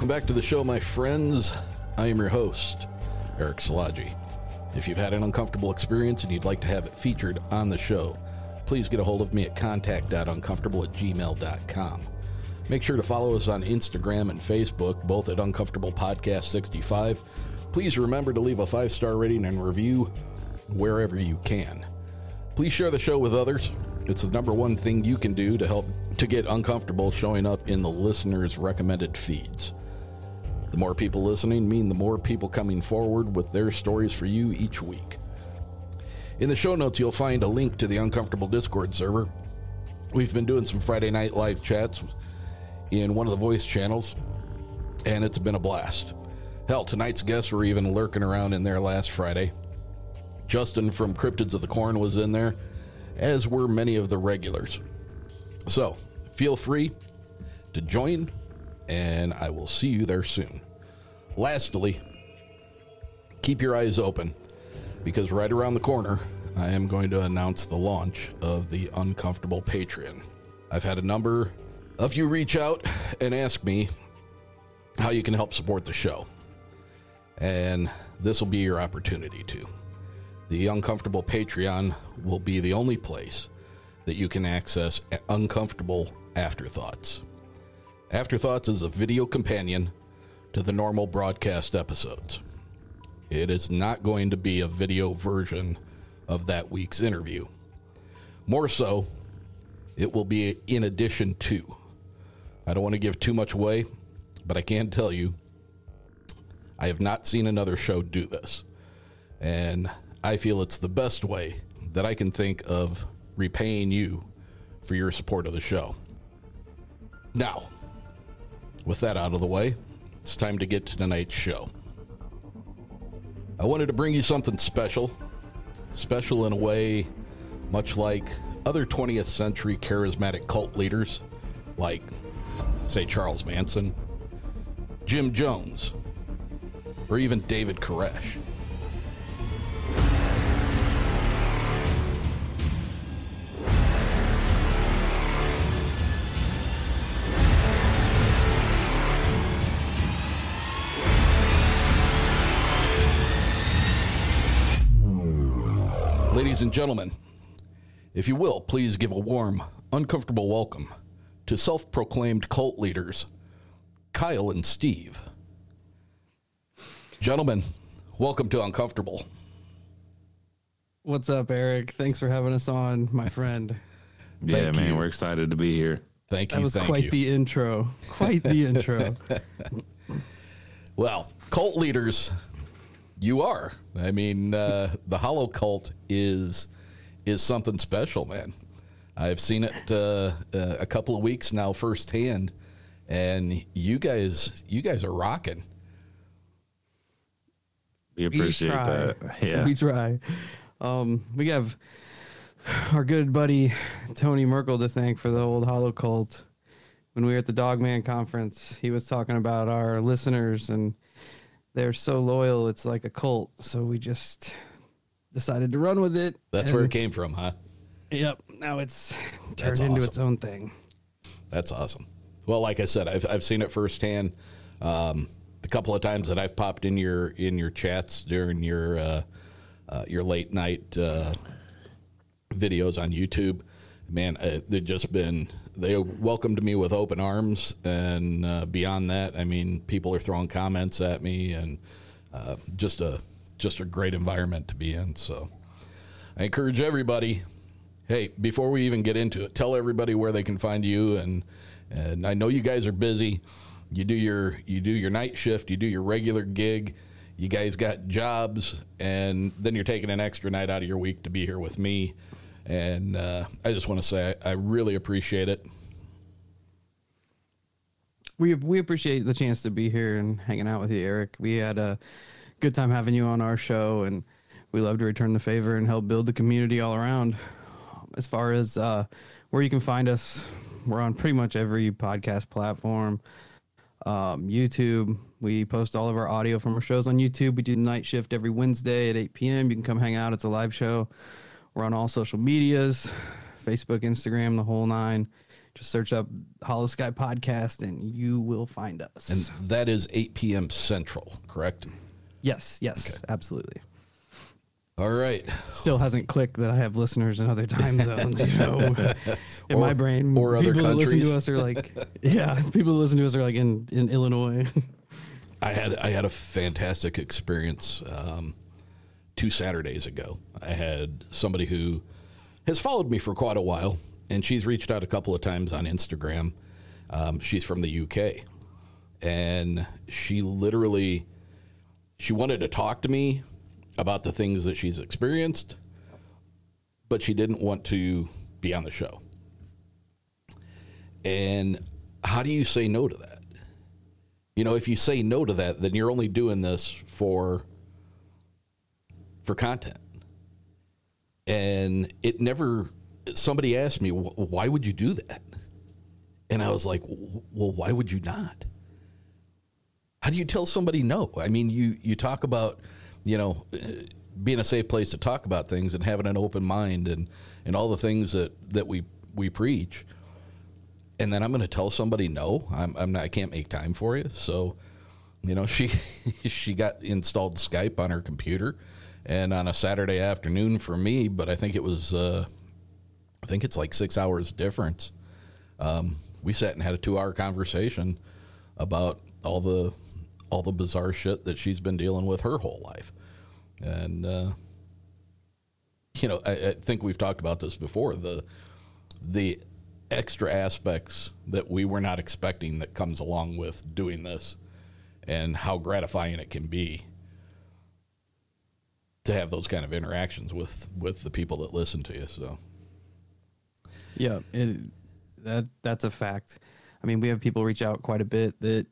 Welcome back to the show, my friends. I am your host, Eric Salaji. If you've had an uncomfortable experience and you'd like to have it featured on the show, please get a hold of me at contact.uncomfortable at gmail.com. Make sure to follow us on Instagram and Facebook, both at Uncomfortable Podcast 65. Please remember to leave a five star rating and review wherever you can. Please share the show with others. It's the number one thing you can do to help to get uncomfortable showing up in the listeners' recommended feeds. The more people listening mean the more people coming forward with their stories for you each week. In the show notes, you'll find a link to the Uncomfortable Discord server. We've been doing some Friday night live chats in one of the voice channels, and it's been a blast. Hell, tonight's guests were even lurking around in there last Friday. Justin from Cryptids of the Corn was in there, as were many of the regulars. So, feel free to join, and I will see you there soon. Lastly, keep your eyes open because right around the corner, I am going to announce the launch of the Uncomfortable Patreon. I've had a number of you reach out and ask me how you can help support the show. And this will be your opportunity to. The Uncomfortable Patreon will be the only place that you can access uncomfortable afterthoughts. Afterthoughts is a video companion to the normal broadcast episodes. It is not going to be a video version of that week's interview. More so, it will be in addition to. I don't want to give too much away, but I can tell you I have not seen another show do this. And I feel it's the best way that I can think of repaying you for your support of the show. Now, with that out of the way, it's time to get to tonight's show. I wanted to bring you something special. special in a way, much like other 20th century charismatic cult leaders, like, say, Charles Manson, Jim Jones, or even David Koresh. Ladies and gentlemen, if you will, please give a warm, uncomfortable welcome to self proclaimed cult leaders, Kyle and Steve. Gentlemen, welcome to Uncomfortable. What's up, Eric? Thanks for having us on, my friend. Yeah, Thank man, you. we're excited to be here. Thank you. That was thank quite you. the intro. Quite the intro. Well, cult leaders, you are. I mean, uh, the Holo Cult is is something special, man. I've seen it uh, uh, a couple of weeks now firsthand, and you guys, you guys are rocking. We appreciate try. that. Yeah. We try. Um, we have our good buddy Tony Merkel to thank for the old Holo Cult. When we were at the Dogman conference, he was talking about our listeners and they're so loyal, it's like a cult. So we just decided to run with it. That's where it came from, huh? Yep. Now it's turned into its own thing. That's awesome. Well, like I said, I've I've seen it firsthand. Um, the couple of times that I've popped in your in your chats during your uh, uh, your late night uh, videos on YouTube, man, uh, they've just been they welcomed me with open arms, and uh, beyond that, I mean, people are throwing comments at me, and uh, just a just a great environment to be in. So, I encourage everybody hey, before we even get into it, tell everybody where they can find you. And and I know you guys are busy. You do your you do your night shift. You do your regular gig. You guys got jobs, and then you're taking an extra night out of your week to be here with me. And uh, I just want to say I, I really appreciate it. we we appreciate the chance to be here and hanging out with you, Eric. We had a good time having you on our show, and we love to return the favor and help build the community all around. As far as uh, where you can find us, we're on pretty much every podcast platform. Um, YouTube, we post all of our audio from our shows on YouTube. We do night shift every Wednesday at 8 p.m. You can come hang out. It's a live show. We're on all social medias Facebook, Instagram, the whole nine. Just search up Holo Sky Podcast and you will find us. And that is 8 p.m. Central, correct? yes, yes, absolutely. All right. Still hasn't clicked that I have listeners in other time zones. You know, in Or- my brain, or other people that listen countries. to us are like, yeah, people that listen to us are like in in Illinois. I had I had a fantastic experience um, two Saturdays ago. I had somebody who has followed me for quite a while, and she's reached out a couple of times on Instagram. Um, she's from the UK, and she literally she wanted to talk to me about the things that she's experienced, but she didn't want to be on the show. And how do you say no to that? You know, if you say no to that, then you're only doing this for for content. And it never somebody asked me, "Why would you do that?" And I was like, "Well, why would you not?" How do you tell somebody no? I mean, you you talk about, you know, uh, being a safe place to talk about things and having an open mind and and all the things that that we we preach and then I'm going to tell somebody no. I'm, I'm not. I can't make time for you. So, you know, she she got installed Skype on her computer, and on a Saturday afternoon for me. But I think it was, uh, I think it's like six hours difference. Um, we sat and had a two hour conversation about all the all the bizarre shit that she's been dealing with her whole life, and uh, you know, I, I think we've talked about this before. The the extra aspects that we were not expecting that comes along with doing this and how gratifying it can be to have those kind of interactions with with the people that listen to you so Yeah, it, that that's a fact. I mean, we have people reach out quite a bit that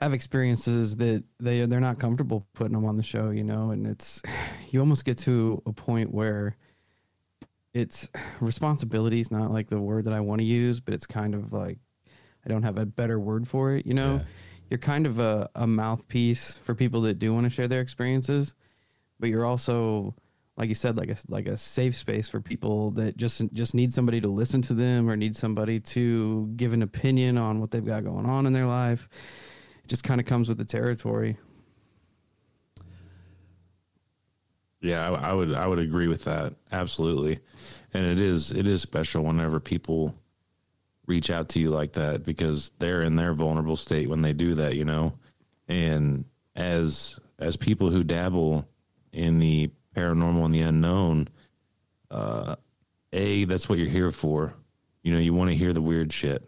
have experiences that they they're not comfortable putting them on the show, you know, and it's you almost get to a point where it's responsibility is not like the word that I want to use, but it's kind of like I don't have a better word for it, you know. Yeah. You're kind of a, a mouthpiece for people that do want to share their experiences, but you're also like you said, like a like a safe space for people that just just need somebody to listen to them or need somebody to give an opinion on what they've got going on in their life. It just kind of comes with the territory. Yeah, I, I would I would agree with that absolutely, and it is it is special whenever people reach out to you like that because they're in their vulnerable state when they do that, you know, and as as people who dabble in the paranormal and the unknown, uh, a that's what you're here for. You know, you want to hear the weird shit.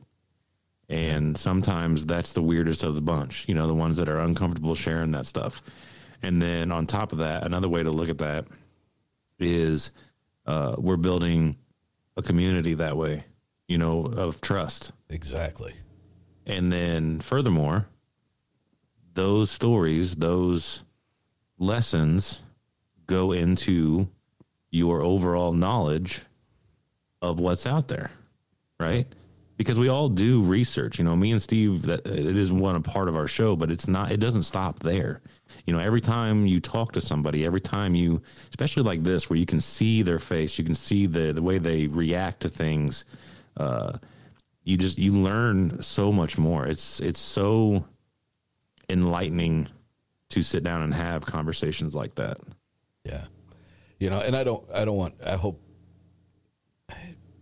And sometimes that's the weirdest of the bunch, you know, the ones that are uncomfortable sharing that stuff. And then on top of that, another way to look at that is uh, we're building a community that way, you know, of trust. Exactly. And then furthermore, those stories, those lessons go into your overall knowledge of what's out there, right? Because we all do research. You know, me and Steve, that it is one a part of our show, but it's not. It doesn't stop there. You know, every time you talk to somebody, every time you, especially like this, where you can see their face, you can see the the way they react to things. Uh, you just you learn so much more. It's it's so enlightening to sit down and have conversations like that. Yeah. You know, and I don't, I don't want, I hope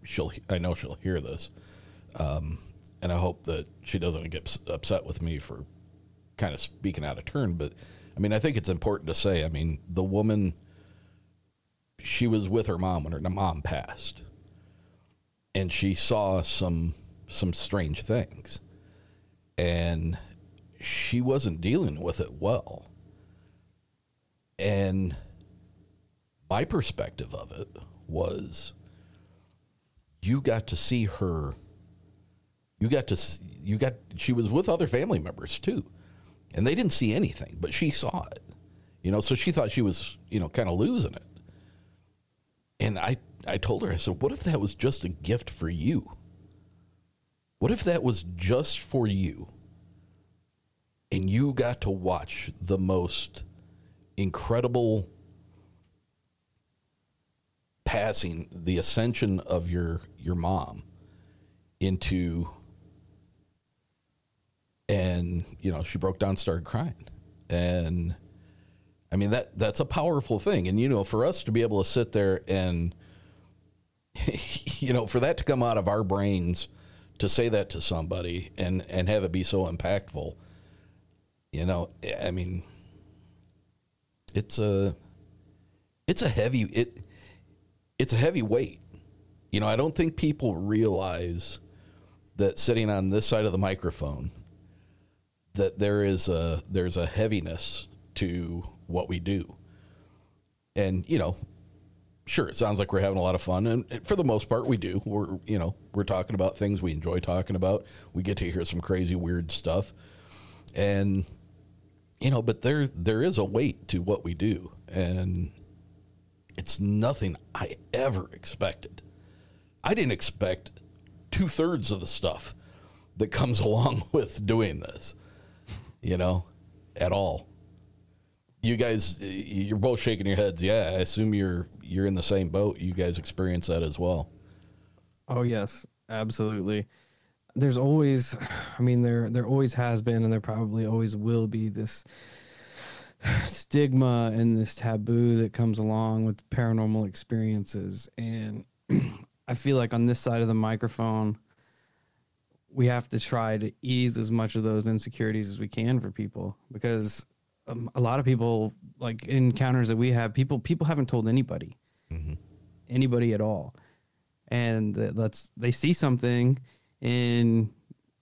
she'll, I know she'll hear this. Um, and I hope that she doesn't get upset with me for kind of speaking out of turn. But I mean, I think it's important to say, I mean, the woman, she was with her mom when her mom passed and she saw some, some strange things and she wasn't dealing with it well. And my perspective of it was you got to see her you got to s- you got she was with other family members too and they didn't see anything but she saw it you know so she thought she was you know kind of losing it. And i i told her i said what if that was just a gift for you? What if that was just for you? And you got to watch the most incredible passing the ascension of your your mom into and you know she broke down started crying. And i mean that that's a powerful thing. And you know for us to be able to sit there and you know for that to come out of our brains to say that to somebody and and have it be so impactful you know i mean it's a it's a heavy it it's a heavy weight. You know i don't think people realize that sitting on this side of the microphone that there is a there's a heaviness to what we do. And you know sure it sounds like we're having a lot of fun and for the most part we do. We're you know we're talking about things we enjoy talking about. We get to hear some crazy weird stuff. And you know but there there is a weight to what we do. And it's nothing i ever expected. I didn't expect two-thirds of the stuff that comes along with doing this you know at all. You guys you're both shaking your heads. Yeah i assume you're you're in the same boat. You guys experience that as well. Oh yes, absolutely. There's always, I mean, there there always has been, and there probably always will be this stigma and this taboo that comes along with paranormal experiences. And I feel like on this side of the microphone, we have to try to ease as much of those insecurities as we can for people because um, a lot of people like encounters that we have people people haven't told anybody. Anybody at all. And let's they see something in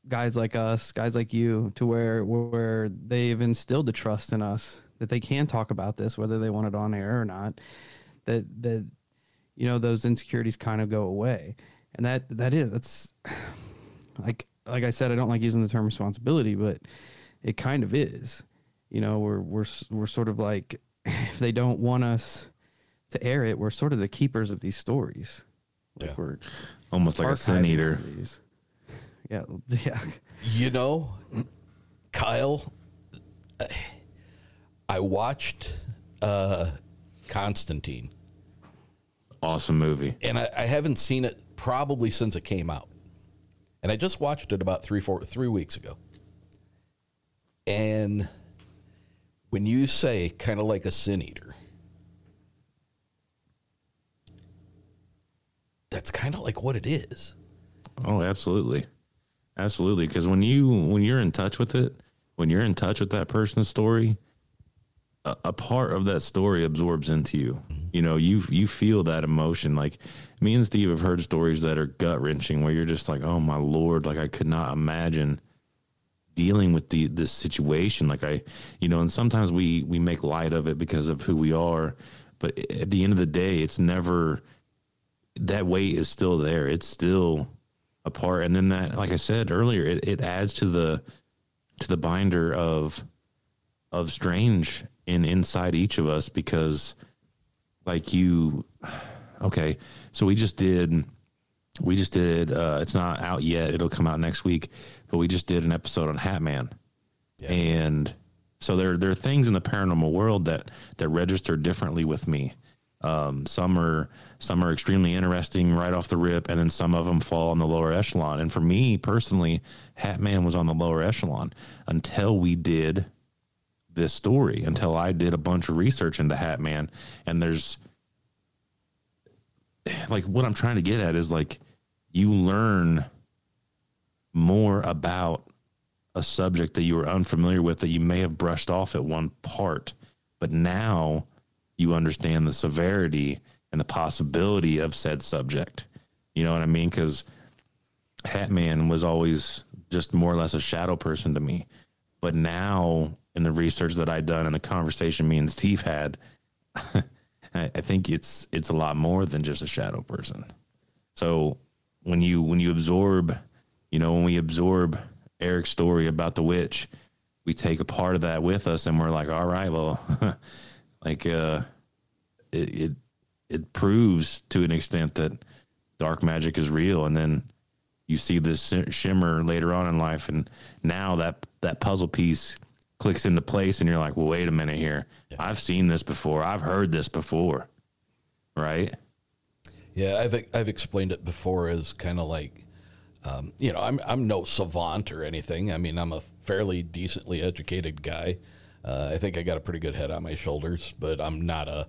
guys like us guys like you to where where they've instilled the trust in us that they can talk about this whether they want it on air or not that that you know those insecurities kind of go away and that that is that's like like i said i don't like using the term responsibility but it kind of is. You know, we're we're we're sort of like if they don't want us to air it, we're sort of the keepers of these stories. Like we're Almost like a sin eater. these. Yeah, yeah. You know, Kyle, I watched uh, Constantine. Awesome movie. And I, I haven't seen it probably since it came out. And I just watched it about three, four, three weeks ago. And when you say kind of like a sin eater, that's kind of like what it is. Oh, absolutely, absolutely. Because when you when you're in touch with it, when you're in touch with that person's story, a, part of that story absorbs into you. You know, you you feel that emotion. Like me and Steve have heard stories that are gut wrenching, where you're just like, oh my lord, like I could not imagine dealing with the this situation. Like I, you know, and sometimes we we make light of it because of who we are, but at the end of the day, it's never that weight is still there. It's still a part. And then that, like I said earlier, it, it adds to the to the binder of of strange in inside each of us because like you okay, so we just did we just did uh it's not out yet, it'll come out next week, but we just did an episode on Hat Man. And so there there are things in the paranormal world that that register differently with me. Um, some are some are extremely interesting right off the rip, and then some of them fall on the lower echelon. And for me personally, Hat Man was on the lower echelon until we did this story, until I did a bunch of research into Hat Man. And there's like what I'm trying to get at is like you learn more about a subject that you were unfamiliar with that you may have brushed off at one part, but now you understand the severity and the possibility of said subject. You know what I mean? Because Hatman was always just more or less a shadow person to me. But now, in the research that I'd done and the conversation me and Steve had, I, I think it's it's a lot more than just a shadow person. So when you when you absorb, you know, when we absorb Eric's story about the witch, we take a part of that with us, and we're like, all right, well, like uh, it, it it proves to an extent that dark magic is real, and then you see this shimmer later on in life, and now that that puzzle piece clicks into place, and you're like, well, wait a minute here, I've seen this before, I've heard this before, right? Yeah, I've I've explained it before as kind of like, um, you know, I'm I'm no savant or anything. I mean, I'm a fairly decently educated guy. Uh, I think I got a pretty good head on my shoulders, but I'm not a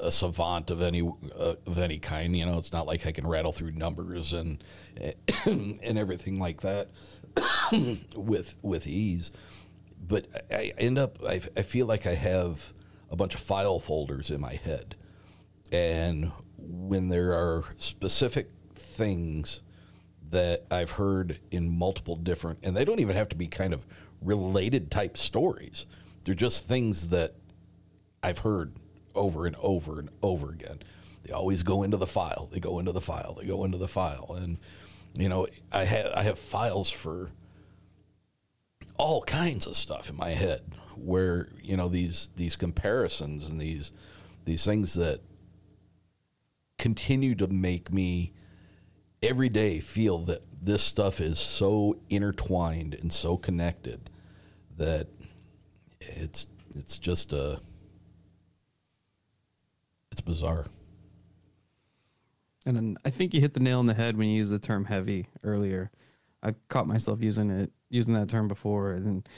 a savant of any uh, of any kind. You know, it's not like I can rattle through numbers and and everything like that with with ease. But I end up I, I feel like I have a bunch of file folders in my head, and when there are specific things that I've heard in multiple different, and they don't even have to be kind of related type stories. They're just things that I've heard over and over and over again. They always go into the file. They go into the file. They go into the file, and you know, I have I have files for all kinds of stuff in my head where you know these these comparisons and these these things that continue to make me every day feel that this stuff is so intertwined and so connected that it's it's just a it's bizarre. And I think you hit the nail on the head when you used the term heavy earlier. I caught myself using it, using that term before, and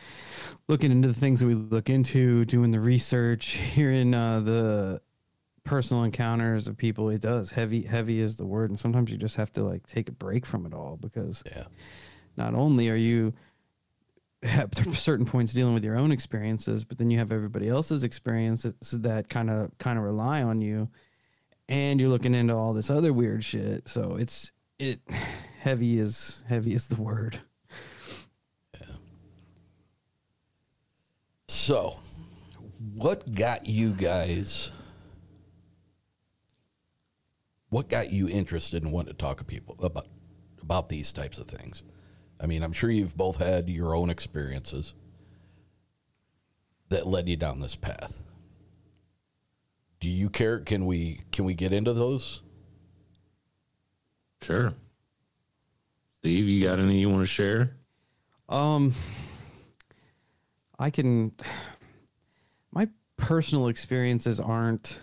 looking into the things that we look into, doing the research, hearing uh, the personal encounters of people. It does heavy. Heavy is the word, and sometimes you just have to like take a break from it all because yeah. not only are you at certain points dealing with your own experiences, but then you have everybody else's experiences that kind of kind of rely on you, and you're looking into all this other weird shit. So it's it heavy is heavy is the word. So, what got you guys? What got you interested in wanting to talk to people about about these types of things? I mean, I'm sure you've both had your own experiences. that led you down this path. Do you care? Can we can we get into those? Sure. Steve, you got any you want to share? Um, I can. My personal experiences aren't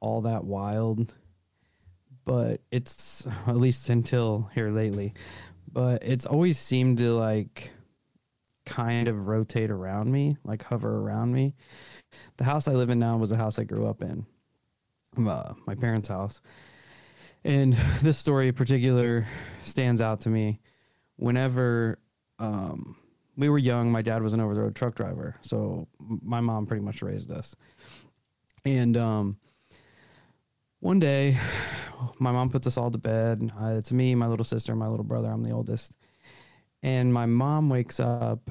all that wild, but it's at least until here lately. But it's always seemed to like kind of rotate around me, like hover around me. The house I live in now was a house I grew up in, uh, my parents' house. And this story in particular stands out to me. Whenever um, we were young, my dad was an over the road truck driver. So my mom pretty much raised us. And um, one day, my mom puts us all to bed. It's me, my little sister, my little brother. I'm the oldest. And my mom wakes up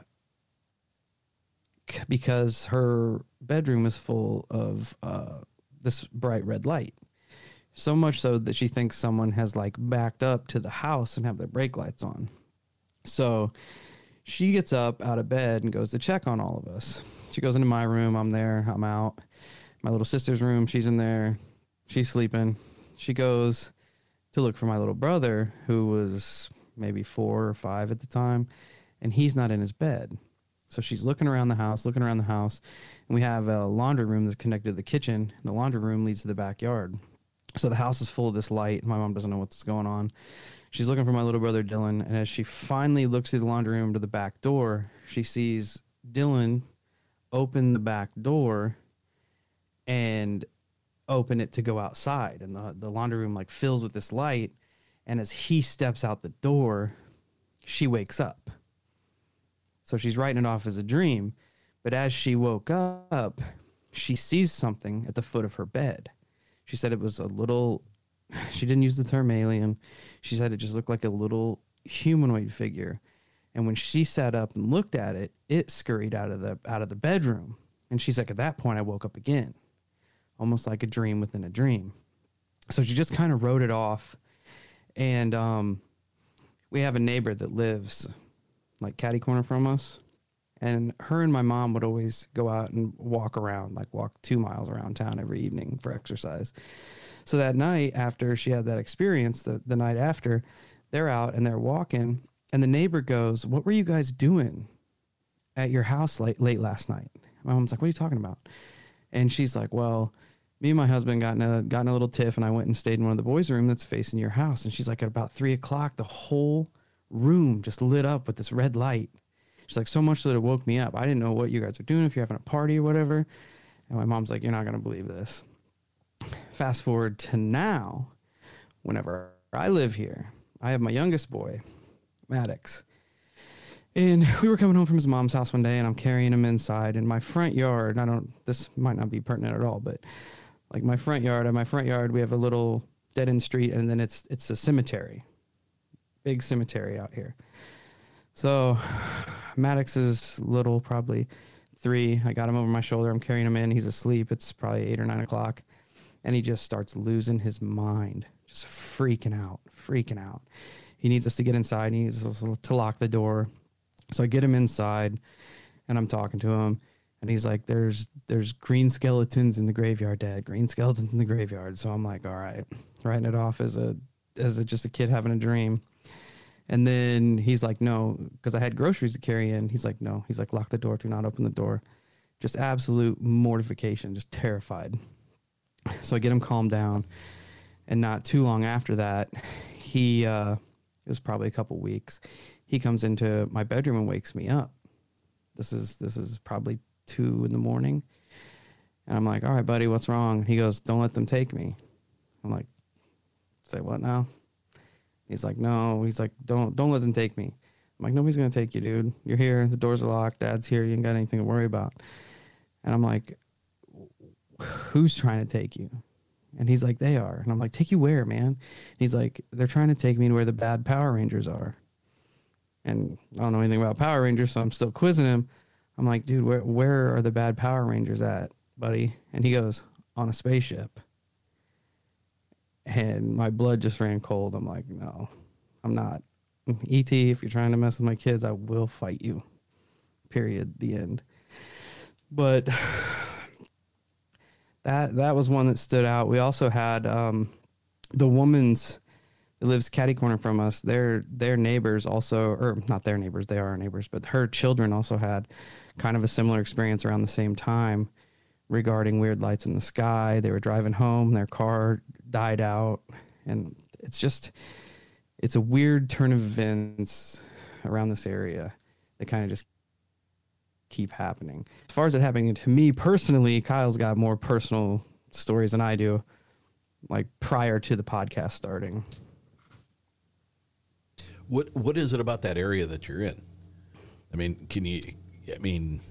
because her bedroom is full of uh, this bright red light. So much so that she thinks someone has like backed up to the house and have their brake lights on. So she gets up out of bed and goes to check on all of us. She goes into my room. I'm there. I'm out. My little sister's room. She's in there. She's sleeping. She goes to look for my little brother, who was maybe four or five at the time, and he's not in his bed. So she's looking around the house, looking around the house, and we have a laundry room that's connected to the kitchen. And the laundry room leads to the backyard. So the house is full of this light. My mom doesn't know what's going on. She's looking for my little brother Dylan, and as she finally looks through the laundry room to the back door, she sees Dylan open the back door and open it to go outside. And the, the laundry room like fills with this light. And as he steps out the door, she wakes up. So she's writing it off as a dream. But as she woke up, she sees something at the foot of her bed. She said it was a little, she didn't use the term alien. She said it just looked like a little humanoid figure. And when she sat up and looked at it, it scurried out of the out of the bedroom. And she's like, at that point, I woke up again, almost like a dream within a dream. So she just kind of wrote it off. And um, we have a neighbor that lives like catty corner from us. And her and my mom would always go out and walk around, like walk two miles around town every evening for exercise. So that night, after she had that experience, the, the night after, they're out and they're walking. And the neighbor goes, What were you guys doing at your house late, late last night? My mom's like, What are you talking about? And she's like, Well, me and my husband got in a got in a little tiff, and I went and stayed in one of the boys' room that's facing your house. And she's like, at about three o'clock, the whole room just lit up with this red light. She's like, so much so that it woke me up. I didn't know what you guys are doing, if you're having a party or whatever. And my mom's like, you're not gonna believe this. Fast forward to now, whenever I live here, I have my youngest boy, Maddox. And we were coming home from his mom's house one day, and I'm carrying him inside in my front yard. I don't. This might not be pertinent at all, but like my front yard. At my front yard, we have a little dead end street, and then it's it's a cemetery, big cemetery out here. So Maddox is little, probably three. I got him over my shoulder. I'm carrying him in. He's asleep. It's probably eight or nine o'clock, and he just starts losing his mind, just freaking out, freaking out. He needs us to get inside. He needs us to lock the door. So I get him inside, and I'm talking to him, and he's like, "There's there's green skeletons in the graveyard, Dad. Green skeletons in the graveyard." So I'm like, "All right," writing it off as a as a, just a kid having a dream. And then he's like, "No," because I had groceries to carry in. He's like, "No." He's like, "Lock the door. Do not open the door." Just absolute mortification, just terrified. So I get him calmed down, and not too long after that, he uh, it was probably a couple weeks. He comes into my bedroom and wakes me up. This is this is probably two in the morning, and I'm like, "All right, buddy, what's wrong?" He goes, "Don't let them take me." I'm like, "Say what now?" He's like, "No." He's like, "Don't don't let them take me." I'm like, "Nobody's gonna take you, dude. You're here. The doors are locked. Dad's here. You ain't got anything to worry about." And I'm like, "Who's trying to take you?" And he's like, "They are." And I'm like, "Take you where, man?" And he's like, "They're trying to take me to where the bad Power Rangers are." And I don't know anything about Power Rangers, so I'm still quizzing him. I'm like, "Dude, where where are the bad Power Rangers at, buddy?" And he goes, "On a spaceship." And my blood just ran cold. I'm like, "No, I'm not." Et, if you're trying to mess with my kids, I will fight you. Period. The end. but that that was one that stood out. We also had um, the woman's that lives catty corner from us. Their their neighbors also, or not their neighbors, they are our neighbors, but her children also had kind of a similar experience around the same time regarding weird lights in the sky. They were driving home, their car died out, and it's just it's a weird turn of events around this area that kind of just keep happening. As far as it happening to me personally, Kyle's got more personal stories than I do, like prior to the podcast starting. What What is it about that area that you're in? I mean, can you? I mean,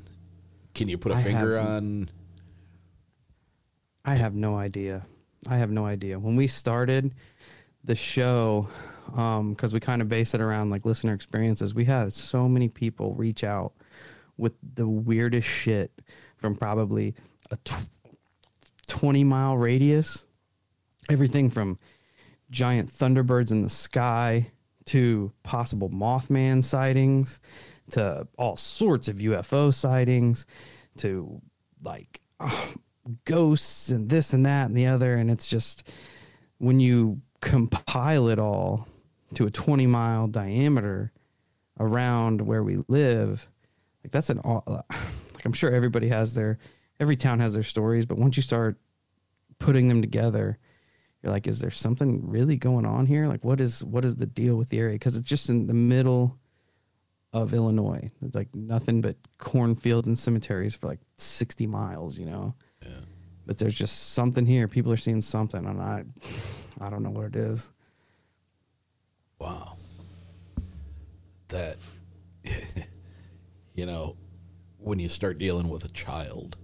can you put a I finger on? I have no idea. I have no idea. When we started the show, um, because we kind of base it around like listener experiences, we had so many people reach out with the weirdest shit from probably a tw- 20 mile radius. Everything from giant thunderbirds in the sky to possible Mothman sightings to all sorts of UFO sightings to like ghosts and this and that and the other. And it's just when you compile it all to a 20 mile diameter around where we live, like that's an aw- uh, like I'm sure everybody has their every town has their stories, but once you start putting them together, you're like, is there something really going on here? Like, what is what is the deal with the area? Because it's just in the middle of Illinois. It's like nothing but cornfields and cemeteries for like 60 miles, you know. Yeah. But there's just something here. People are seeing something, and I, I don't know what it is. Wow. That, you know, when you start dealing with a child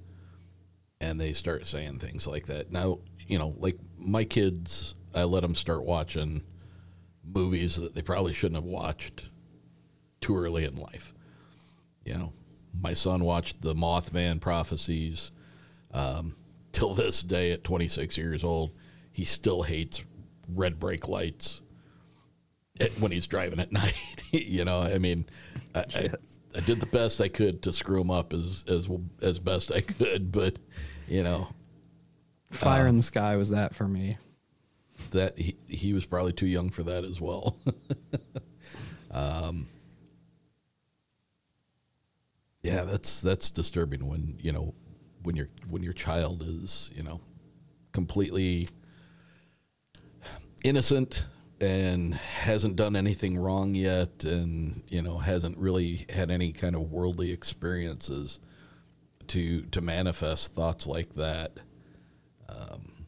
and they start saying things like that. Now, you know, like my kids, I let them start watching movies that they probably shouldn't have watched too early in life. You know, my son watched the Mothman prophecies. Um, till this day, at 26 years old, he still hates red brake lights when he's driving at night. you know, I mean, I, I, I did the best I could to screw him up as as as best I could, but you know, Fire in the sky was that for me. that he he was probably too young for that as well. um, yeah, that's that's disturbing when you know when your when your child is you know completely innocent and hasn't done anything wrong yet and you know hasn't really had any kind of worldly experiences to to manifest thoughts like that um,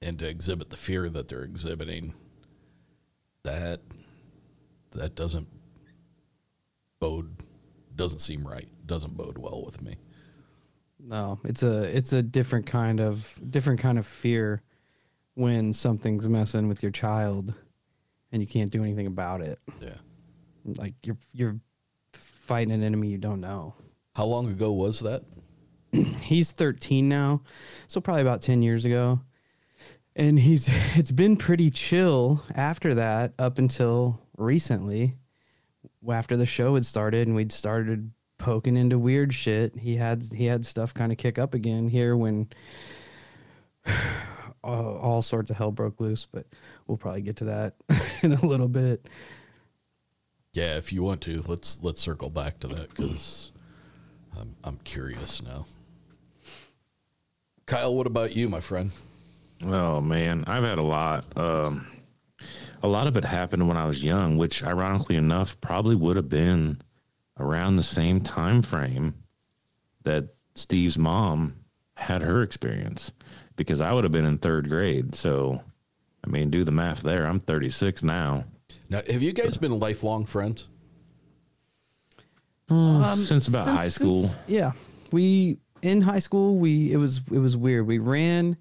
and to exhibit the fear that they're exhibiting that that doesn't bode doesn't seem right doesn't bode well with me. No, it's a it's a different kind of different kind of fear when something's messing with your child and you can't do anything about it. Yeah. Like you're you're fighting an enemy you don't know. How long ago was that? he's 13 now, so probably about 10 years ago. And he's it's been pretty chill after that up until recently after the show had started and we'd started poking into weird shit. He had he had stuff kind of kick up again here when all, all sorts of hell broke loose, but we'll probably get to that in a little bit. Yeah, if you want to, let's let's circle back to that because I'm I'm curious now. Kyle, what about you, my friend? Oh man, I've had a lot. Um, a lot of it happened when I was young, which ironically enough probably would have been around the same time frame that Steve's mom had her experience because I would have been in third grade. So, I mean, do the math there. I'm 36 now. Now, have you guys been lifelong friends? Um, since about high school. since- yeah, we in high school we it was it was weird. We ran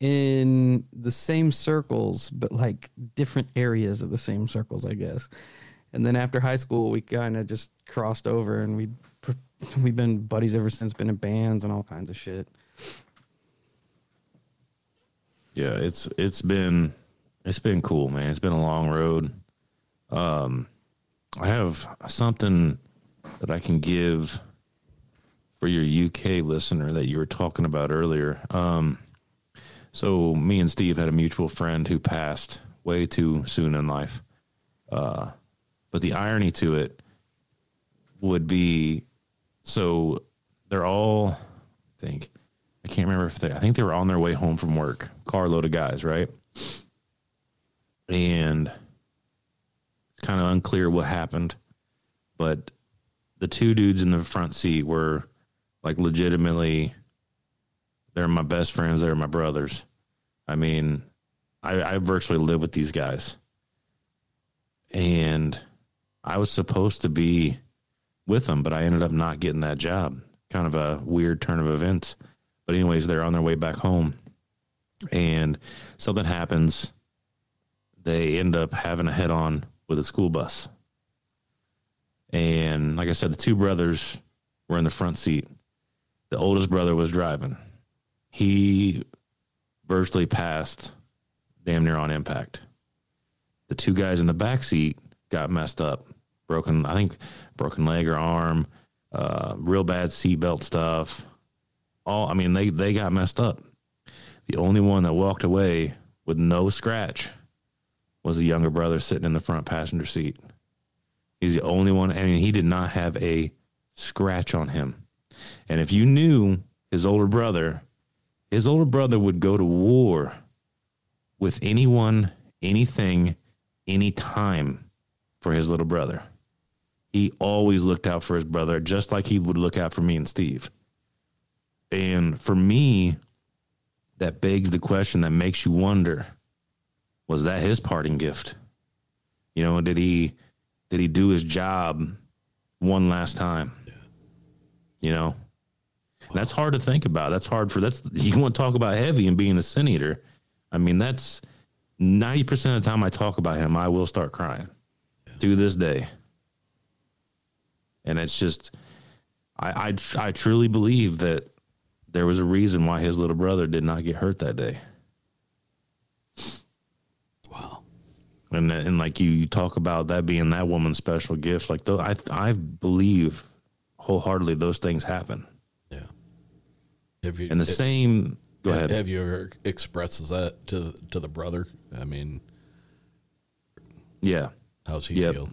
in the same circles, but like different areas of the same circles, I guess. And then after high school, we kind of just crossed over, and we we've been buddies ever since. Been in bands and all kinds of shit. Yeah, it's it's been it's been cool, man. It's been a long road. Um, I have something that I can give for your UK listener that you were talking about earlier. Um, so me and Steve had a mutual friend who passed way too soon in life. Uh, but the irony to it would be, so they're all, I think, I can't remember if they, I think they were on their way home from work, carload of guys, right? And it's kind of unclear what happened, but the two dudes in the front seat were like legitimately they're my best friends they're my brothers. I mean i, I virtually live with these guys. And i was supposed to be with them but i ended up not getting that job. Kind of a weird turn of events but anyways they're on their way back home and something happens they end up having a head on with a school bus and like i said the two brothers were in the front seat the oldest brother was driving. He virtually passed damn near on impact. The two guys in the back seat got messed up. Broken, I think, broken leg or arm, uh, real bad seatbelt stuff. All, I mean, they, they got messed up. The only one that walked away with no scratch was the younger brother sitting in the front passenger seat. He's the only one, I mean, he did not have a scratch on him. And if you knew his older brother, his older brother would go to war with anyone, anything, anytime for his little brother. He always looked out for his brother just like he would look out for me and Steve. And for me, that begs the question that makes you wonder was that his parting gift? You know, did he did he do his job one last time? You know, that's hard to think about. That's hard for that's you want to talk about heavy and being a sin eater. I mean, that's ninety percent of the time I talk about him, I will start crying yeah. to this day. And it's just, I, I I truly believe that there was a reason why his little brother did not get hurt that day. Wow. And and like you, you talk about that being that woman's special gift, like though I I believe wholeheartedly those things happen. Yeah. Have you, and the it, same. Go have, ahead. Have you ever expressed that to to the brother? I mean, yeah. How's he yep. feel?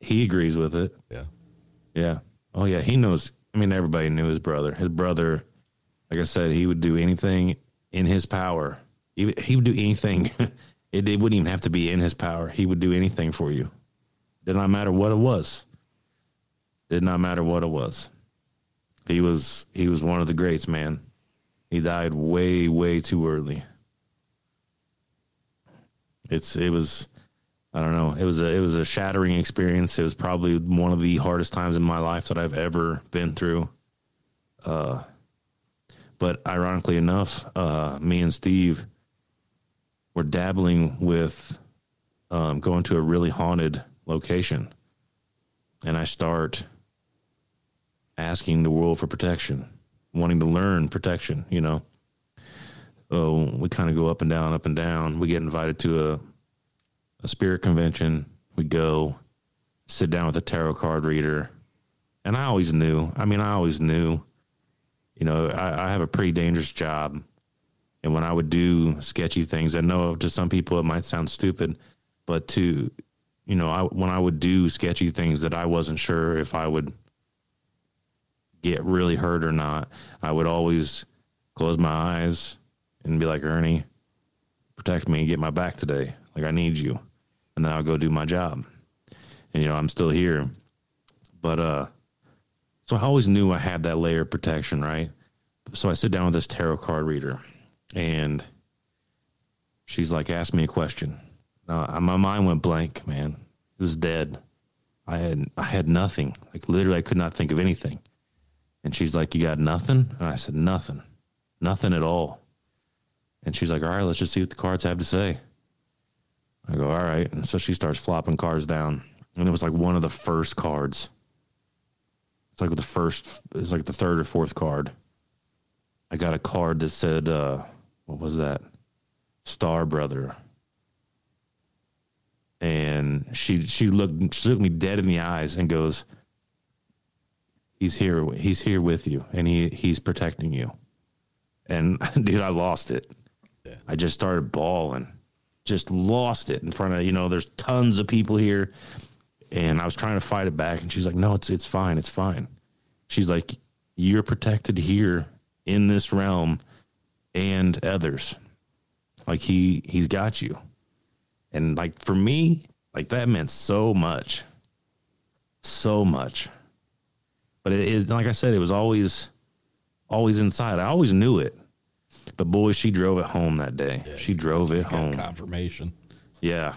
He agrees with it. Yeah. Yeah. Oh yeah. He knows. I mean, everybody knew his brother. His brother, like I said, he would do anything in his power. He, would do anything. it, it wouldn't even have to be in his power. He would do anything for you. Did not matter what it was. Did not matter what it was. He was he was one of the greats, man. He died way way too early. It's it was I don't know. It was a it was a shattering experience. It was probably one of the hardest times in my life that I've ever been through. Uh but ironically enough, uh me and Steve were dabbling with um, going to a really haunted location. And I start asking the world for protection, wanting to learn protection, you know. So we kind of go up and down, up and down. We get invited to a, a spirit convention. We go sit down with a tarot card reader. And I always knew, I mean, I always knew, you know, I, I have a pretty dangerous job. And when I would do sketchy things, I know to some people it might sound stupid, but to, you know, I, when I would do sketchy things that I wasn't sure if I would get really hurt or not, I would always close my eyes and be like, Ernie, protect me and get my back today. Like, I need you. And then I'll go do my job. And, you know, I'm still here. But, uh, so I always knew I had that layer of protection, right? So I sit down with this tarot card reader and she's like, ask me a question. My mind went blank, man. It was dead. I had, I had nothing. Like, literally, I could not think of anything. And she's like, You got nothing? And I said, Nothing. Nothing at all. And she's like, All right, let's just see what the cards have to say. I go, All right. And so she starts flopping cards down. And it was like one of the first cards. It's like the first, it's like the third or fourth card. I got a card that said, uh, What was that? Star Brother. And she she looked she looked me dead in the eyes and goes, he's here. He's here with you, and he he's protecting you. And dude, I lost it. I just started bawling, just lost it in front of you know. There's tons of people here, and I was trying to fight it back, and she's like, "No, it's it's fine, it's fine." She's like, "You're protected here in this realm, and others. Like he he's got you." And like for me, like that meant so much, so much. But it, it like I said, it was always always inside. I always knew it. But boy, she drove it home that day. she drove it home. Confirmation. Yeah.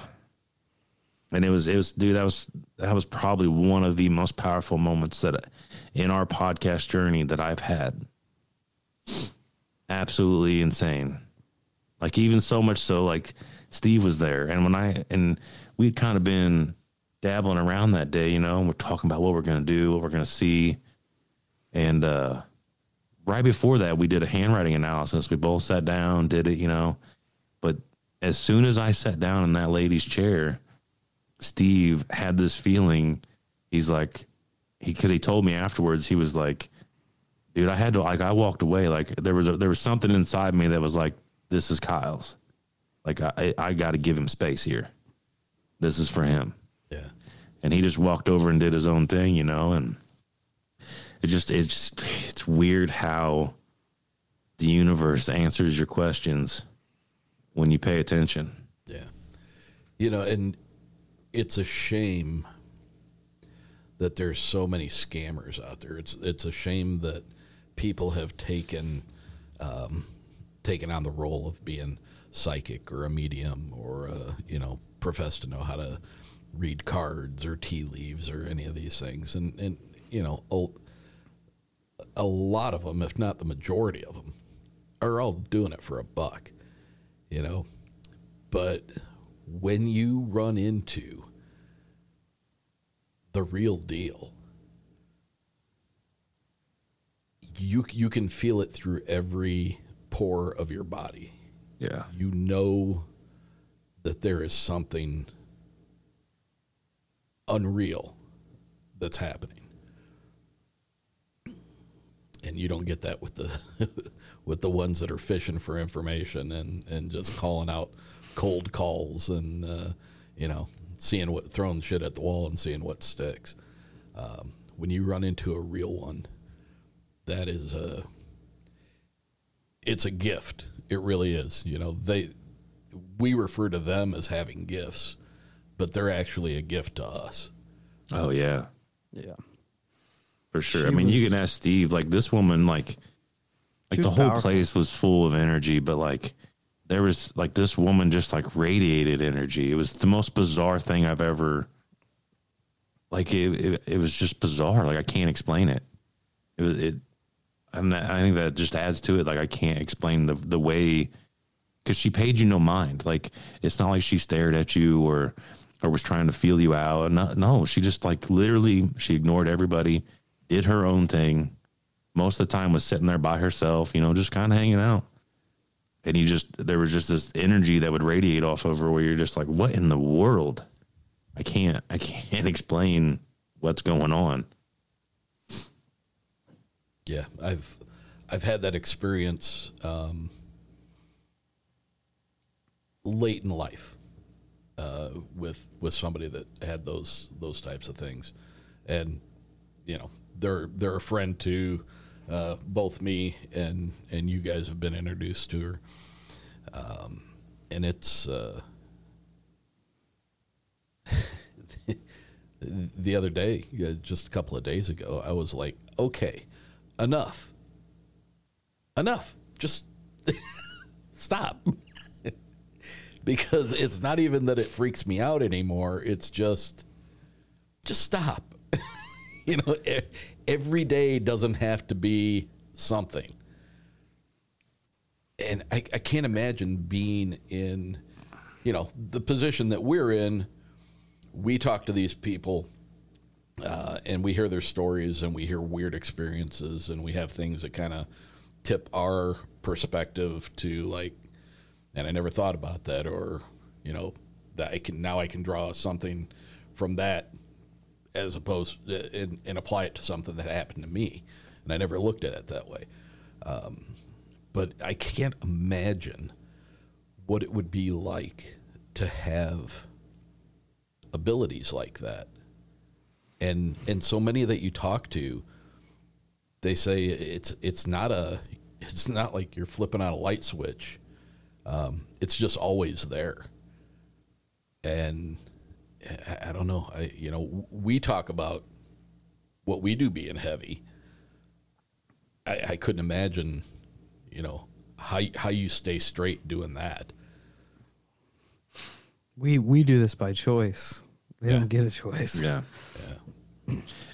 And it was it was dude that was that was probably one of the most powerful moments that in our podcast journey that I've had. Absolutely insane. Like even so much so like Steve was there and when I and we'd kind of been dabbling around that day, you know, and we're talking about what we're to do, what we're to see. And uh right before that, we did a handwriting analysis. We both sat down, did it, you know. But as soon as I sat down in that lady's chair, Steve had this feeling. He's like, he because he told me afterwards, he was like, dude, I had to like, I walked away. Like there was a, there was something inside me that was like, this is Kyle's. Like I I, got to give him space here. This is for him. Yeah. And he just walked over and did his own thing, you know, and it just it's just it's weird how the universe answers your questions when you pay attention. Yeah. You know, and it's a shame that there's so many scammers out there. It's it's a shame that people have taken um, taken on the role of being psychic or a medium or a, you know profess to know how to read cards or tea leaves or any of these things. And and you know a, a lot of them, if not the majority of them, are all doing it for a buck. You know, but when you run into the real deal, you you can feel it through every pore of your body. Yeah. You know that there is something unreal that's happening. And you don't get that with the with the ones that are fishing for information and, and just calling out cold calls and uh, you know seeing what throwing shit at the wall and seeing what sticks. Um, when you run into a real one, that is a it's a gift. It really is. You know they we refer to them as having gifts, but they're actually a gift to us. Oh yeah. Yeah. For sure. She I mean, you can ask Steve. Like this woman, like, like the whole powerful. place was full of energy, but like there was like this woman just like radiated energy. It was the most bizarre thing I've ever. Like it, it, it was just bizarre. Like I can't explain it. It was it, and that, I think that just adds to it. Like I can't explain the the way, because she paid you no mind. Like it's not like she stared at you or or was trying to feel you out. No, no, she just like literally she ignored everybody, did her own thing. Most of the time was sitting there by herself, you know, just kind of hanging out. And you just there was just this energy that would radiate off of her where you're just like, what in the world? I can't I can't explain what's going on. Yeah, I've I've had that experience um, late in life uh, with with somebody that had those those types of things, and you know they're they're a friend to uh, both me and and you guys have been introduced to her, um, and it's. Uh, the other day, uh, just a couple of days ago, I was like, okay, enough. Enough. Just stop. because it's not even that it freaks me out anymore. It's just, just stop. you know, every day doesn't have to be something. And I, I can't imagine being in, you know, the position that we're in. We talk to these people uh, and we hear their stories and we hear weird experiences and we have things that kind of tip our perspective to like and i never thought about that or you know that i can now i can draw something from that as opposed to, and, and apply it to something that happened to me. And I never looked at it that way. Um, but I can't imagine what it would be like to have abilities like that. And and so many that you talk to, they say it's it's not a it's not like you're flipping on a light switch. Um, it's just always there. And I, I don't know. I you know we talk about what we do being heavy. I, I couldn't imagine, you know, how how you stay straight doing that. We we do this by choice. They Yeah. don't get a choice. Yeah.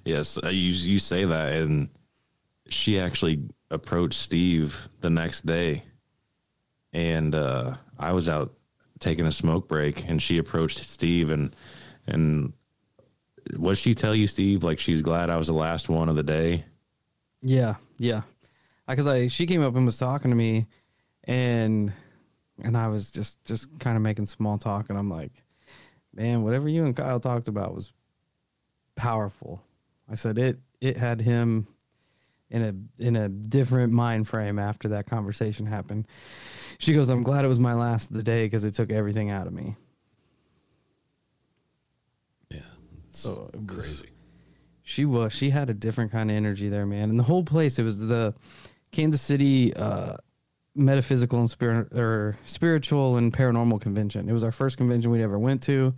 Yes, you you say that, and she actually approached Steve the next day, and uh, I was out taking a smoke break, and she approached Steve, and and what she tell you, Steve? Like she's glad I was the last one of the day. Yeah, yeah. Because I she came up and was talking to me, and and I was just just kind of making small talk, and I'm like, man, whatever you and Kyle talked about was powerful. I said it it had him in a in a different mind frame after that conversation happened. She goes, I'm glad it was my last of the day because it took everything out of me. Yeah, so it was, crazy. She was. She had a different kind of energy there, man. And the whole place, it was the Kansas City uh, metaphysical and spirit or spiritual and paranormal convention. It was our first convention we'd ever went to,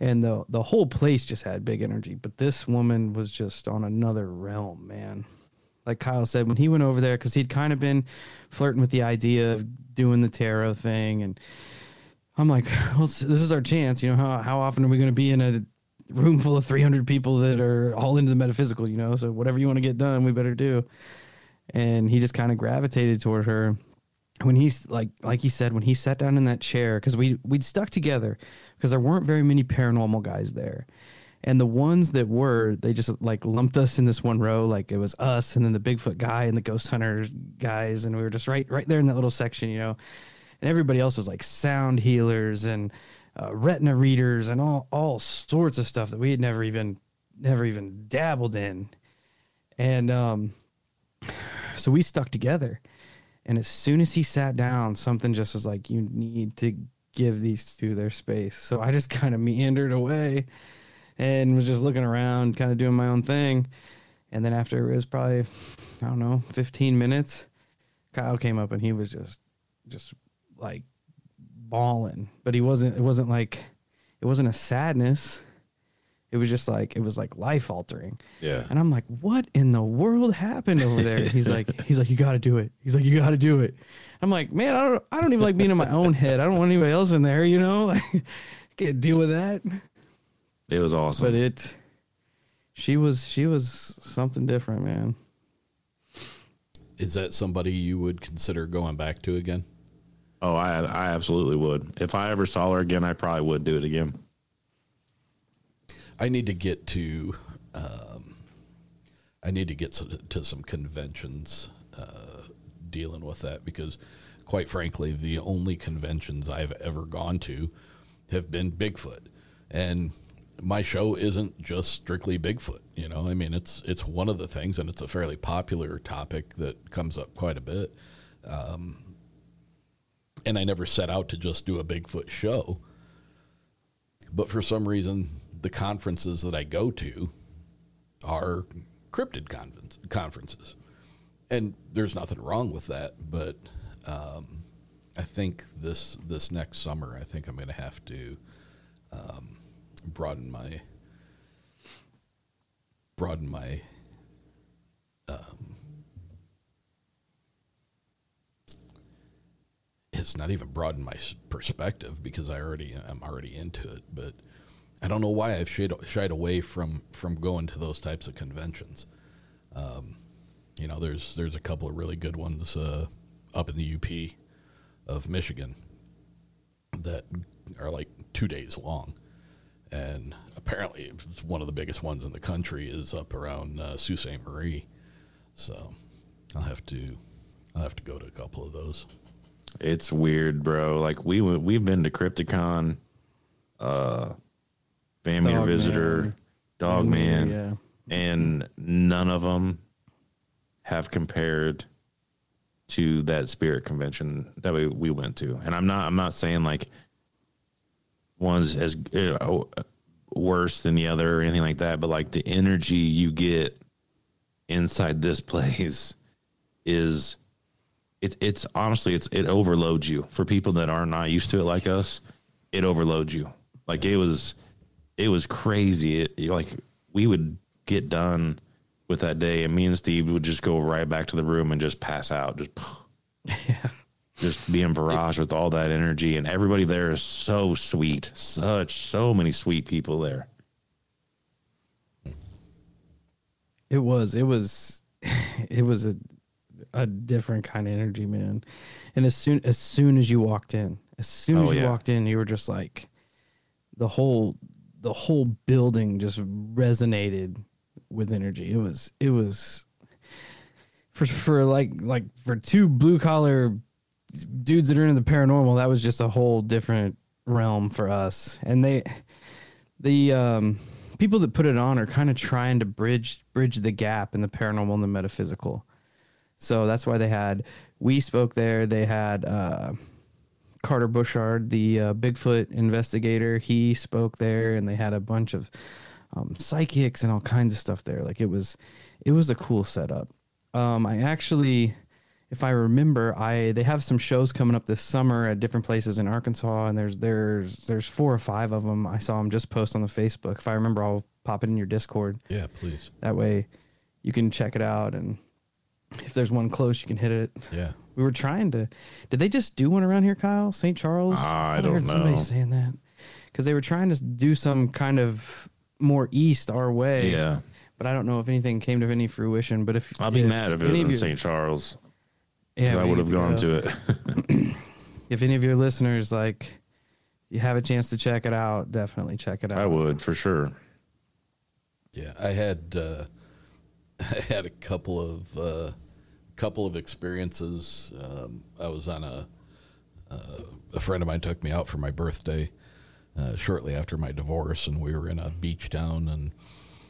and the the whole place just had big energy. But this woman was just on another realm, man. Like Kyle said, when he went over there, because he'd kind of been flirting with the idea of doing the tarot thing, and I'm like, well, this is our chance. You know, how how often are we going to be in a room full of 300 people that are all into the metaphysical? You know, so whatever you want to get done, we better do. And he just kind of gravitated toward her. When he's like, like he said, when he sat down in that chair, because we we'd stuck together because there weren't very many paranormal guys there. And the ones that were, they just like lumped us in this one row. Like it was us and then the Bigfoot guy and the ghost hunter guys. And we were just right, right there in that little section, you know. And everybody else was like sound healers and uh, retina readers and all, all sorts of stuff that we had never even, never even dabbled in. And, um, so we stuck together. And as soon as he sat down, something just was like, you need to give these two their space. So I just kind of meandered away and was just looking around, kind of doing my own thing. And then after it was probably, I don't know, 15 minutes, Kyle came up and he was just, just like bawling. But he wasn't, it wasn't like, it wasn't a sadness. It was just like, it was like life altering. Yeah. And I'm like, what in the world happened over there? He's like, he's like, you got to do it. He's like, you got to do it. I'm like, man, I don't, I don't even like being in my own head. I don't want anybody else in there, you know, like can't deal with that. It was awesome. But it, she was, she was something different, man. Is that somebody you would consider going back to again? Oh, I I absolutely would. If I ever saw her again, I probably would do it again. I need to get to, um, I need to get to, to some conventions uh, dealing with that because, quite frankly, the only conventions I've ever gone to have been Bigfoot, and my show isn't just strictly Bigfoot. You know, I mean, it's it's one of the things, and it's a fairly popular topic that comes up quite a bit. Um, and I never set out to just do a Bigfoot show, but for some reason, the conferences that I go to are cryptid conference, conferences, and there's nothing wrong with that. But um, I think this this next summer, I think I'm going to have to um, broaden my broaden my um, it's not even broaden my perspective because I already I'm already into it, but I don't know why I've shied, shied away from from going to those types of conventions. Um, you know, there's there's a couple of really good ones uh, up in the UP of Michigan that are like two days long, and apparently it's one of the biggest ones in the country is up around uh, Sault Ste. Marie. So I'll have to I'll have to go to a couple of those. It's weird, bro. Like we we've been to Crypticon, uh, Family Dog Visitor, Man. Dog Mm, man. yeah. And none of them have compared to that spirit convention that we, we went to. And I'm not I'm not saying like one's as you know, worse than the other or anything like that, but like the energy you get inside this place is it, it's honestly it's it overloads you for people that are not used to it like us it overloads you like it was it was crazy it like we would get done with that day and me and steve would just go right back to the room and just pass out just yeah. just being barraged with all that energy and everybody there is so sweet such so many sweet people there It was. It was. It was a a different kind of energy, man. And as soon as soon as you walked in, as soon Oh, as you yeah. walked in, you were just like the whole the whole building just resonated with energy. It was it was for for like like for two blue collar dudes that are into the paranormal, that was just a whole different realm for us. And they the um people that put it on are kind of trying to bridge bridge the gap in the paranormal and the metaphysical. So that's why they had we spoke there. They had uh, Carter Buschardt, the uh, Bigfoot investigator. He spoke there, and they had a bunch of um, psychics and all kinds of stuff there. Like it was, it was a cool setup. Um, I actually, if I remember, I they have some shows coming up this summer at different places in Arkansas, and there's there's there's four or five of them. I saw them just post on the Facebook. If I remember, I'll pop it in your Discord. Yeah, please. That way, you can check it out, and if there's one close, you can hit it. Yeah. We were trying to. Did they just do one around here, Kyle? St. Charles? Ah, I thought don't heard somebody saying that because they were trying to do some kind of more east our way. Yeah. But I don't know if anything came to any fruition. But if i'll be mad if it was any in st charles Yeah, i would have gone to it if any of your listeners like you have a chance to check it out, definitely check it out. i would for sure Yeah, I had uh, I had a couple of uh, couple of experiences. Um, I was on a uh, a friend of mine took me out for my birthday uh, shortly after my divorce, and we were in a beach town. And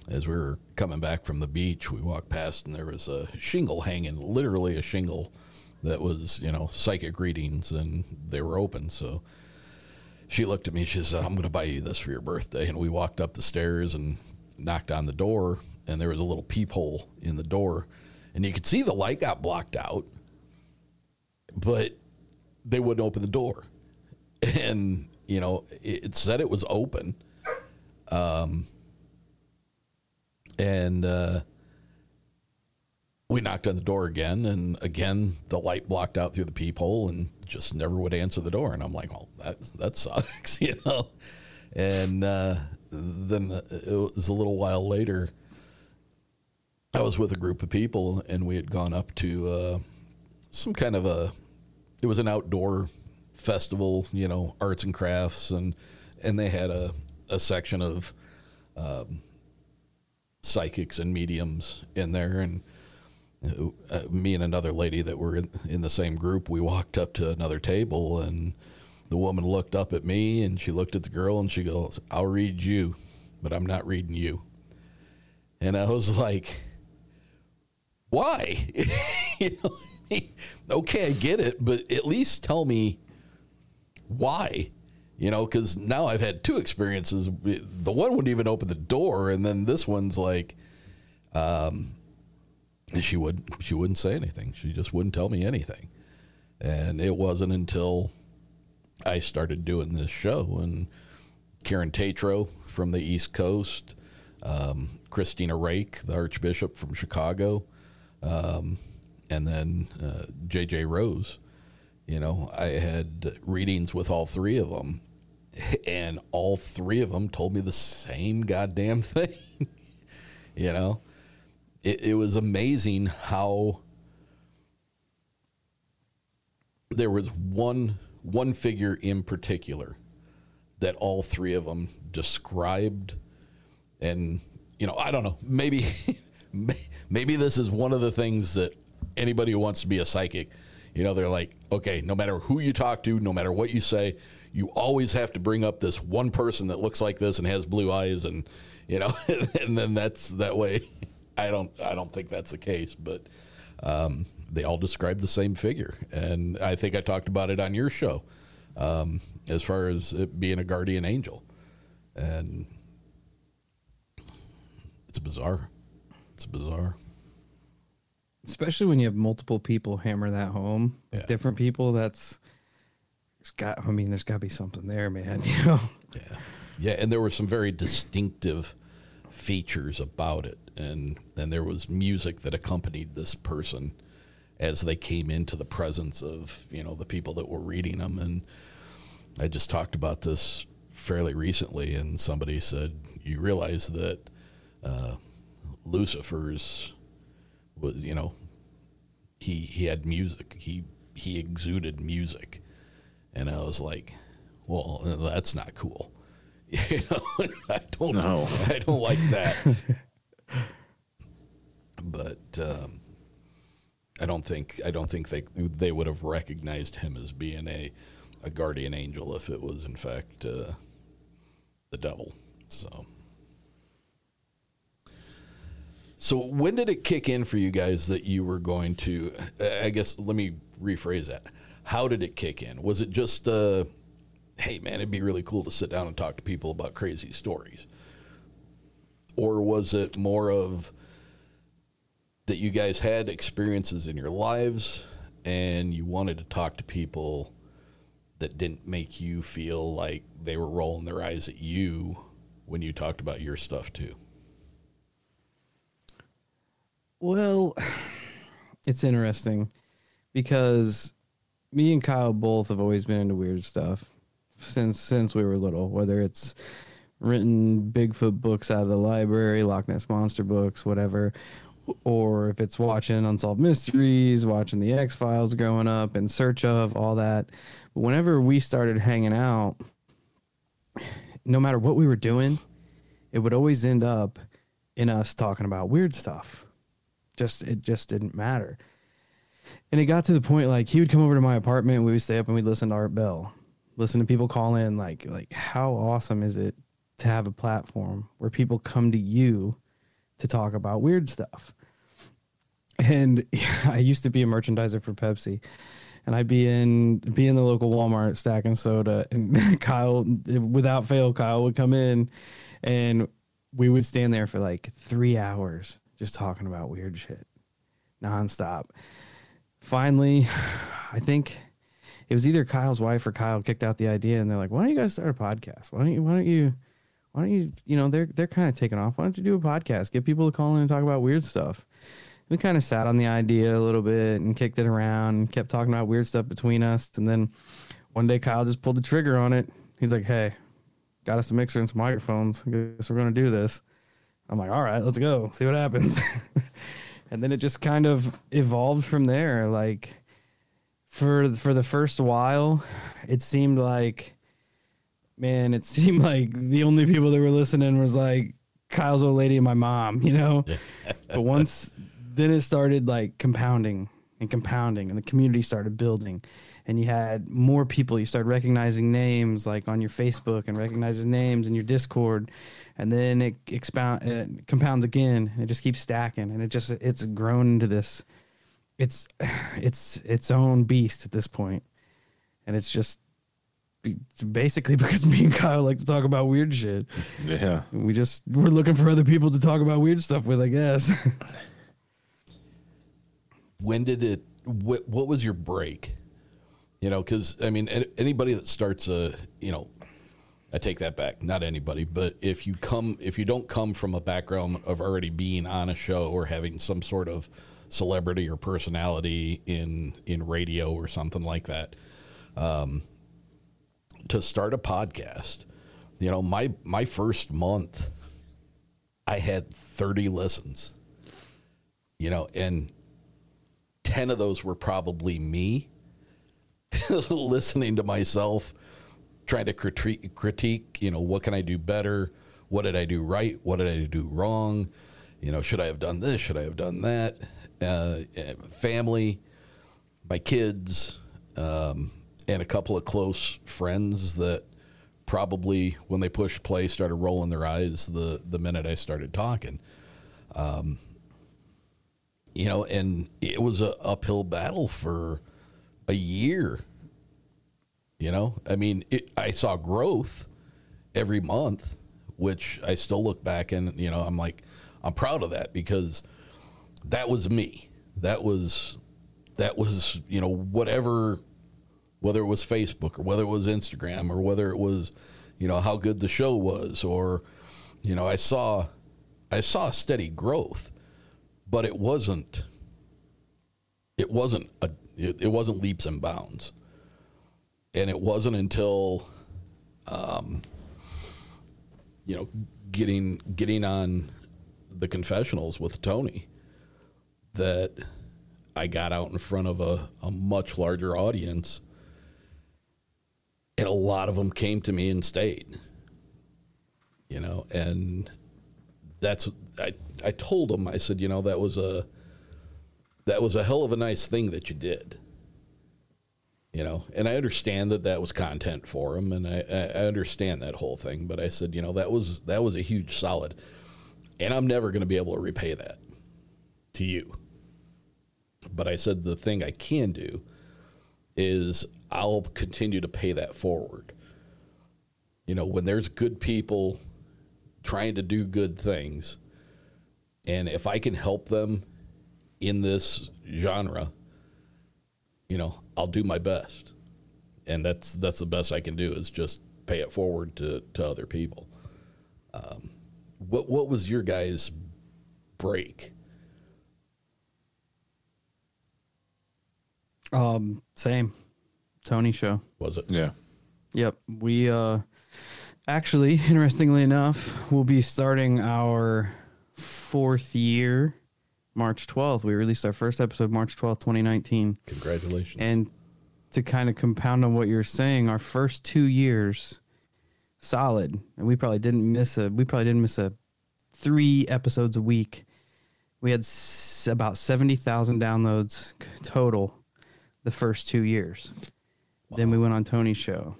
as we were coming back from the beach, we walked past, and there was a shingle hanging, literally a shingle that was you know psychic readings, and they were open. So she looked at me. She said, "I'm going to buy you this for your birthday." And we walked up the stairs and knocked on the door, and there was a little peephole in the door, and you could see the light got blocked out, but they wouldn't open the door, and you know it, it said it was open, um, and uh, we knocked on the door again, and again the light blocked out through the peephole, and just never would answer the door. And I'm like, well, that that sucks, you know. And uh, then it was a little while later. I was with a group of people, and we had gone up to uh, some kind of a. It was an outdoor festival, you know, arts and crafts, and and they had a a section of um, psychics and mediums in there, and uh, me and another lady that were in, in the same group, we walked up to another table, and the woman looked up at me, and she looked at the girl, and she goes, "I'll read you, but I'm not reading you." And I was like, "Why?" you know, okay, I get it, but at least tell me why. You know, because now I've had two experiences. The one wouldn't even open the door, and then this one's like, um, she would she wouldn't say anything. She just wouldn't tell me anything. And it wasn't until I started doing this show and Karen Tatro from the East Coast, um, Christina Rake, the Archbishop from Chicago, um, and then uh, JJ Rose. You know, I had readings with all three of them, and all three of them told me the same goddamn thing. you know, it, it was amazing how there was one one figure in particular that all three of them described and you know i don't know maybe maybe this is one of the things that anybody who wants to be a psychic You know, they're like, okay, no matter who you talk to, no matter what you say, you always have to bring up this one person that looks like this and has blue eyes, and you know, and then that's that way. I don't, I don't think that's the case, but um, they all describe the same figure, and I think I talked about it on your show, um, as far as it being a guardian angel, and it's bizarre. It's bizarre. especially when you have multiple people hammer that home, like different people. That's it's got. I mean, there's got to be something there, man. You know. Yeah, yeah, and there were some very distinctive features about it, and and there was music that accompanied this person as they came into the presence of you know the people that were reading them, and I just talked about this fairly recently, and somebody said you realize that uh, Lucifer's was you know he he had music. He he exuded music. And i was like well that's not cool. You know i don't No. i don't like that. But um, i don't think i don't think they they would have recognized him as being a a guardian angel if it was in fact uh, the devil. So So when did it kick in for you guys that you were going to? I guess let me rephrase that. How did it kick in? Was it just, uh, hey man, it'd be really cool to sit down and talk to people about crazy stories, or was it more of that you guys had experiences in your lives and you wanted to talk to people that didn't make you feel like they were rolling their eyes at you when you talked about your stuff too? Well, it's interesting because me and Kyle both have always been into weird stuff since since we were little. Whether it's written Bigfoot books out of the library, Loch Ness monster books, whatever, or if it's watching Unsolved Mysteries, watching the X Files growing up, in search of all that. But whenever we started hanging out, no matter what we were doing, it would always end up in us talking about weird stuff just it just didn't matter. And it got to the point like he would come over to my apartment, we would stay up and we'd listen to Art Bell, listen to people call in. Like like how awesome is it to have a platform where people come to you to talk about weird stuff? And I used to be a merchandiser for Pepsi. And I'd be in be in the local Walmart stacking soda, and Kyle, without fail, Kyle would come in, and we would stand there for like three hours just talking about weird shit nonstop. Finally, I think it was either Kyle's wife or Kyle kicked out the idea, and they're like, "Why don't you guys start a podcast? Why don't you? Why don't you? Why don't you? You know, they're they're kind of taking off. Why don't you do a podcast? Get people to call in and talk about weird stuff." We kind of sat on the idea a little bit and kicked it around and kept talking about weird stuff between us. And then one day Kyle just pulled the trigger on it. He's like, "Hey, got us a mixer and some microphones. I guess we're gonna do this." I'm like, all right, let's go, see what happens. and then it just kind of evolved from there. Like for for the first while, it seemed like man, it seemed like the only people that were listening was like Kyle's old lady and my mom, you know? but once then it started like compounding and compounding and the community started building and you had more people you started recognizing names like on your facebook and recognizes names in your discord and then it expound it compounds again and it just keeps stacking and it just it's grown into this it's it's its own beast at this point and it's just it's basically because me and Kyle like to talk about weird shit. Yeah. We just we're looking for other people to talk about weird stuff with, I guess. when did it what, what was your break you know because i mean anybody that starts a you know i take that back not anybody but if you come if you don't come from a background of already being on a show or having some sort of celebrity or personality in in radio or something like that um, to start a podcast you know my my first month i had 30 listens. You know and 10 of those were probably me listening to myself trying to critique critique you know what can i do better? What did i do right? What did i do wrong? You know should i have done this? Should i have done that? Uh, eh, family my kids, um, and a couple of close friends that probably when they pushed play started rolling their eyes the the minute I started talking. Um, you know, and it was a uphill battle for a year. You know, I mean, it, I saw growth every month, which I still look back and you know I'm like I'm proud of that because that was me. That was that was you know whatever whether it was Facebook or whether it was Instagram or whether it was you know how good the show was or you know I saw I saw steady growth but it wasn't it wasn't a it, it wasn't leaps and bounds. And it wasn't until um, you know getting getting on the confessionals with Tony that I got out in front of a, a much larger audience and a lot of them came to me and stayed you know and that's I, I told them I said you know that was a that was a hell of a nice thing that you did. You know and i understand that that was content for him and I, I understand that whole thing but i said you know that was that was a huge solid and i'm never going to be able to repay that to you. But i said the thing i can do is i'll continue to pay that forward. You know when there's good people trying to do good things and if i can help them in this genre you know, I'll do my best. And that's that's the best I can do is just pay it forward to, to other people. Um, what what was your guys' break? Um, same. Tony show. Was it? Yeah. Yep. We uh actually, interestingly enough, we'll be starting our fourth year March 12th. We released our first episode March 12th, 2019. Congratulations. And to kind of compound on what you're saying, our first 2 years solid. And we probably didn't miss a we probably didn't miss a 3 episodes a week. We had s- about 70,000 downloads total the first 2 years. Then we went on Tony's show.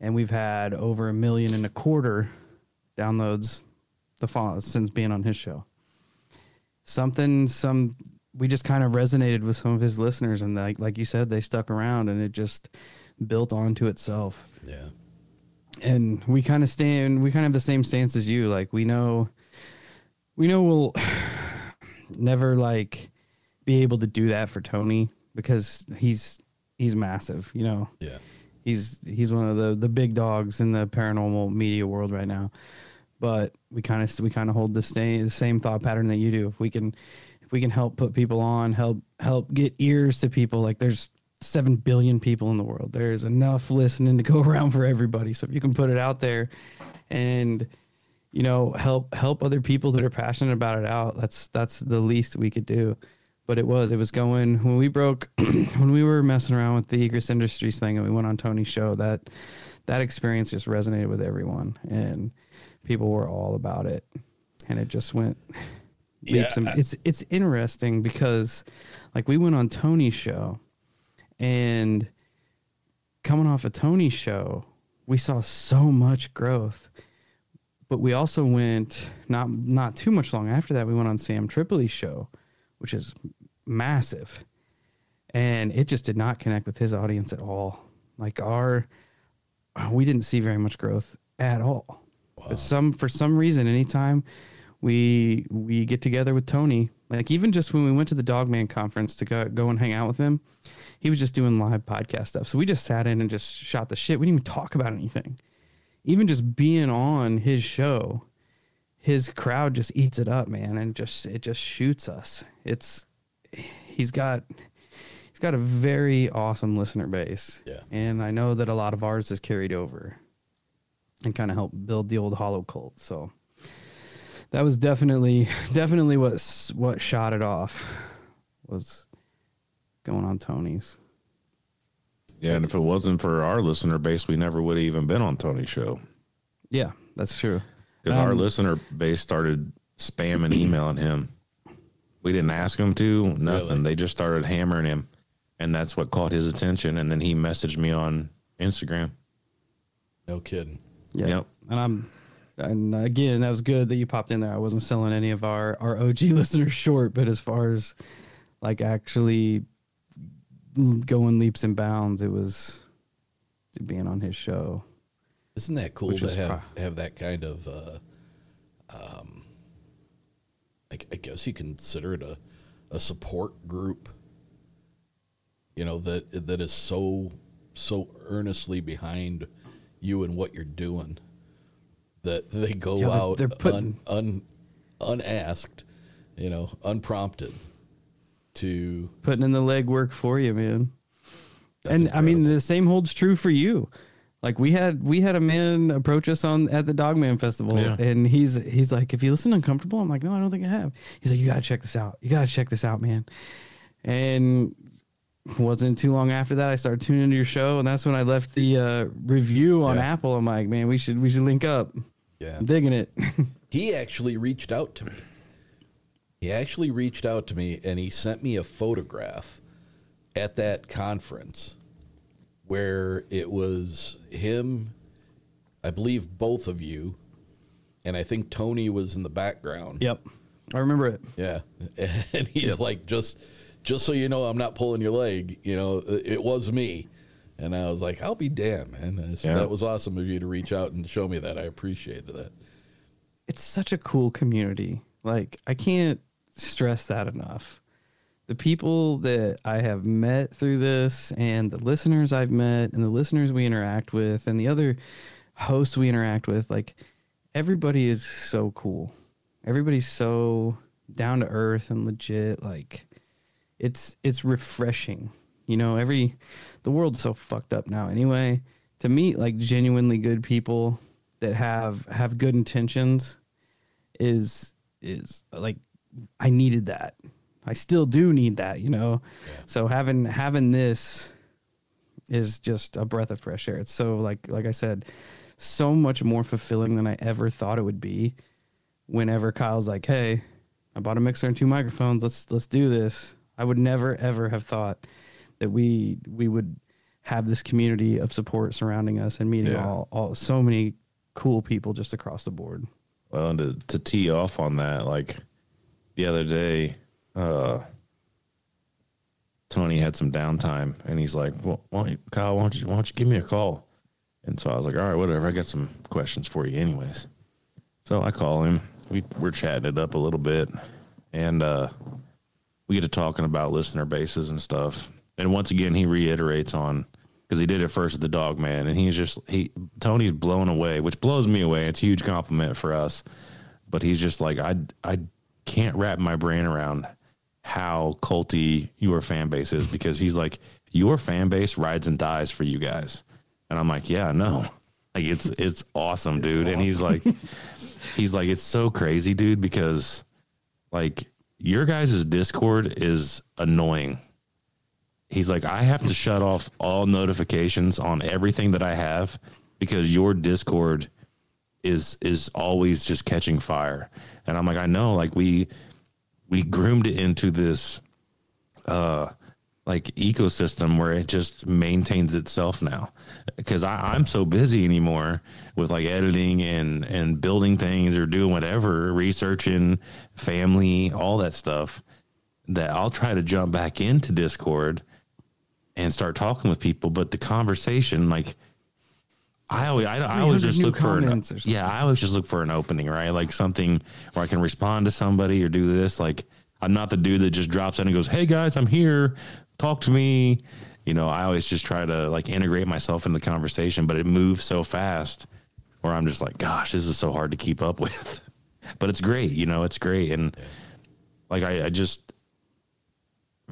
And we've had over a million and a quarter downloads the fall since being on his show something some we just kind of resonated with some of his listeners and like like you said they stuck around and it just built onto itself. Yeah. And we kind of stand we kind of have the same stance as you like we know we know we'll never like be able to do that for tony because he's he's massive you know? Yeah. He's he's one of the the big dogs in the paranormal media world right now but we kind of we kind of hold the same the same thought pattern that you do. If we can if we can help put people on help help get ears to people like there's 7 billion people in the world. There's enough listening to go around for everybody. So if you can put it out there and you know help help other people that are passionate about it out that's that's the least we could do. But it was it was going when we broke when we were messing around with the Egress Industries thing and we went on Tony's show that that experience just resonated with everyone. And people were all about it. And it just went leaps Yeah, and it's it's interesting because like we went on Tony's show and coming off of Tony show we saw so much growth. But we also went not not too much long after that we went on Sam Tripoli's show which is massive. And it just did not connect with his audience at all. Like our we didn't see very much growth at all but some for some reason anytime we we get together with Tony like even just when we went to the Dogman conference to go go and hang out with him he was just doing live podcast stuff. So we just sat in and just shot the shit. We didn't even talk about anything. Even just being on his show his crowd just eats it up man and just it just shoots us. It's he's got he's got a very awesome listener base. Yeah. and i know that a lot of ours is carried over and kind of help build the old Holo Cult so that was definitely definitely what what shot it off was going on tony's Yeah, and if it wasn't for our listener base, we never would have even been on Tony's show. yeah that's true Because our Um, listener base started spamming, emailing him. We didn't ask them to, nothing. Really? They just started hammering him. and that's what caught his attention. And then he messaged me on Instagram. No kidding. Yeah. Yep. And I'm and again, that was good that you popped in there. I wasn't selling any of our our OG listeners short, but as far as like actually going leaps and bounds, it was being on his show. Isn't that cool to was have have that kind of? Uh, um, I, I guess you consider it a a support group. You know that that is so so earnestly behind you and what you're doing that they go Yeah, they're- out they're putting- un, un, unasked, you know, unprompted to Putting in the legwork for you, man. and I mean the same holds true for you. Like we had we had a man approach us on at the Dogman Festival Yeah. and he's he's like, if you listen uncomfortable, I'm like, no, I don't think I have. He's like, you gotta check this out. You gotta check this out, man. And wasn't too long after that I started tuning into your show, and that's when I left the uh, review on Yeah. Apple. I'm like, man, we should we should link up. Yeah. I'm digging it. he actually reached out to me. He actually reached out to me and he sent me a photograph at that conference where it was him, I believe both of you, and I think Tony was in the background. Yep. I remember it. Yeah. And he's like, just just so you know, I'm not pulling your leg. You know, it was me. And I was like, I'll be damned, man. I said, Yeah. That was awesome of you to reach out and show me that. I appreciated that. it's such a cool community. Like I can't stress that enough. The people that I have met through this and the listeners I've met and the listeners we interact with and the other hosts we interact with, like everybody is so cool. Everybody's so down to earth and legit. Like it's it's refreshing. You know, every the world's so fucked up now anyway. To meet like genuinely good people that have have good intentions is is like I needed that. I still do need that, you know. So having having this is just a breath of fresh air. It's so like like I said, so much more fulfilling than I ever thought it would be. Whenever Kyle's like, "Hey, I bought a mixer and two microphones. Let's let's do this." I would never ever have thought that we we would have this community of support surrounding us and meeting Yeah. all, all so many cool people just across the board. Well, and to, to tee off on that, like the other day, uh, Tony had some downtime, and he's like, "Well, why you, Kyle, why don't you, why don't you give me a call?" And so I was like, "All right, whatever. I got some questions for you, anyways." So I call him. We we're chatting it up a little bit, and uh, we get to talking about listener bases and stuff. And once again, he reiterates on because he did it first at the Dog Man, and he's just he Tony's blown away, which blows me away. It's a huge compliment for us, but he's just like I I can't wrap my brain around how culty your fan base is because he's like your fan base rides and dies for you guys, and I'm like yeah no, like it's it's awesome, dude, and he's like he's like it's so crazy, dude, because like your guys' Discord is annoying. He's like i have to shut off all notifications on everything that i have because your discord is is always just catching fire. And i'm like i know like we we groomed it into this uh like ecosystem where it just maintains itself now because i'm so busy anymore with like editing and and building things or doing whatever researching family all that stuff that i'll try to jump back into discord and start talking with people. But the conversation, like, I always, I, I always just look for, an, comments or something. yeah, I always just look for an opening, right? Like something where I can respond to somebody or do this. Like, I'm not the dude that just drops in and goes, "Hey guys, I'm here. Talk to me." You know, I always just try to like integrate myself in the conversation, but it moves so fast, where I'm just like, "Gosh, this is so hard to keep up with." but it's great, you know, it's great, and like I, I just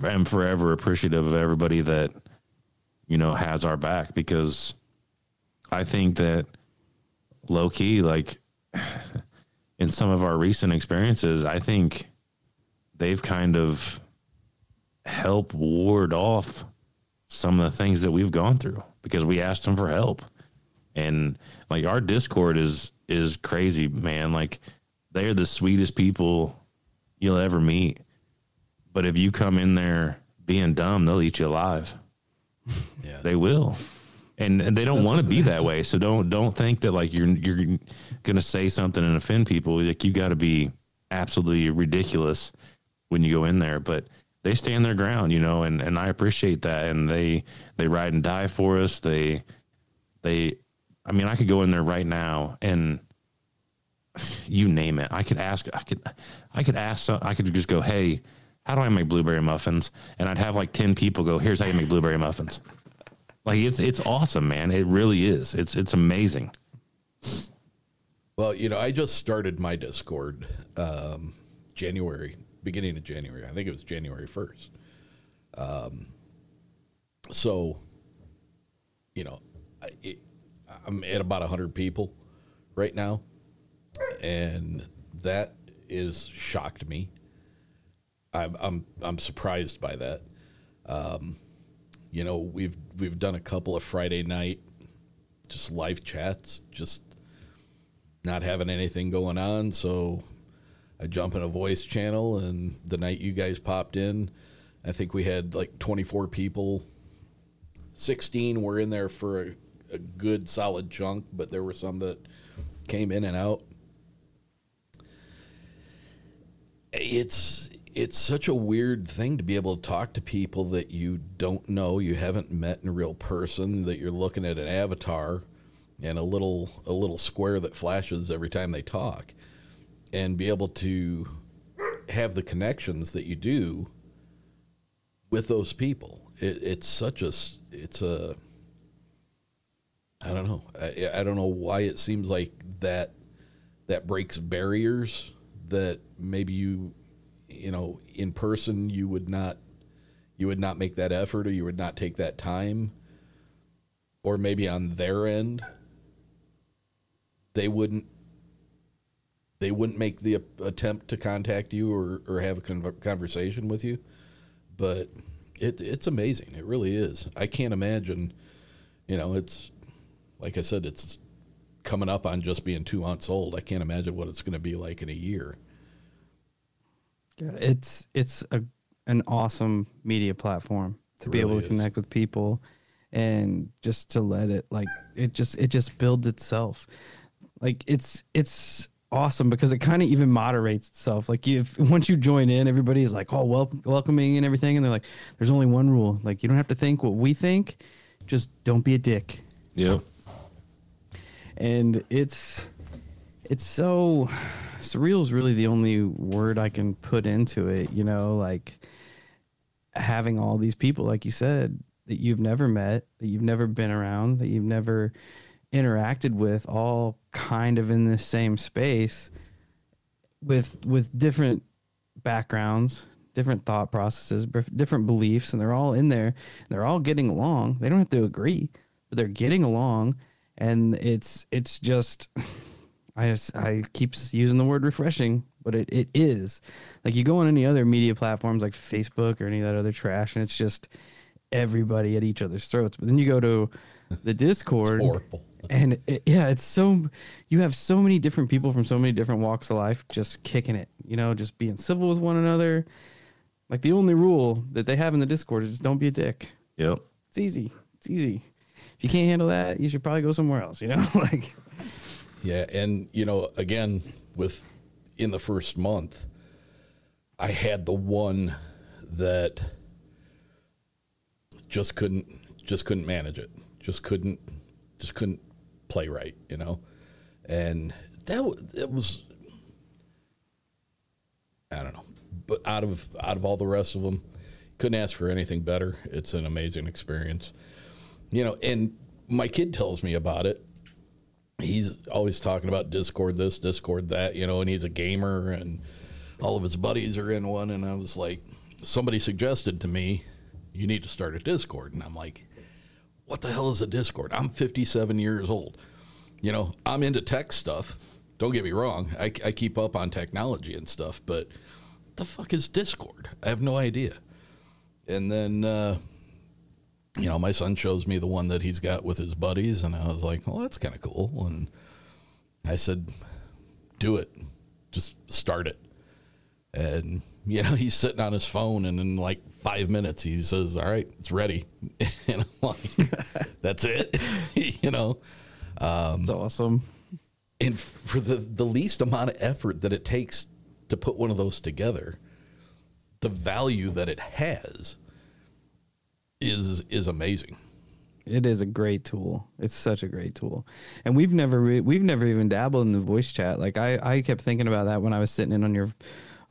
am forever appreciative of everybody that you know has our back because I think that low key, like in some of our recent experiences, I think they've kind of helped ward off some of the things that we've gone through because we asked them for help. And like our Discord is is crazy, man. Like they're the sweetest people you'll ever meet. But if you come in there being dumb, they'll eat you alive. Yeah. They will. And, and they don't want to be that way. So don't don't think that like you're you're gonna say something and offend people. Like you got to be absolutely ridiculous when you go in there. But they stand their ground, you know, and, and I appreciate that. And they they ride and die for us. They they I mean, I could go in there right now and you name it. I could ask I could I could ask I could just go, "Hey, how do I make blueberry muffins?" And I'd have like 10 people go, "Here's how you make blueberry muffins." Like it's it's awesome, man. It really is. It's it's amazing. Well, you know, I just started my Discord um, January, beginning of January. I think it was January 1st. Um, so, you know, I, it, I'm at about 100 people right now. And that is shocked me. I'm, I'm, I'm surprised by that. Um, you know, we've, we've done a couple of Friday night just live chats, just not having anything going on. So I jump in a voice channel, and the night you guys popped in, I think we had like 24 people. 16 were in there for a, a good solid chunk, but there were some that came in and out. It's it's such a weird thing to be able to talk to people that you don't know, you haven't met in real person, that you're looking at an avatar and a little a little square that flashes every time they talk and be able to have the connections that you do with those people. It, it's such a it's a I don't know. I, I don't know why it seems like that that breaks barriers that maybe you you know in person you would not you would not make that effort or you would not take that time or maybe on their end they wouldn't they wouldn't make the attempt to contact you or, or have a conversation with you but it, it's amazing it really is i can't imagine you know it's like i said it's coming up on just being two months old i can't imagine what it's going to be like in a year Yeah, it's it's a an awesome media platform to It be able to is. connect with people and just to let it like it just it just builds itself. Like it's it's awesome because it kind of even moderates itself. Like you if, once you join in, everybody's like, "Oh, wel- welcoming and everything," and they're like, "There's only one rule. Like you don't have to think what we think. Just don't be a dick." Yep. and it's it's so surreal is really the only word I can put into it. You know, like having all these people, like you said, that you've never met, that you've never been around, that you've never interacted with, all kind of in this same space with with different backgrounds, different thought processes, different beliefs, and they're all in there. They're all getting along. They don't have to agree, but they're getting along, and it's it's just. I just I keep using the word refreshing, but it, it is like you go on any other media platforms like Facebook or any of that other trash, and it's just everybody at each other's throats. But then you go to the Discord, horrible. and it, yeah, it's so you have so many different people from so many different walks of life just kicking it, you know, just being civil with one another. Like the only rule that they have in the Discord is just don't be a dick. Yep. It's easy. It's easy. If you can't handle that, you should probably go somewhere else. You know, like Yeah, and you know, again, with in the first month, I had the one that just couldn't just couldn't manage it. Just couldn't just couldn't play right, you know. And that it was I don't know. But out of out of all the rest of them, couldn't ask for anything better. It's an amazing experience. You know, and my kid tells me about it he's always talking about Discord this, Discord that, you know, and he's a gamer and all of his buddies are in one. And I was like, somebody suggested to me, you need to start a Discord. And I'm like, what the hell is a Discord? I'm 57 years old. You know, I'm into tech stuff. Don't get me wrong. I, I keep up on technology and stuff, but the fuck is Discord? I have no idea. And then, uh, you know, my son shows me the one that he's got with his buddies, and I was like, well, that's kind of cool. And I said, do it, just start it. and you know he's sitting on his phone, and in like five minutes he says, "All right, it's ready," and I'm like, "That's it," you know. Um, It's awesome. and for the the least amount of effort that it takes to put one of those together, the value that it has is is amazing. It is a great tool. It's such a great tool, and we've never re- we've never even dabbled in the voice chat. Like I, I kept thinking about that when I was sitting in on your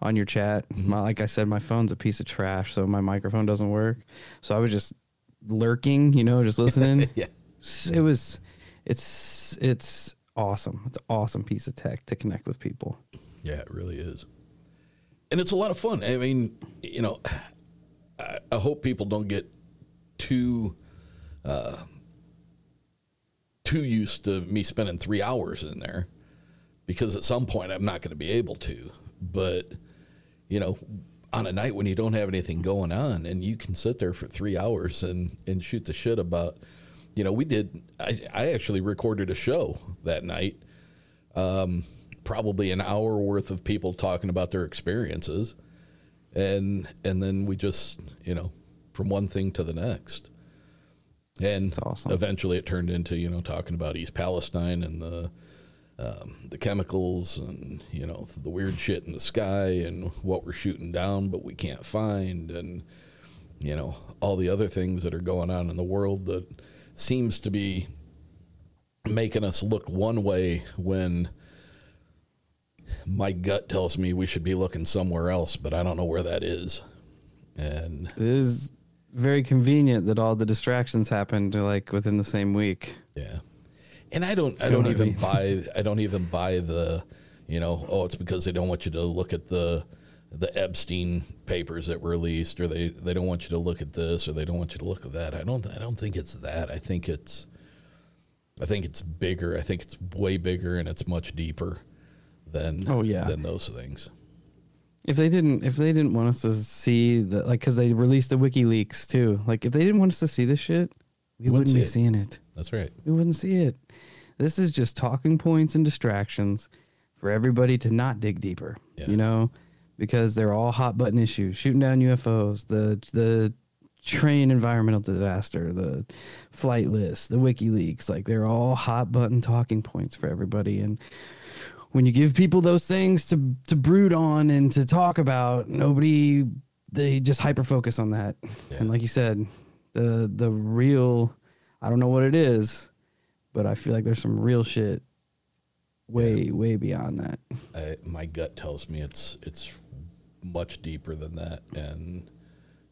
on your chat. My, like I said, my phone's a piece of trash, so my microphone doesn't work. So I was just lurking, you know, just listening. yeah, it was. It's it's awesome. It's an awesome piece of tech to connect with people. Yeah, it really is. And it's a lot of fun. I mean, you know, I, I hope people don't get too uh, too used to me spending three hours in there because at some point I'm not going to be able to. But you know, on a night when you don't have anything going on and you can sit there for three hours and and shoot the shit about, you know, we did. I, I actually recorded a show that night. Um, probably an hour worth of people talking about their experiences and and then we just you know from one thing to the next and eventually it turned into you know talking about east palestine and the um, the chemicals and you know the weird shit in the sky and what we're shooting down but we can't find and you know all the other things that are going on in the world that seems to be making us look one way when my gut tells me we should be looking somewhere else, but I don't know where that is. And It is very convenient that all the distractions happened like within the same week. Yeah. And I don't I don't even buy I don't even buy the you know, oh it's because they don't want you to look at the the Epstein papers that were released or they, they don't want you to look at this or they don't want you to look at that. I don't I don't think it's that. I think it's I think it's bigger. I think it's way bigger and it's much deeper than Oh, yeah. than those things. If they didn't, if they didn't want us to see the like, because they released the WikiLeaks too. Like, if they didn't want us to see this shit, we Wouldn't wouldn't, be it. seeing it. That's right. We wouldn't see it. This is just talking points and distractions for everybody to not dig deeper. You know, because they're all hot button issues: shooting down UFOs, the the train environmental disaster, the flight list, the WikiLeaks. Like they're all hot button talking points for everybody, and when you give people those things to to brood on and to talk about, nobody they just hyper focus on that. And like you said, the the real I don't know what it is, but I feel like there's some real shit way way beyond that. I, my gut tells me it's it's much deeper than that, and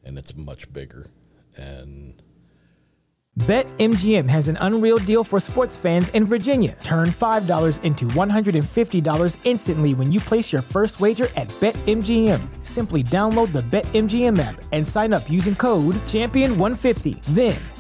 and it's much bigger, and BetMGM has an unreal deal for sports fans in Virginia. Turn $5 into $150 instantly when you place your first wager at BetMGM. Simply download the BetMGM app and sign up using code Champion150. Then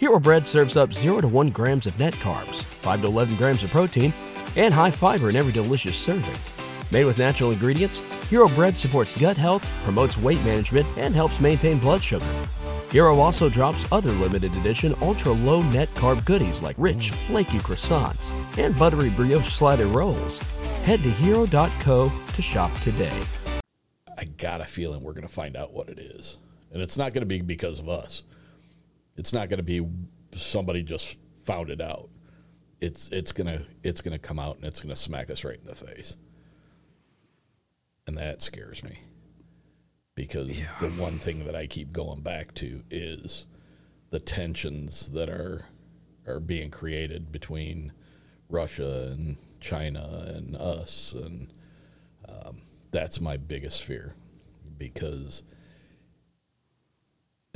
Hero Bread serves up 0 to 1 grams of net carbs, 5 to 11 grams of protein, and high fiber in every delicious serving. Made with natural ingredients, Hero Bread supports gut health, promotes weight management, and helps maintain blood sugar. Hero also drops other limited edition ultra low net carb goodies like rich, flaky croissants and buttery brioche slider rolls. Head to hero.co to shop today. I got a feeling we're going to find out what it is, and it's not going to be because of us. It's not going to be somebody just found it out. It's it's gonna it's gonna come out and it's gonna smack us right in the face, and that scares me. Because the one thing that I keep going back to is the tensions that are are being created between Russia and China and us, and um, that's my biggest fear. Because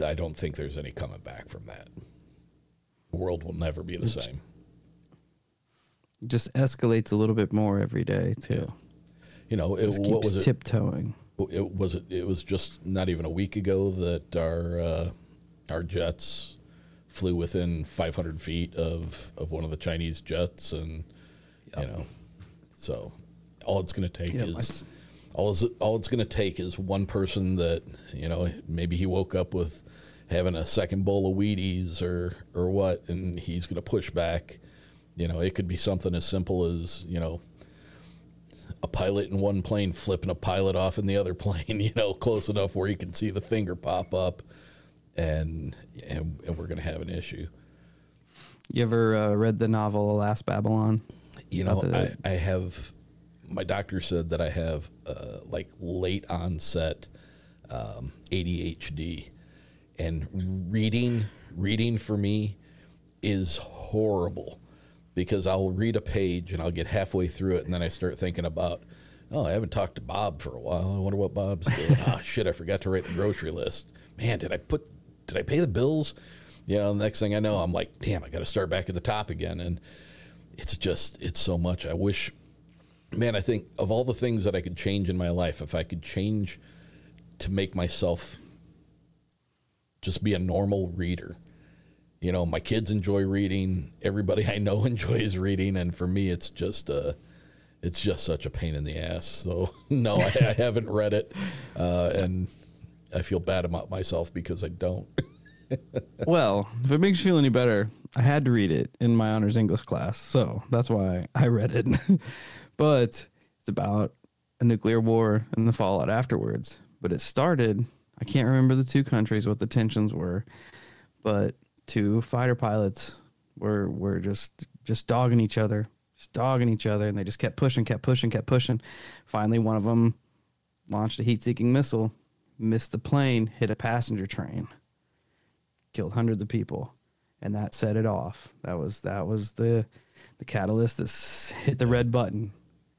I don't think there's any coming back from that. The world will never be the It's- same. Just escalates a little bit more every day too. You know, it, Just what keeps was tiptoeing. It was it, it was just not even a week ago that our uh, our jets flew within 500 feet of of one of the Chinese jets, and you know, so all it's going to take Yeah, is all is all it's going to take is one person that you know maybe he woke up with having a second bowl of Wheaties or or what, and he's going to push back. You know, it could be something as simple as you know a pilot in one plane flipping a pilot off in the other plane, you know, close enough where you can see the finger pop up, and and, and we're going to have an issue. You ever uh, read the novel Alas Babylon? You know, I, I have. My doctor said that I have uh, like late onset um, ADHD, and reading reading for me is horrible because I'll read a page and I'll get halfway through it and then I start thinking about, oh, I haven't talked to Bob for a while. I wonder what Bob's doing. ah, shit, I forgot to write the grocery list. Man, did I put did I pay the bills? You know, the next thing I know, I'm like, damn, I got to start back at the top again. And it's just, it's so much. I wish, man, I think of all the things that I could change in my life, if I could change to make myself just be a normal reader. You know, my kids enjoy reading. Everybody I know enjoys reading, and for me, it's just uh it's just such a pain in the ass. So no, I, I haven't read it, uh, and I feel bad about myself because I don't. well, if it makes you feel any better, I had to read it in my honors English class, so that's why I read it. but it's about a nuclear war and the fallout afterwards. But it started, I can't remember the two countries, what the tensions were, but two fighter pilots were were just just dogging each other, just dogging each other, and they just kept pushing, kept pushing, kept pushing. Finally, one of them launched a heat-seeking missile, missed the plane, hit a passenger train killed hundreds of people and that set it off that was that was the the catalyst that hit the red button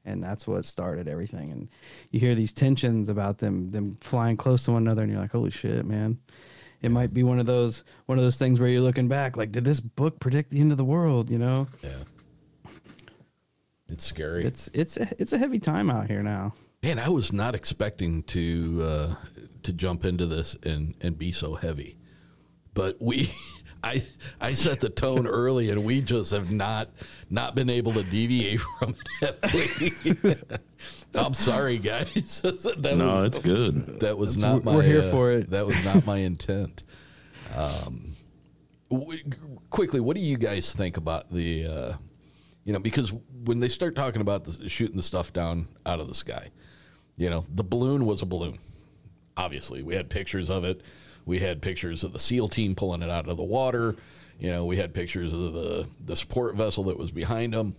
and that's what started everything. And you hear these tensions about them them flying close to one another and you're like holy shit man. It might be one of those one of those things where you're looking back like did this book predict the end of the world? You know? Yeah. It's scary. It's it's a, it's a heavy time out here now. Man, I was not expecting to uh, to jump into this and and be so heavy, but we. I, I set the tone early, and we just have not not been able to deviate from it. I'm sorry, guys. that No, it's good. That was That's- not my. we're here uh, for it. That was not my intent. Um, w- quickly, what do you guys think about the? Uh, you know, because when they start talking about the, shooting the stuff down out of the sky, you know, the balloon was a balloon. Obviously, we had pictures of it. We had pictures of the SEAL team pulling it out of the water. You know, we had pictures of the the support vessel that was behind them.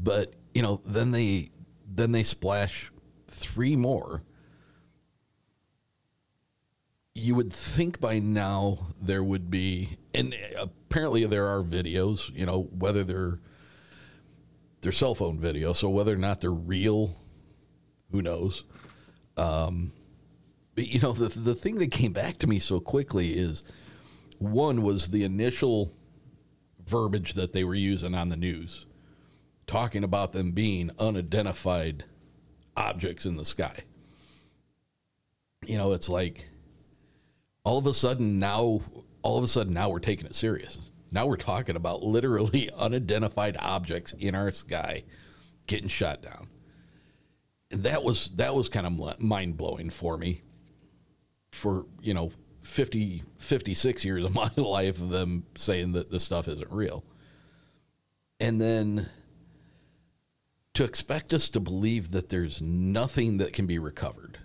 But you know, then they then they splash three more. You would think by now there would be, and apparently there are videos. You know, whether they're they're cell phone videos, so whether or not they're real, who knows? Um, but you know, the the thing that came back to me so quickly is one was the initial verbiage that they were using on the news, talking about them being unidentified objects in the sky. You know, it's like all of a sudden now, all of a sudden now we're taking it serious. Now we're talking about literally unidentified objects in our sky getting shot down. And that was that was kind of mind blowing for me. For you know, 50, 56 years of my life of them saying that this stuff isn't real, and then to expect us to believe that there's nothing that can be recovered,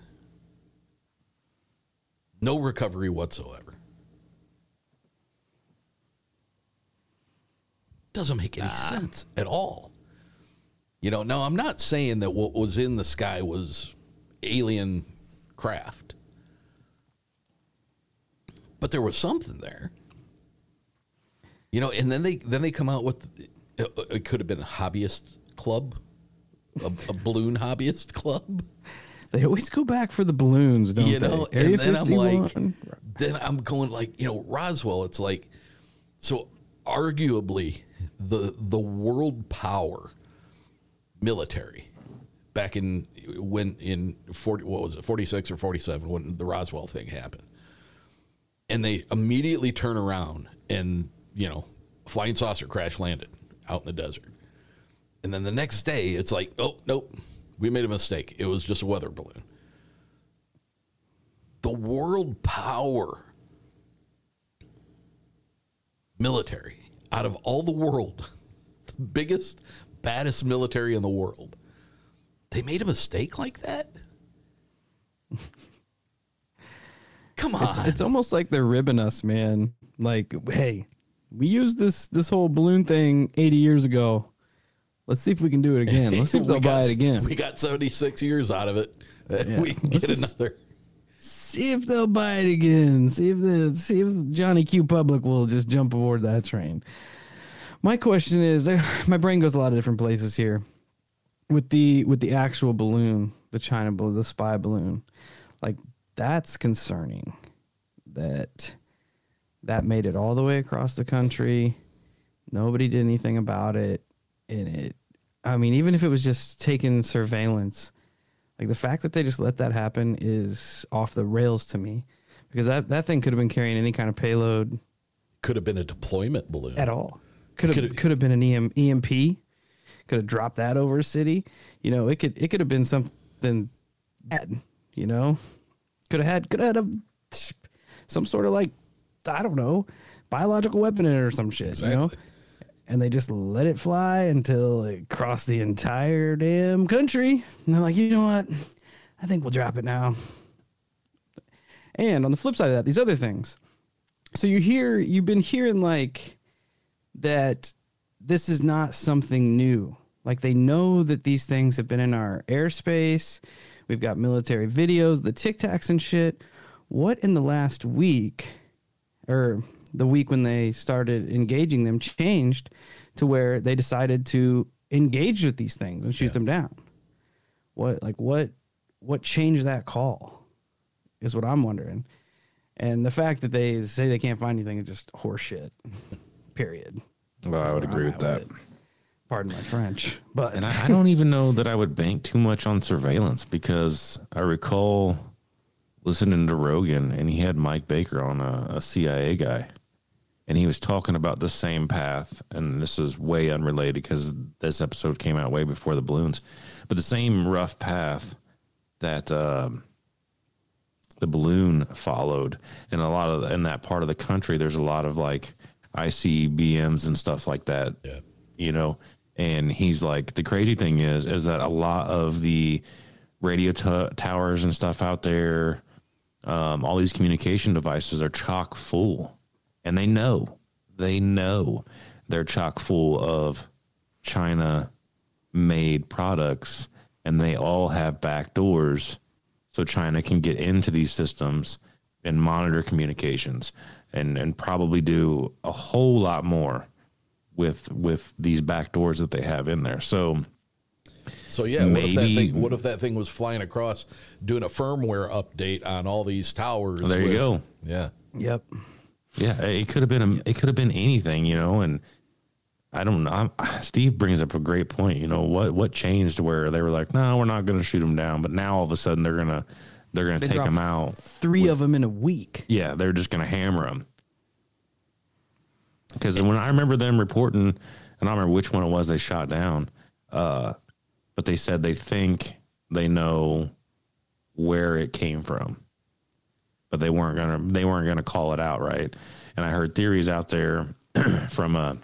no recovery whatsoever. Doesn't make any ah. sense at all. You know, now I'm not saying that what was in the sky was alien craft, but there was something there. You know, and then they then they come out with It, it could have been a hobbyist club, a, a balloon hobbyist club. They always go back for the balloons, don't you they? know, Area and then I'm like, 51. then I'm going like, you know, Roswell. It's like, so arguably the the world power military back in when in 40 what was it 46 or 47 when the Roswell thing happened and they immediately turn around and you know flying saucer crash landed out in the desert. And then the next day it's like oh nope we made a mistake. It was just a weather balloon. The world power military out of all the world the biggest baddest military in the world they made a mistake like that come on It's, it's almost like they're ribbing us, man. Like, hey, we used this this whole balloon thing 80 years ago. Let's see if we can do it again. Let's see if they'll got- buy it again. we got 76 years out of it Yeah. we can get another See if they'll buy it again. See if the see if Johnny Q Public will just jump aboard that train. My question is, my brain goes a lot of different places here. With the with the actual balloon, the China balloon, the spy balloon, like that's concerning. That that made it all the way across the country. Nobody did anything about it, and it. I mean, even if it was just taking surveillance, like the fact that they just let that happen is off the rails to me, because that that thing could have been carrying any kind of payload could have been a deployment balloon at all. Could have could have been an EM, EMP. Could have dropped that over a city. You know, it could it could have been something bad. You know, could have had could have had a some sort of like I don't know biological weapon in it or some shit. You know, and they just let it fly until it crossed the entire damn country. And they're like, you know what? I think we'll drop it now. And on the flip side of that, these other things. So you hear, you've been hearing like that this is not something new. Like they know that these things have been in our airspace. We've got military videos, the Tic Tacs and shit. What in the last week, or the week when they started engaging them, changed to where they decided to engage with these things and shoot them down? What like what what changed that call? Is what I'm wondering. And the fact that they say they can't find anything is just horseshit. Period. Well, I would agree with that. at Pardon my French, but And I, I don't even know that I would bank too much on surveillance because I recall listening to Rogan and he had Mike Baker on a, a CIA guy. And he was talking about the same path. And this is way unrelated because this episode came out way before the balloons, but the same rough path that um, the balloon followed. And a lot of, in that part of the country, there's a lot of like ICBMs and stuff like that. Yeah. You know, and he's like, the crazy thing is, is that a lot of the radio t- towers and stuff out there, um, all these communication devices are chock full, and they know, they know they're chock full of China made products, and they all have back doors, so China can get into these systems and monitor communications, and and probably do a whole lot more with with these back doors that they have in there. So So yeah, what if that Maybe- thing? What if that thing was flying across, doing a firmware update on all these towers? There you go. Yeah. Yep. Yeah, it could have been a, it could have been anything, you know, and I don't know. I'm, Steve brings up a great point. You know what what changed where they were like, no, we're not going to shoot them down, but now all of a sudden they're gonna they're gonna They take them out. Three of them in a week. Yeah, they're just gonna hammer them. Because when I remember them reporting, and I don't remember which one it was they shot down, uh, but they said they think they know where it came from, but they weren't gonna they weren't gonna call it out right. And I heard theories out there from a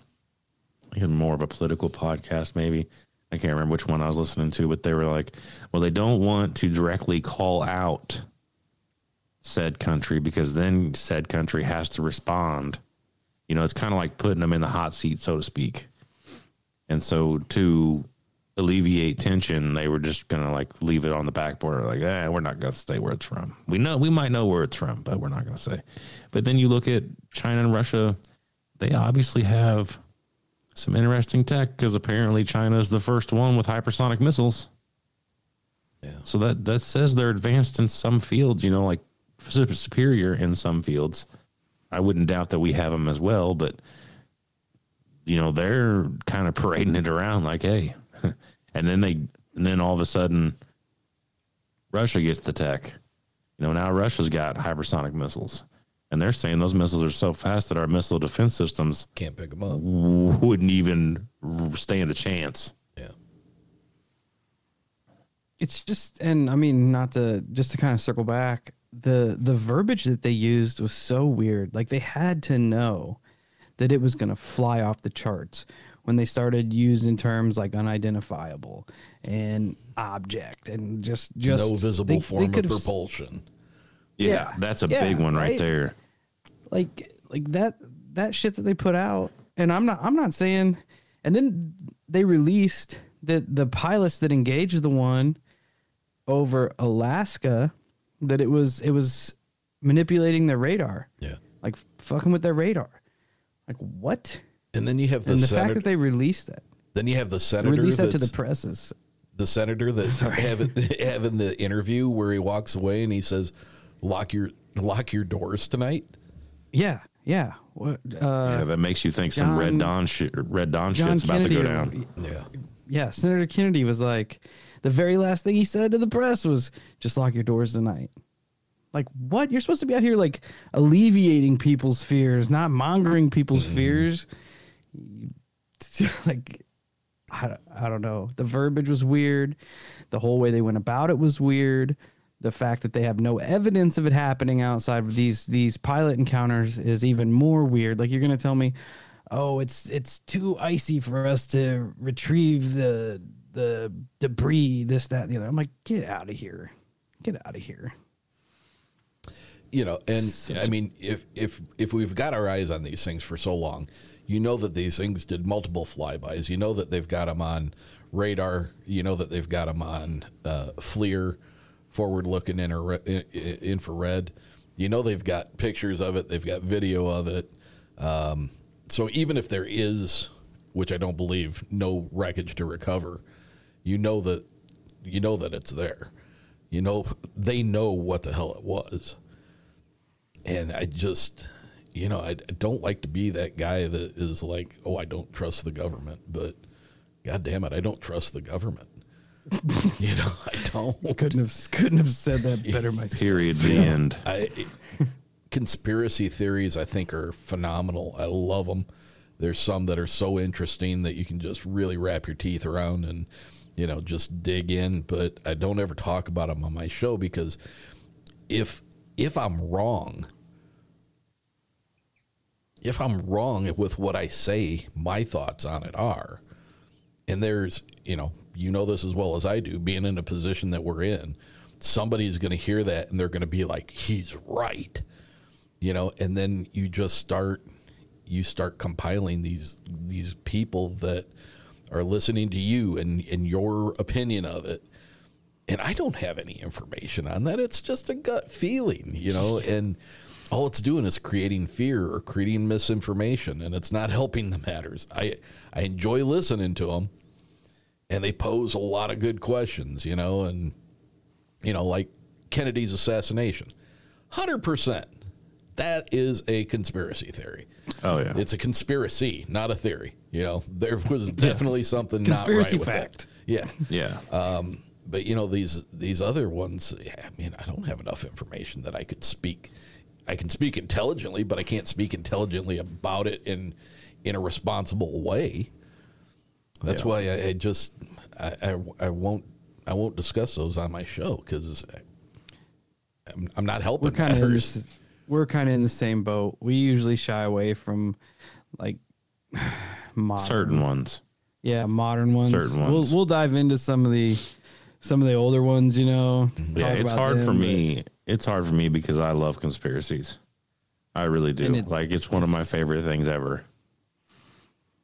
more of a political podcast, maybe. I can't remember which one I was listening to, but they were like, well, they don't want to directly call out said country because then said country has to respond. You know, it's kind of like putting them in the hot seat, so to speak. And so to alleviate tension, they were just gonna like leave it on the back border, like, eh, we're not gonna say where it's from. We know we might know where it's from, but we're not gonna say. But then you look at China and Russia, they obviously have some interesting tech because apparently China is the first one with hypersonic missiles. Yeah. So that that says they're advanced in some fields. You know, like superior in some fields. I wouldn't doubt that we have them as well, but you know they're kind of parading it around like, hey, and then they and then all of a sudden Russia gets the tech. You know, now Russia's got hypersonic missiles. And they're saying those missiles are so fast that our missile defense systems can't pick them up. Wouldn't even stand a chance. Yeah, it's just, and I mean, not to just to kind of circle back, the the verbiage that they used was so weird. Like they had to know that it was going to fly off the charts when they started using terms like unidentifiable and object and just just no visible they- they form of propulsion. Yeah, Yeah, that's a yeah, big one right, right? there. like like that that shit that they put out and i'm not i'm not saying and then they released that the pilots that engaged the one over alaska that it was it was manipulating their radar Yeah. like fucking with their radar like what And then you have the, and the senator, fact that they released that then you have the senator released that to the presses the senator that's having having the interview where he walks away and he says, "Lock your lock your doors tonight." yeah yeah what uh yeah, that makes you think some Red John- Dawn shit, Red Dawn John shit's about to go Kennedy- down. Yeah. yeah, Senator Kennedy was like, the very last thing he said to the press was, just lock your doors tonight. Like, what? You're supposed to be out here, like, alleviating people's fears, not mongering people's mm-hmm. fears. like, I, don't- I don't know. The verbiage was weird. The whole way they went about it was weird. The fact that they have no evidence of it happening outside of these these pilot encounters is even more weird. Like you're gonna tell me, oh, it's it's too icy for us to retrieve the the debris, this, that, and the other. I'm like, get out of here. Get out of here. you know and i mean if if if we've got our eyes on these things for so long you know that these things did multiple flybys you know that they've got them on radar you know that they've got them on uh, FLIR, forward looking infrared you know they've got pictures of it they've got video of it um, so even if there is which i don't believe no wreckage to recover you know that you know that it's there you know they know what the hell it was and I just, you know, I, I don't like to be that guy that is like, oh, I don't trust the government, but God damn it, I don't trust the government. you know, I don't. Couldn't have couldn't have said that better myself. Period. The You know, end. I, conspiracy theories, I think, are phenomenal. I love them. There's some that are so interesting that you can just really wrap your teeth around and, you know, just dig in. But I don't ever talk about them on my show because if if I'm wrong, if I'm wrong with what I say, my thoughts on it are, and there's, you know, you know this as well as I do, being in a position that we're in, somebody's going to hear that and they're going to be like, he's right, you know, and then you just start, you start compiling these these people that are listening to you and and your opinion of it. And I don't have any information on that. It's just a gut feeling, you know, and all it's doing is creating fear or creating misinformation and it's not helping the matters. I I enjoy listening to them and they pose a lot of good questions, you know, and you know, like Kennedy's assassination. 100%. That is a conspiracy theory. Oh yeah. It's a conspiracy, not a theory. You know, there was definitely something Conspiracy not right with fact. That. Yeah. Yeah. Um, but you know these these other ones. yeah, I mean, I don't have enough information that I could speak. I can speak intelligently, but I can't speak intelligently about it in in a responsible way. That's Yeah. why I, I just I, I I won't I won't discuss those on my show because I'm, I'm not helping we're kind of matters. this, we're kind of in the same boat. We usually shy away from like modern, Certain ones. Yeah, modern ones. Certain ones. We'll we'll dive into some of the some of the older ones. You know, Yeah, it's hard for them, me. It's hard for me because I love conspiracies. I really do. It's- like it's one of my favorite things ever.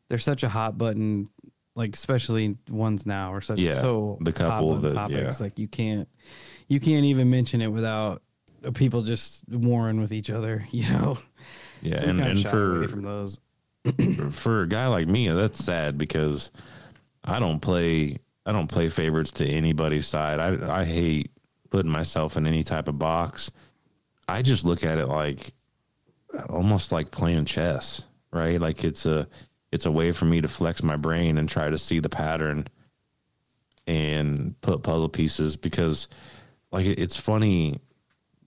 They're such a hot button, like especially ones now are such Yeah, so the couple of the topics. yeah. Like you can't you can't even mention it without people just warring with each other. You know. Yeah, So and, and for from those. for a guy like me, that's sad because I don't play I don't play favorites to anybody's side. I I hate putting myself in any type of box. I just look at it like almost like playing chess, right? Like it's a it's a way for me to flex my brain and try to see the pattern and put puzzle pieces because like it's funny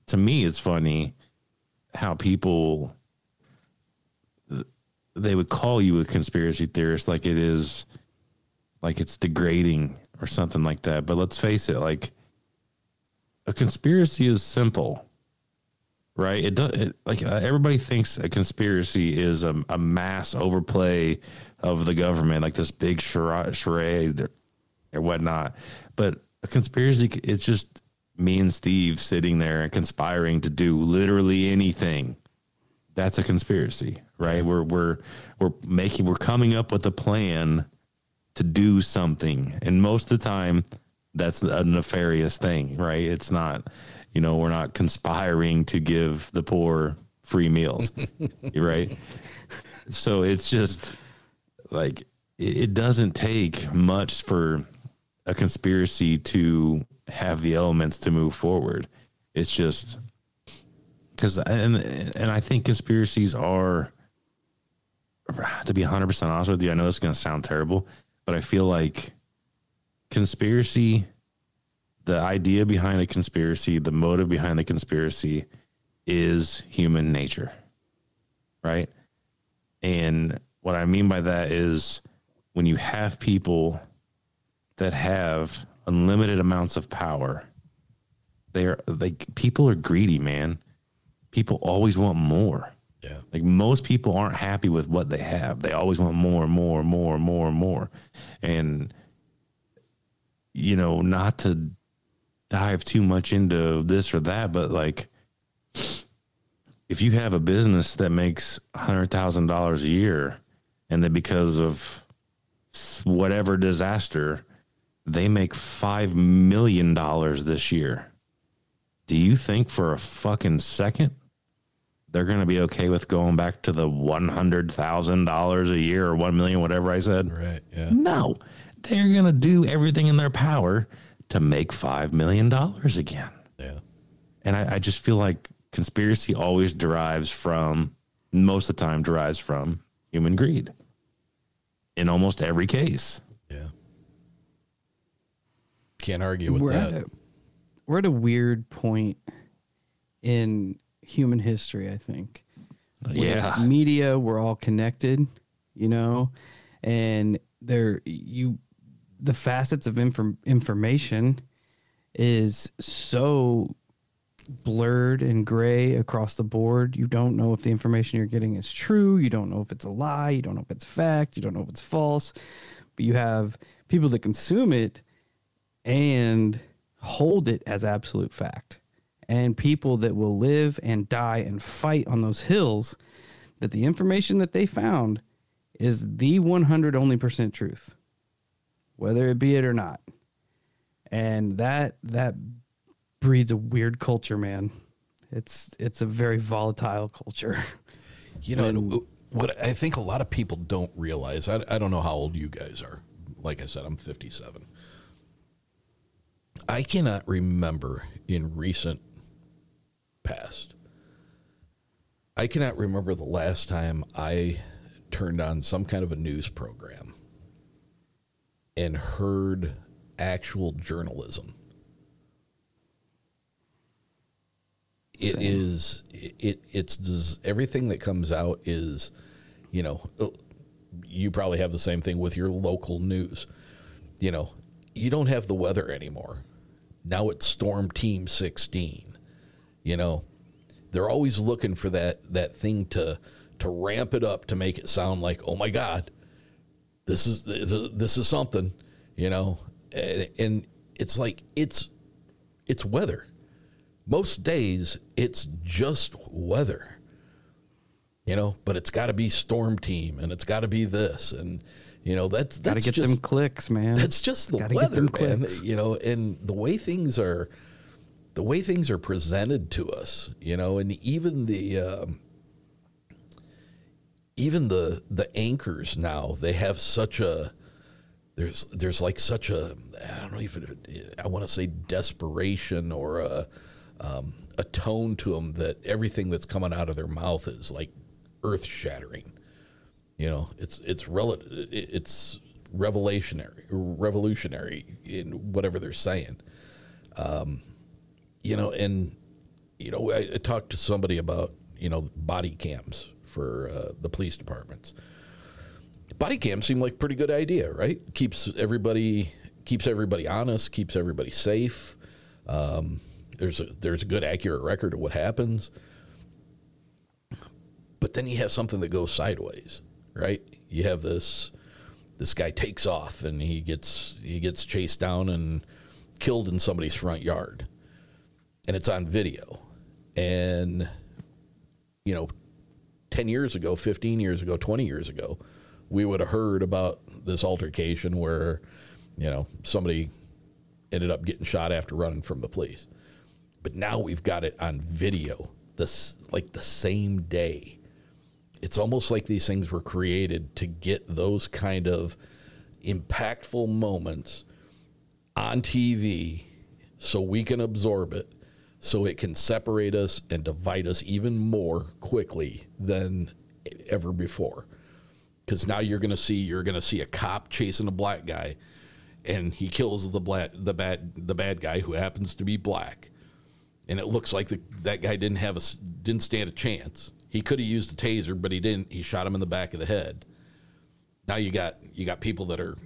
to me it's funny how people they would call you a conspiracy theorist like it is like it's degrading or something like that. But let's face it like a conspiracy is simple right? It does it, like uh, everybody thinks a conspiracy is a, a mass overplay of the government like this big charade, charade or whatnot. But a conspiracy it's just me and steve sitting there and conspiring to do literally anything that's a conspiracy right? We're we're we're making we're coming up with a plan to do something. And most of the time that's a nefarious thing right? It's not you know we're not conspiring to give the poor free meals right? So it's just like it, it doesn't take much for a conspiracy to have the elements to move forward. It's just because and and I think conspiracies are to be 100% honest with you I know this is going to sound terrible but I feel like conspiracy the idea behind a conspiracy the motive behind the conspiracy is human nature right? And what I mean by that is when you have people that have unlimited amounts of power they're like people are greedy man people always want more. Yeah. Like most people aren't happy with what they have. They always want more and more and more and more and more. And you know, not to dive too much into this or that, but like if you have a business that makes hundred thousand dollars a year and then because of whatever disaster, they make five million dollars this year. Do you think for a fucking second they're going to be okay with going back to the one hundred thousand dollars a year or one million, whatever I said? Right. Yeah. No, they're going to do everything in their power to make five million dollars again. Yeah. And I, I just feel like conspiracy always derives from, most of the time, derives from human greed. In almost every case. Yeah. Can't argue with we're that. At a, we're at a weird point in human history, I think. Oh, where Yeah. Media, we're all connected, you know, and there you the facets of inform, information is so blurred and gray across the board. You don't know if the information you're getting is true. You don't know if it's a lie. You don't know if it's fact. You don't know if it's false. But you have people that consume it and hold it as absolute fact. And people that will live and die and fight on those hills that the information that they found is the 100 only percent truth, whether it be it or not. And that that breeds a weird culture, man. It's it's a very volatile culture. You know, and what I think a lot of people don't realize, I, I don't know how old you guys are. Like I said, I'm 57. I cannot remember in recent past, I cannot remember the last time I turned on some kind of a news program and heard actual journalism. It is it it's does everything that comes out is you know you probably have the same thing with your local news. You know you don't have the weather anymore. Now it's storm team 16 you know? They're always looking for that that thing to to ramp it up to make it sound like oh my god this is this is, something you know? And, and it's like it's it's weather. Most days it's just weather you know? But it's got to be storm team and it's got to be this and you know that's Got to that's get just them clicks, man. that's just the Gotta get weather them man clicks. you know and the way things are the way things are presented to us you know and even the um, even the the anchors now they have such a there's there's like such a I don't even I want to say desperation or a um, a tone to them that everything that's coming out of their mouth is like earth shattering. You know, it's it's rel- it's revelationary revolutionary in whatever they're saying. Um, you know, and you know, I, I talked to somebody about you know body cams for uh, the police departments. Body cams seem like pretty good idea, right? Keeps everybody keeps everybody honest, keeps everybody safe. Um, there's a there's a good accurate record of what happens. But then you have something that goes sideways, right? You have this this guy takes off and he gets he gets chased down and killed in somebody's front yard. And it's on video. And you know, 10 years ago, 15 years ago, 20 years ago, we would have heard about this altercation where, you know, somebody ended up getting shot after running from the police. But now we've got it on video, this like the same day. It's almost like these things were created to get those kind of impactful moments on TV so we can absorb it so it can separate us and divide us even more quickly than ever before. Because now you're going to see you're going to see a cop chasing a black guy, and he kills the black the bad the bad guy who happens to be black, and it looks like the, that guy didn't have a didn't stand a chance. He could have used the taser, but he didn't. He shot him in the back of the head. Now you got you got people that are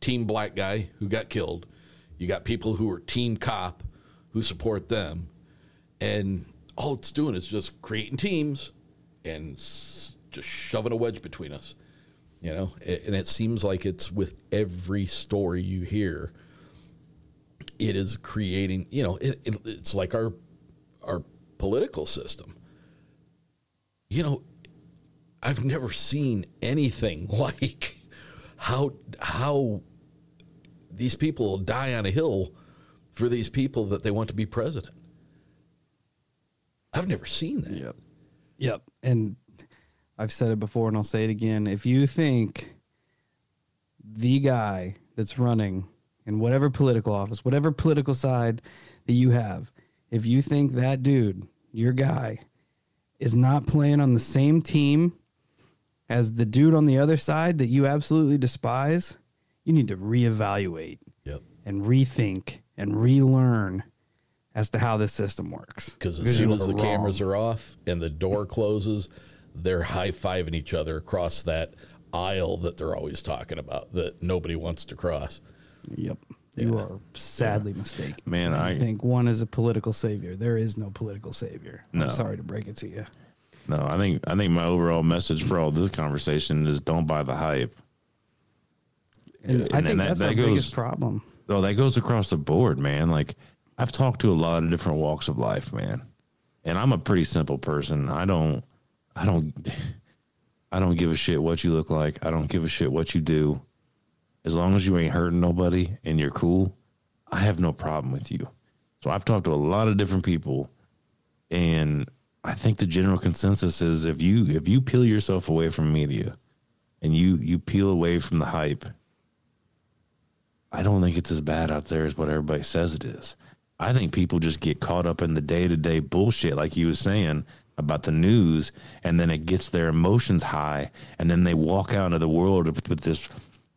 team black guy who got killed. You got people who are team cop who support them. And all it's doing is just creating teams and s- just shoving a wedge between us. You know, and it seems like it's with every story you hear, it is creating, you know, it, it, it's like our our political system. You know, I've never seen anything like how how these people will die on a hill for these people that they want to be president. I've never seen that. Yep. Yep. And I've said it before and I'll say it again. If you think the guy that's running in whatever political office, whatever political side that you have, if you think that dude, your guy, is not playing on the same team as the dude on the other side that you absolutely despise, you need to reevaluate Yep. and rethink and relearn as to how this system works. Because as soon as the wrong. cameras are off and the door closes, they're high fiving each other across that aisle that they're always talking about that nobody wants to cross. Yep. You are sadly mistaken. Man, If you I- think one is a political savior. There is no political savior. No. I'm sorry to break it to you. No, I think I think my overall message for all this conversation is don't buy the hype. And I think that's our biggest problem. Oh, that goes across the board, man. Like I've talked to a lot of different walks of life, man. And I'm a pretty simple person. I don't I don't I don't give a shit what you look like. I don't give a shit what you do. As long as you ain't hurting nobody and you're cool, I have no problem with you. So I've talked to a lot of different people and I think the general consensus is if you if you peel yourself away from media and you you peel away from the hype, I don't think it's as bad out there as what everybody says it is. I think people just get caught up in the day to day bullshit, like you was saying about the news, and then it gets their emotions high, and then they walk out into the world with this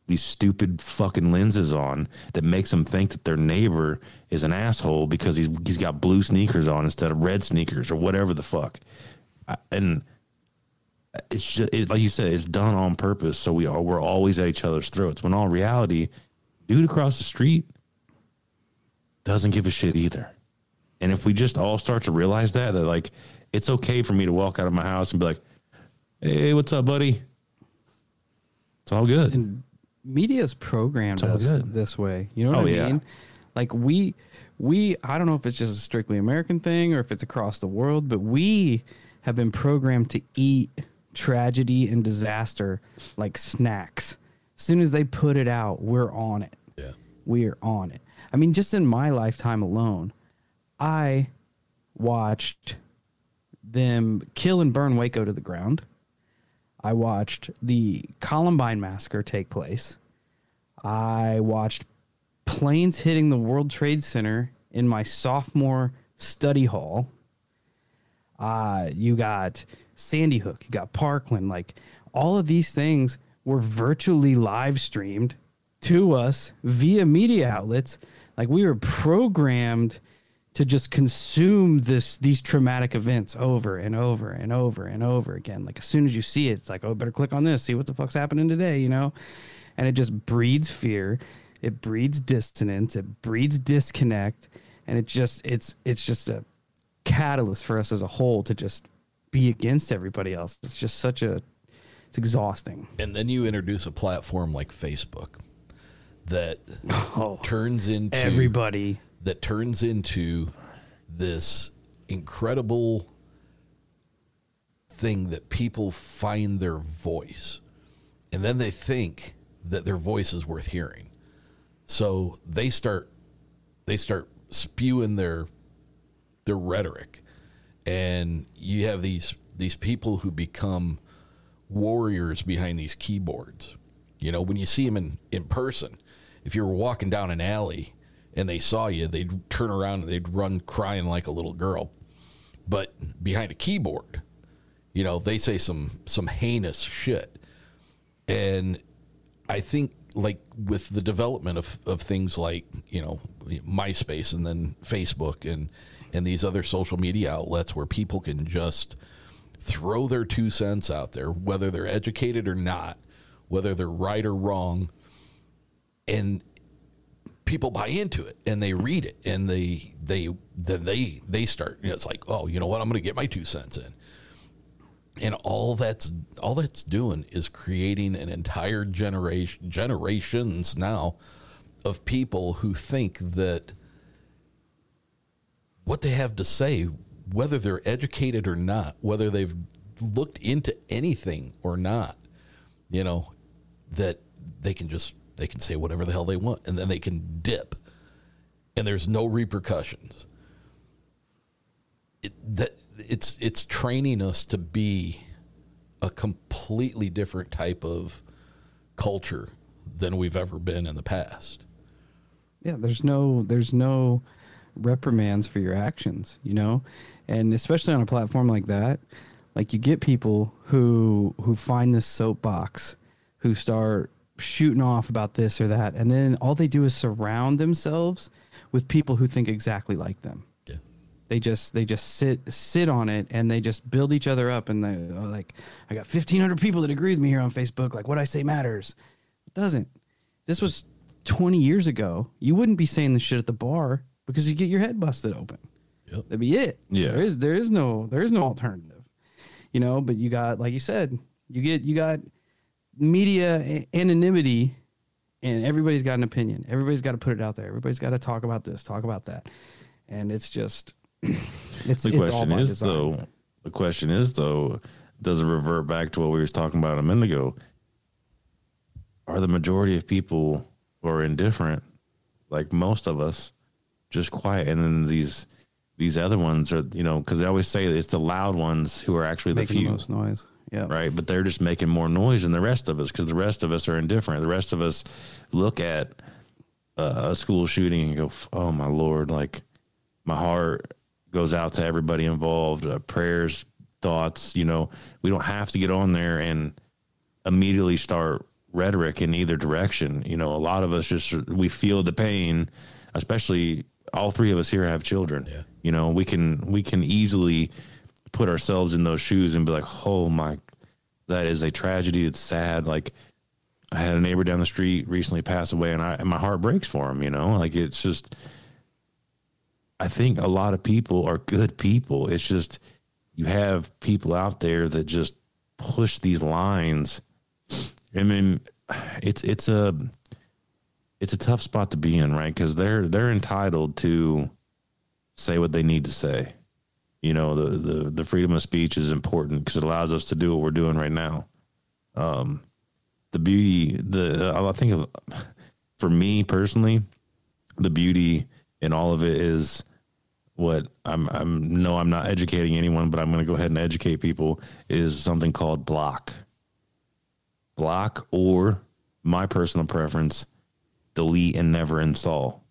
these stupid fucking lenses on that makes them think that their neighbor is an asshole because he's he's got blue sneakers on instead of red sneakers or whatever the fuck, I- and it's just it, like you said, it's done on purpose. So we are we're always at each other's throats. When all reality, dude across the street doesn't give a shit either. And if we just all start to realize that, that like it's okay for me to walk out of my house and be like, "Hey, what's up, buddy?" It's all good. And media's programmed us good. this way. You know what Oh, I yeah. mean? Like we we I don't know if it's just a strictly American thing or if it's across the world, but we have been programmed to eat tragedy and disaster like snacks. As soon as they put it out, we're on it. Yeah. We are on it. I mean, just in my lifetime alone, I watched them kill and burn Waco to the ground. I watched the Columbine massacre take place. I watched planes hitting the World Trade Center in my sophomore study hall. Uh, you got Sandy Hook, you got Parkland, like all of these things were virtually live streamed to us via media outlets. Like we were programmed to just consume this these traumatic events over and over and over and over again. Like as soon as you see it, it's like, oh, better click on this, see what the fuck's happening today, you know? And it just breeds fear, it breeds dissonance, it breeds disconnect, and it just it's it's just a catalyst for us as a whole to just be against everybody else. It's just such a it's exhausting. And then you introduce a platform like Facebook that oh, turns into everybody that turns into this incredible thing that people find their voice. And then they think that their voice is worth hearing. So they start they start spewing their their rhetoric. And you have these these people who become warriors behind these keyboards. You know when you see them in in person if you were walking down an alley and they saw you, they'd turn around and they'd run crying like a little girl. But behind a keyboard, you know, they say some some heinous shit. And I think like with the development of, of things like, you know, MySpace and then Facebook and and these other social media outlets where people can just throw their two cents out there, whether they're educated or not, whether they're right or wrong, and people buy into it and they read it and they they then they they start you know, it's like oh you know what? I'm going to get my two cents in. And all that's all that's doing is creating an entire generation generations now of people who think that what they have to say whether they're educated or not whether they've looked into anything or not you know that they can just they can say whatever the hell they want and then they can dip and there's no repercussions. It, that it's it's training us to be a completely different type of culture than we've ever been in the past. Yeah, there's no there's no reprimands for your actions, you know? And especially on a platform like that, like you get people who who find this soapbox who start shooting off about this or that, and then all they do is surround themselves with people who think exactly like them. Yeah. They just they just sit sit on it and they just build each other up and they are like I got 1500 people that agree with me here on Facebook like what I say matters. It doesn't. This was 20 years ago. You wouldn't be saying this shit at the bar because you get your head busted open. Yep. That'd be it. Yeah. There is there is no there is no alternative. You know, but you got like you said, you get you got media anonymity and everybody's got an opinion. Everybody's got to put it out there. Everybody's got to talk about this, talk about that. And it's just it's the it's question by is design. though the question is though does it revert back to what we were talking about a minute ago are the majority of people who are indifferent like most of us just quiet and then these these other ones are you know because they always say it's the loud ones who are actually the making few the most noise. Yeah. right? But they're just making more noise than the rest of us because the rest of us are indifferent. The rest of us look at uh, a school shooting and go oh my lord like my heart goes out to everybody involved uh, prayers thoughts you know? We don't have to get on there and immediately start rhetoric in either direction you know? A lot of us just we feel the pain especially all three of us here have children. Yeah. you know we can we can easily put ourselves in those shoes and be like oh my that is a tragedy it's sad like i had a neighbor down the street recently pass away and i and my heart breaks for him you know like it's just I think a lot of people are good people. It's just you have people out there that just push these lines. I mean, it's it's a it's a tough spot to be in, right? Because they're they're entitled to say what they need to say. You know, the the the freedom of speech is important because it allows us to do what we're doing right now. Um, the beauty, the I think of for me personally, the beauty in all of it is what I'm I'm no I'm not educating anyone, but I'm going to go ahead and educate people is something called block. block or my personal preference, delete and never install.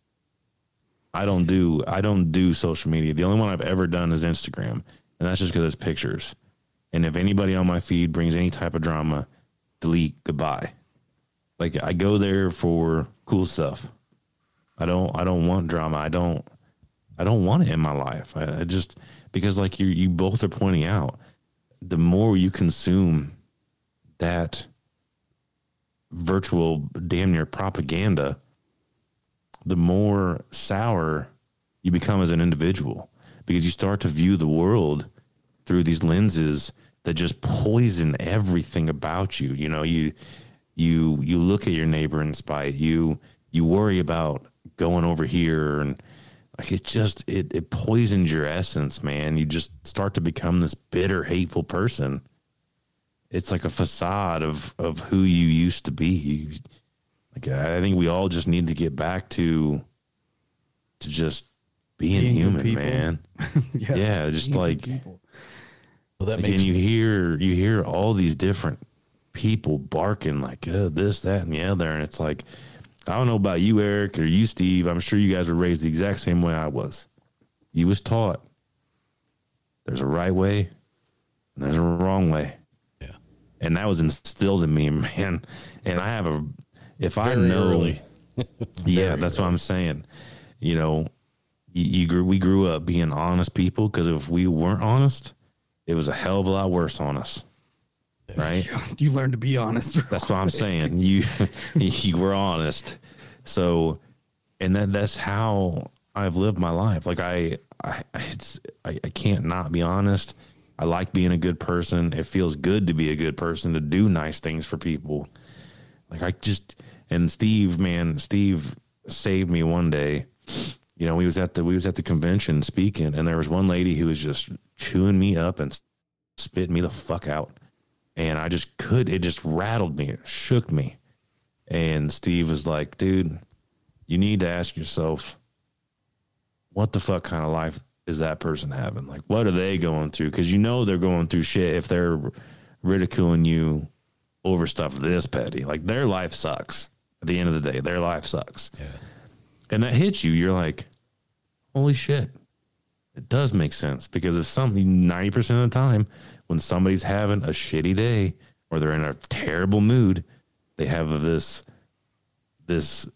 I don't do I don't do social media. The only one I've ever done is Instagram, and that's just because it's pictures. And if anybody on my feed brings any type of drama, delete, goodbye. Like I go there for cool stuff. I don't I don't want drama. I don't I don't want it in my life. I, I just because like you you both are pointing out, the more you consume that virtual damn near propaganda, the more sour you become as an individual because you start to view the world through these lenses that just poison everything about you. You know, you you you look at your neighbor in spite. You you worry about going over here and like it just it it poisons your essence, man. You just start to become this bitter, hateful person. It's like a facade of of who you used to be. Like I think we all just need to get back to to just being, Being human, man. Yeah. yeah, just Being like people. Well, that like, makes and you hear you hear all these different people barking like uh, this, that, and the other, and it's like I don't know about you, Eric, or you, Steve. I'm sure you guys were raised the exact same way I was. You was taught there's a right way and there's a wrong way. Yeah, and that was instilled in me, man. And I have a if I Very know, early. yeah, that's what I'm saying. You know, you, you grew we grew up being honest people because if we weren't honest, it was a hell of a lot worse on us. Right? You learn to be honest. That's what I'm saying. You you were honest. So and that that's how I've lived my life. Like I I it's I, I can't not be honest. I like being a good person. It feels good to be a good person, to do nice things for people. Like I just and Steve, man, Steve saved me one day. You know, we was at the we was at the convention speaking, and there was one lady who was just chewing me up and spitting me the fuck out. And I just could it just rattled me, it shook me. And Steve was like, dude, you need to ask yourself, what the fuck kind of life is that person having? Like, what are they going through? Because you know they're going through shit if they're ridiculing you over stuff this petty. Like, their life sucks. At the end of the day, their life sucks. Yeah. And that hits you. You're like, holy shit. It does make sense because if something 90% of the time, when somebody's having a shitty day or they're in a terrible mood, they have this this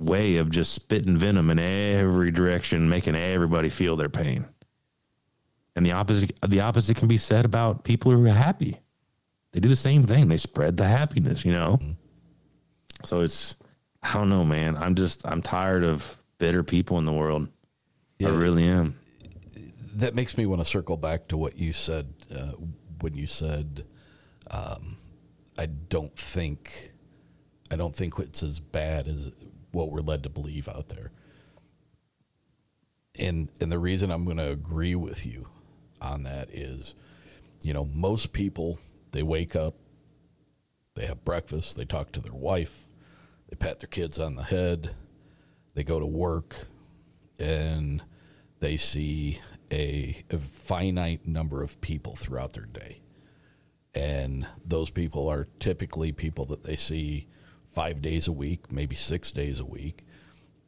way of just spitting venom in every direction, making everybody feel their pain. And the opposite the opposite can be said about people who are happy. They do the same thing. They spread the happiness, you know? Mm-hmm. So it's I don't know, man. I'm just I'm tired of bitter people in the world. I really am. that makes me want to circle back to what you said uh, when you said, um, "I don't think, I don't think it's as bad as what we're led to believe out there." And and the reason I'm going to agree with you on that is, you know, most people they wake up, they have breakfast, they talk to their wife, they pat their kids on the head, they go to work, and they see a, a finite number of people throughout their day. And those people are typically people that they see five days a week, maybe six days a week.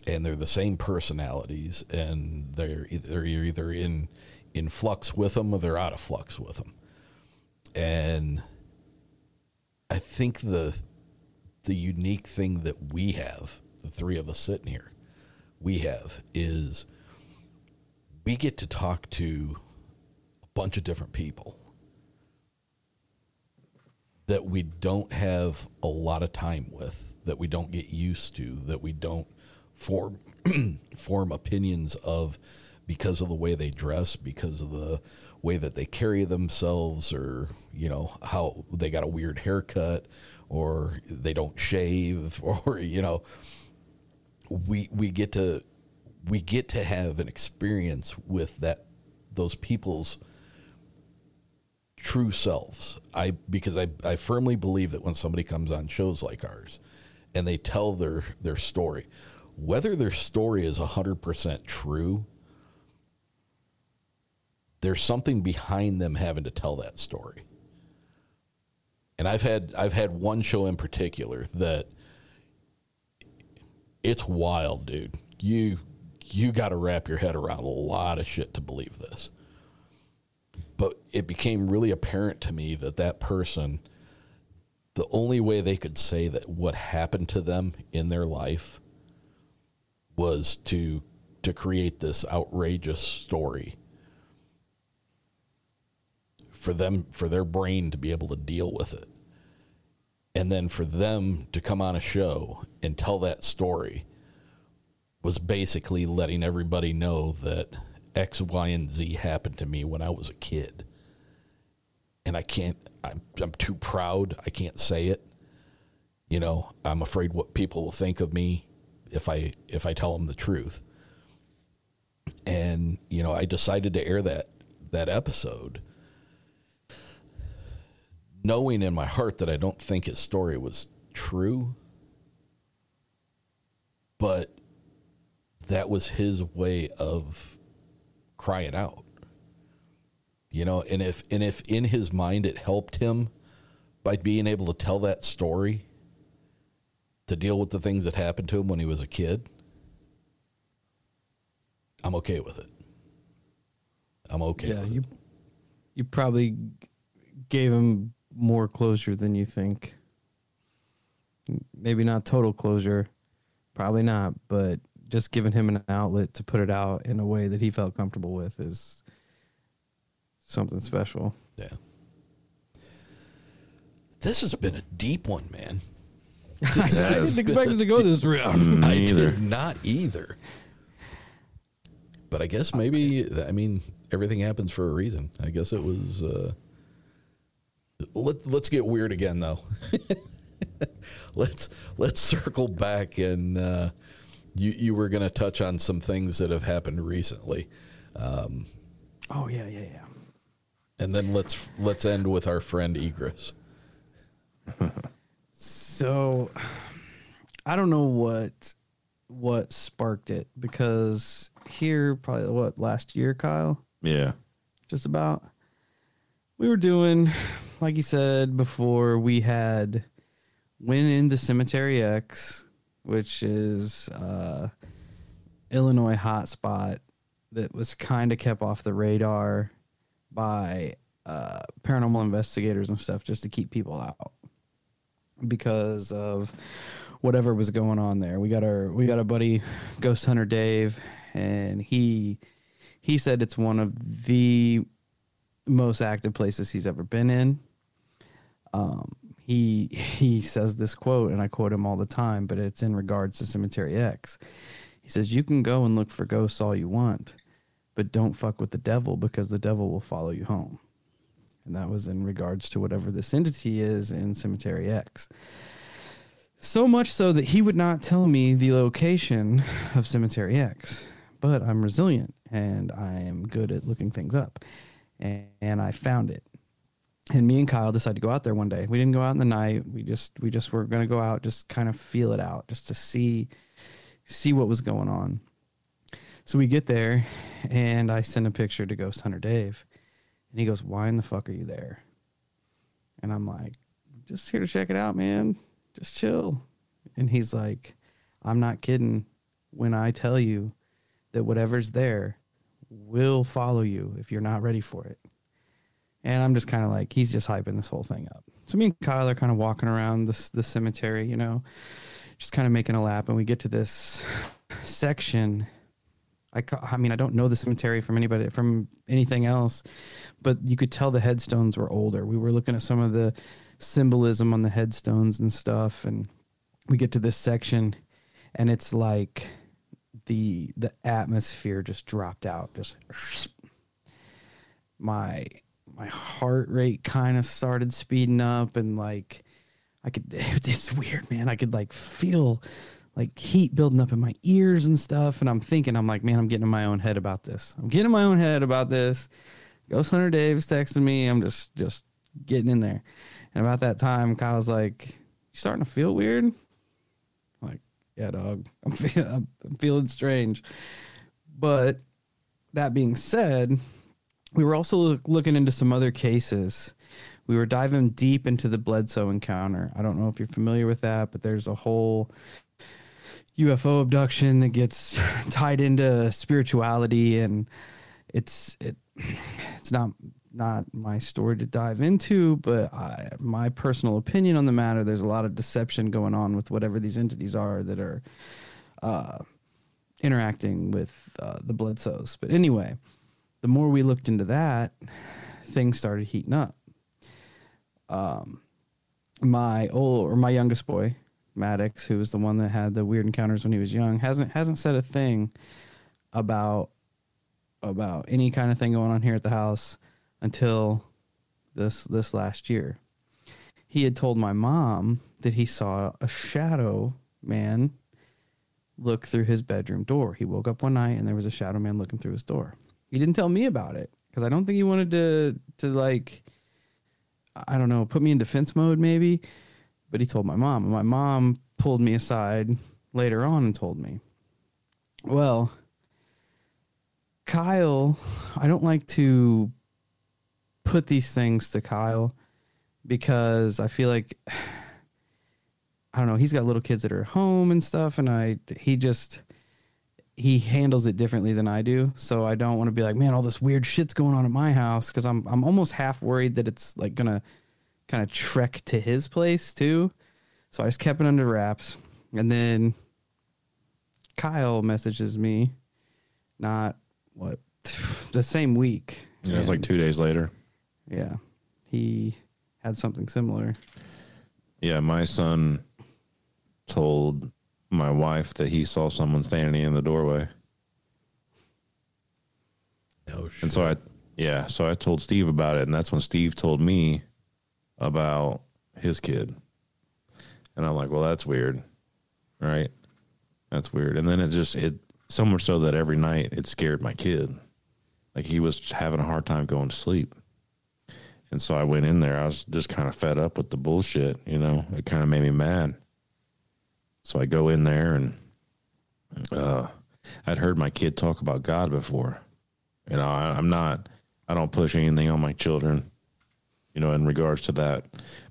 And they're the same personalities, and they're they're either in in flux with them or they're out of flux with them. And I think the the unique thing that we have, the three of us sitting here, we have is we get to talk to a bunch of different people that we don't have a lot of time with, that we don't get used to, that we don't form form opinions of because of the way they dress, because of the way that they carry themselves, or you know how they got a weird haircut, or they don't shave, or you know, we we get to we get to have an experience with that those people's true selves. I because I, I firmly believe that when somebody comes on shows like ours and they tell their their story, whether their story is 100% true, there's something behind them having to tell that story. And I've had I've had one show in particular that it's wild, dude. You you got to wrap your head around a lot of shit to believe this. But it became really apparent to me that that person the only way they could say that what happened to them in their life was to to create this outrageous story for them for their brain to be able to deal with it and then for them to come on a show and tell that story was basically letting everybody know that X, Y, and Z happened to me when I was a kid. And I can't, I'm, I'm too proud. I can't say it. You know, I'm afraid what people will think of me if I, if I tell them the truth. And, you know, I decided to air that, that episode knowing in my heart that I don't think his story was true, but that was his way of crying out. You know, and if and if in his mind it helped him by being able to tell that story to deal with the things that happened to him when he was a kid, I'm okay with it. I'm okay. Yeah, you you probably gave him more closure than you think. Maybe not total closure, probably not, but just giving him an outlet to put it out in a way that he felt comfortable with is something special. Yeah. This has been a deep one, man. I didn't expect it to go this route. I Neither. did not either. But I guess maybe I mean everything happens for a reason. I guess it was. Uh, let Let's get weird again, though. let's let's circle back and uh, you you were going to touch on some things that have happened recently. Um, Oh yeah, yeah, yeah. and then let's let's end with our friend Egris. So I don't know what what sparked it because here probably what last year, Kyle, Yeah. just about. We were doing, like you said before, we had went into Cemetery X, which is uh, Illinois hotspot that was kind of kept off the radar by uh, paranormal investigators and stuff just to keep people out because of whatever was going on there. We got our we got a buddy Ghost Hunter Dave and he he said it's one of the most active places he's ever been in. Um he he says this quote and I quote him all the time, but it's in regards to Cemetery X. He says you can go and look for ghosts all you want, but don't fuck with the devil because the devil will follow you home. And that was in regards to whatever this entity is in Cemetery X. So much so that he would not tell me the location of Cemetery X. But I'm resilient and I am good at looking things up. And, and I found it. And me and Kyle decided to go out there one day. We didn't go out in the night. We just we just were gonna go out, just kind of feel it out, just to see see what was going on. So we get there and I send a picture to Ghost Hunter Dave. And he goes, Why in the fuck are you there? And I'm like, Just here to check it out, man. Just chill. And he's like, I'm not kidding when I tell you that whatever's there will follow you if you're not ready for it. And I'm just kind of like, he's just hyping this whole thing up. So me and Kyle are kind of walking around this the cemetery, you know, just kind of making a lap, and we get to this section. I, I mean, I don't know the cemetery from anybody from anything else, but you could tell the headstones were older. We were looking at some of the symbolism on the headstones and stuff, and we get to this section, and it's like the the atmosphere just dropped out, just my my heart rate kind of started speeding up and like I could it's weird man. I could like feel like heat building up in my ears and stuff and I'm thinking I'm like man I'm getting in my own head about this. I'm getting in my own head about this. Ghost Hunter Dave's texting me. I'm just just getting in there. And about that time Kyle's like you starting to feel weird? I'm like yeah dog. I'm feeling I'm feeling strange. But that being said we were also look- looking into some other cases. we were diving deep into the Bledsoe encounter. I don't know if you're familiar with that, but there's a whole UFO abduction that gets tied into spirituality and it's it it's not not my story to dive into, but I, my personal opinion on the matter, there's a lot of deception going on with whatever these entities are that are uh, interacting with uh, the Bledsoes. But anyway, the more we looked into that, things started heating up. Um, my old or my youngest boy, Maddox, who was the one that had the weird encounters when he was young, hasn't hasn't said a thing about about any kind of thing going on here at the house until this this last year. He had told my mom that he saw a shadow man look through his bedroom door. He woke up one night and there was a shadow man looking through his door. He didn't tell me about it because I don't think he wanted to to like I don't know, put me in defense mode maybe, but he told my mom. And my mom pulled me aside later on and told me. Well, Kyle, I don't like to put these things to Kyle because I feel like I don't know, he's got little kids that are home and stuff and I he just he handles it differently than I do. So I don't want to be like, man, all this weird shit's going on at my house cuz I'm I'm almost half worried that it's like going to kind of trek to his place too. So I just kept it under wraps. And then Kyle messages me not what the same week. Yeah, it was like two days later. Yeah. He had something similar. Yeah, my son told my wife that he saw someone standing in the doorway. Oh shit. And so I yeah, so I told Steve about it and that's when Steve told me about his kid. And I'm like, "Well, that's weird." Right? That's weird. And then it just it so much so that every night it scared my kid. Like he was having a hard time going to sleep. And so I went in there. I was just kind of fed up with the bullshit, you know. It kind of made me mad. So I go in there and uh, I'd heard my kid talk about God before. You know, I, I'm not, I don't push anything on my children, you know, in regards to that.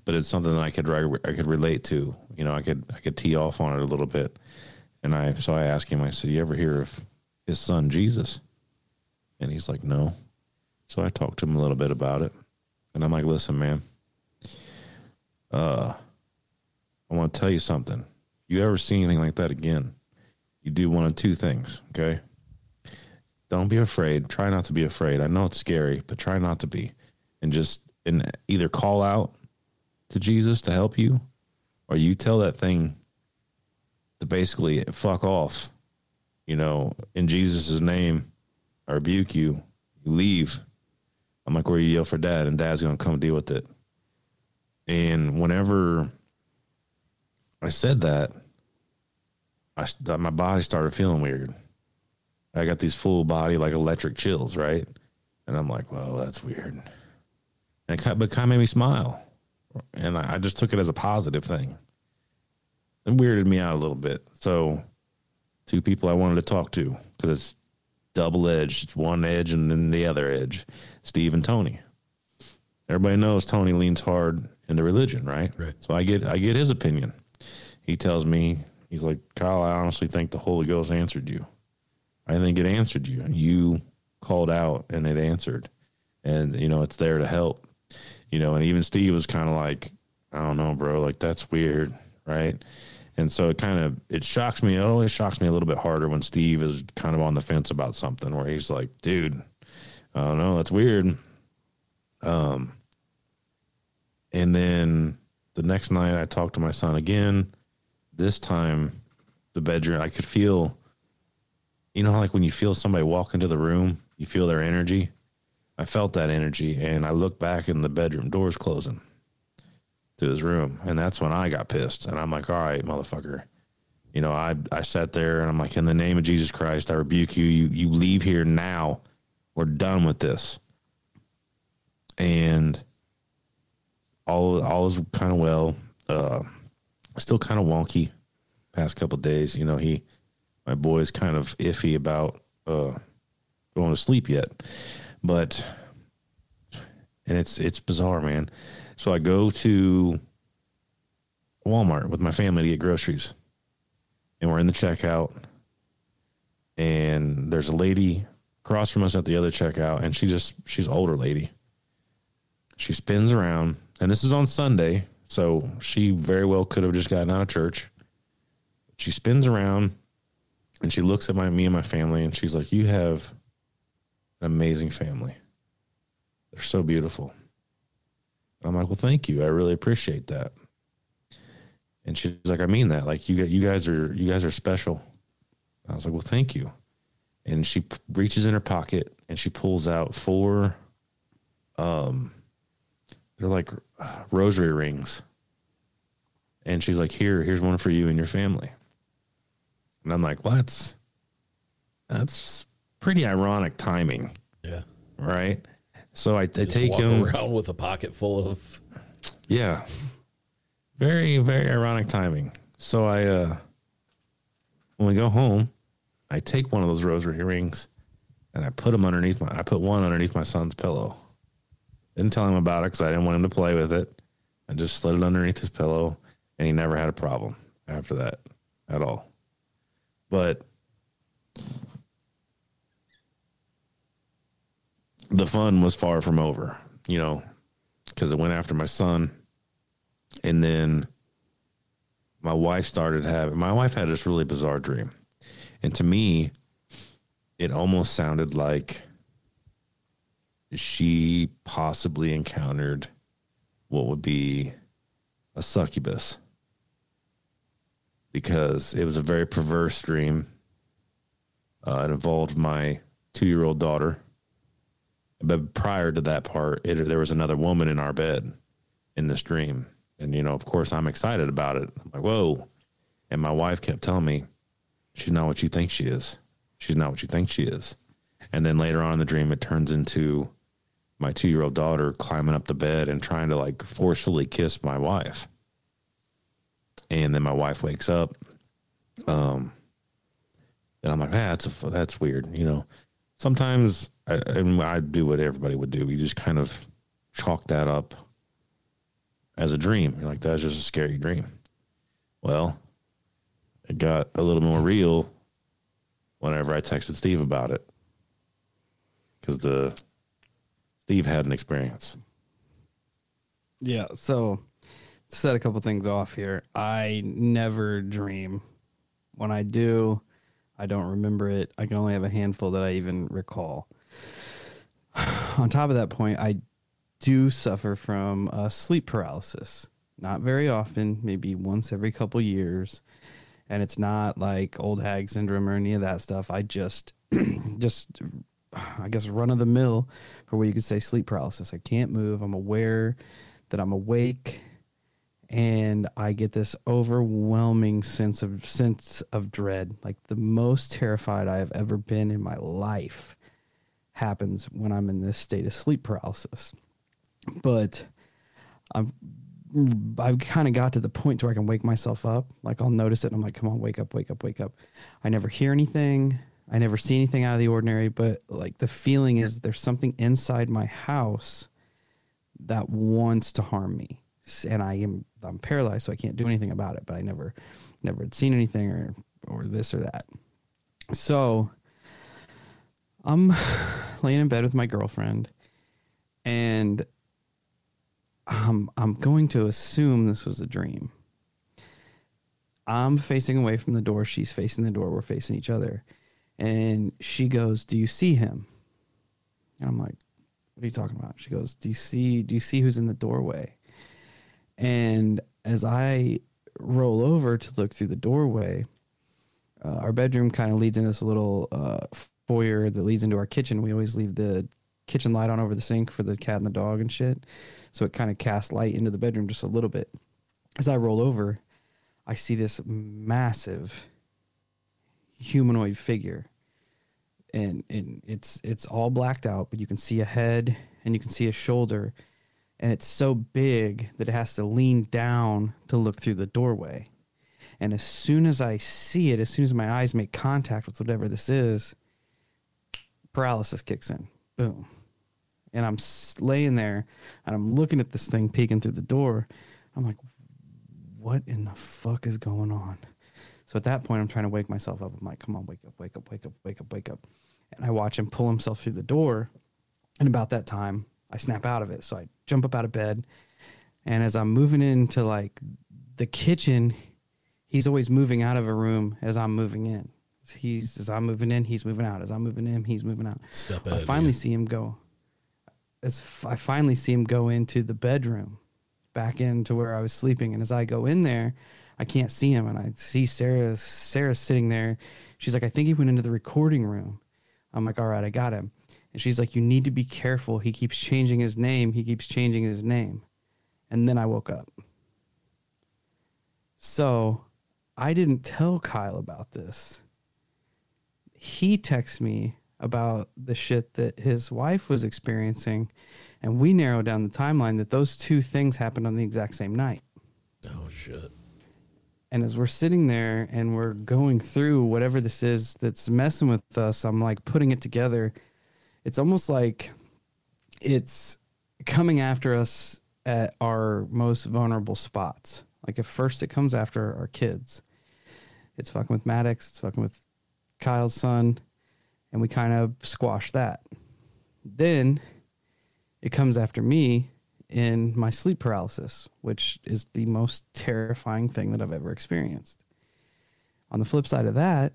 But it's something that I could I could relate to. You know, I could I could tee off on it a little bit. And I so I asked him. I said, "You ever hear of his son Jesus?" And he's like, "No." So I talked to him a little bit about it. And I'm like, listen, man, uh, I want to tell you something. You ever see anything like that again? You do one of two things, okay? Don't be afraid. Try not to be afraid. I know it's scary, but try not to be. And just and either call out to Jesus to help you, or you tell that thing to basically fuck off. You know, in Jesus' name, I rebuke you. You leave I'm like, where you yell for dad, and dad's gonna come deal with it. And whenever I said that, I my body started feeling weird. I got these full body like electric chills, right? And I'm like, well, that's weird. And it kind of, but it kind of made me smile, and I, I just took it as a positive thing. It weirded me out a little bit. So, two people I wanted to talk to because it's double edged. It's one edge and then the other edge. Steve and Tony. Everybody knows Tony leans hard into religion, right? Right. So I get I get his opinion. He tells me he's like Kyle. I honestly think the Holy Ghost answered you. I think it answered you. You called out and it answered, and you know it's there to help. You know, and even Steve was kind of like, I don't know, bro. Like that's weird, right? And so it kind of it shocks me. It always shocks me a little bit harder when Steve is kind of on the fence about something where he's like, dude, I don't know, that's weird. Um and then the next night I talked to my son again. This time the bedroom I could feel you know like when you feel somebody walk into the room, you feel their energy. I felt that energy and I looked back and the bedroom doors closing to his room. And that's when I got pissed. And I'm like, all right, motherfucker. You know, I I sat there and I'm like, in the name of Jesus Christ, I rebuke you. You you leave here now. We're done with this. And all all is kind of well. Uh, still kind of wonky. Past couple days, you know, he my boy's kind of iffy about uh, going to sleep yet, but and it's it's bizarre, man So I go to Walmart with my family to get groceries. And we're in the checkout. And there's a lady across from us at the other checkout. And she just, she's older lady. She spins around. And this is on Sunday. So she very well could have just gotten out of church. She spins around and she looks at my me and my family and she's like, You have an amazing family. They're so beautiful. And I'm like, Well, thank you. I really appreciate that. And she's like, I mean that. Like you you guys are you guys are special. I was like, Well, thank you. And she reaches in her pocket and she pulls out four um they're like uh, rosary rings. And she's like, Here, here's one for you and your family. And I'm like, well, that's that's pretty ironic timing. Yeah. Right. So I, I take him around with a pocket full of. Yeah. Very, very ironic timing. So I uh when we go home, I take one of those rosary rings and I put them underneath my I put one underneath my son's pillow. Didn't tell him about it because I didn't want him to play with it. I just slid it underneath his pillow and he never had a problem after that at all. But the fun was far from over, you know, because it went after my son. And then my wife started having, my wife had this really bizarre dream. And to me, it almost sounded like she possibly encountered what would be a succubus because it was a very perverse dream. Uh, it involved my two year old daughter. But prior to that part, it, there was another woman in our bed in this dream. And, you know, of course, I'm excited about it. I'm like, whoa. And my wife kept telling me, she's not what you think she is. She's not what you think she is. And then later on in the dream, it turns into my two year old daughter climbing up the bed and trying to like forcefully kiss my wife and then my wife wakes up. Um, and I'm like, ah, that's a, that's weird, you know. Sometimes I, and I do what everybody would do. You just kind of chalk that up as a dream. You're like, that's just a scary dream. Well, it got a little more real whenever I texted Steve about it because the Steve had an experience. Yeah. So set a couple things off here. I never dream. When I do, I don't remember it. I can only have a handful that I even recall. On top of that point, I do suffer from sleep paralysis. Not very often, maybe once every couple years. And it's not like old hag syndrome or any of that stuff. I just, just, I guess, run of the mill for what you could say sleep paralysis. I can't move. I'm aware that I'm awake and I get this overwhelming sense of sense of dread. Like the most terrified I have ever been in my life happens when I'm in this state of sleep paralysis. But I've I've kind of got to the point where I can wake myself up. Like I'll notice it and I'm like, come on, wake up, wake up, wake up. I never hear anything. I never see anything out of the ordinary, but like the feeling is there's something inside my house that wants to harm me and I am I'm paralyzed, so I can't do anything about it. But I never never had seen anything or or this or that. So I'm laying in bed with my girlfriend, and I'm I'm going to assume this was a dream. I'm facing away from the door. She's facing the door. We're facing each other. And she goes, Do you see him? And I'm like, What are you talking about? She goes, Do you see do you see who's in the doorway? And as I roll over to look through the doorway, uh, our bedroom kind of leads into this little uh, foyer that leads into our kitchen. We always leave the kitchen light on over the sink for the cat and the dog and shit. So it kind of casts light into the bedroom just a little bit. As I roll over, I see this massive humanoid figure. And, and it's it's all blacked out, but you can see a head and you can see a shoulder and it's so big that it has to lean down to look through the doorway. And as soon as I see it, as soon as my eyes make contact with whatever this is, paralysis kicks in. Boom. and I'm laying there and I'm looking at this thing peeking through the door. I'm like, what in the fuck is going on? So at that point, I'm trying to wake myself up. I'm like, come on, wake up, wake up, wake up, wake up, wake up. And I watch him pull himself through the door. And about that time, I snap out of it. So I jump up out of bed. And as I'm moving into like the kitchen, he's always moving out of a room as I'm moving in. He's as I'm moving in, he's moving out. As I'm moving in, he's moving out. Step I finally man. see him go. As f- I finally see him go into the bedroom, back into where I was sleeping. And as I go in there, I can't see him, and I see Sarah. Sarah's sitting there. She's like, "I think he went into the recording room." I'm like, "All right, I got him." And she's like, "You need to be careful. He keeps changing his name. He keeps changing his name." And then I woke up. So I didn't tell Kyle about this. He texted me about the shit that his wife was experiencing, and we narrowed down the timeline that those two things happened on the exact same night. Oh shit. And as we're sitting there and we're going through whatever this is that's messing with us, I'm like putting it together. It's almost like it's coming after us at our most vulnerable spots. Like at first it comes after our kids. It's fucking with Maddox, it's fucking with Kyle's son, and we kind of squash that. Then it comes after me in my sleep paralysis, which is the most terrifying thing that I've ever experienced. On the flip side of that,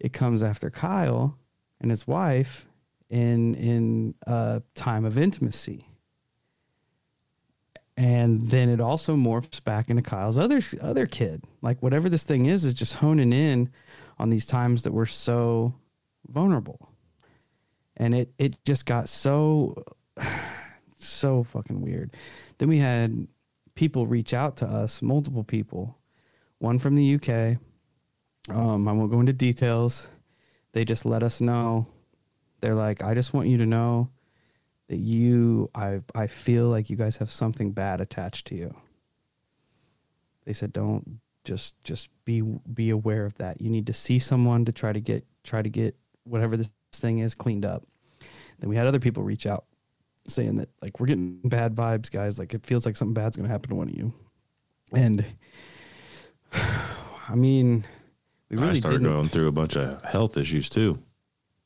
it comes after Kyle and his wife in in a time of intimacy. And then it also morphs back into Kyle's other other kid. Like whatever this thing is is just honing in on these times that we're so vulnerable. And it it just got so so fucking weird. Then we had people reach out to us, multiple people. One from the UK. Um, I won't go into details. They just let us know. They're like, I just want you to know that you I I feel like you guys have something bad attached to you. They said don't just just be be aware of that. You need to see someone to try to get try to get whatever this thing is cleaned up. Then we had other people reach out saying that like we're getting bad vibes, guys. Like it feels like something bad's gonna happen to one of you. And I mean, we really I started didn't. going through a bunch of health issues too.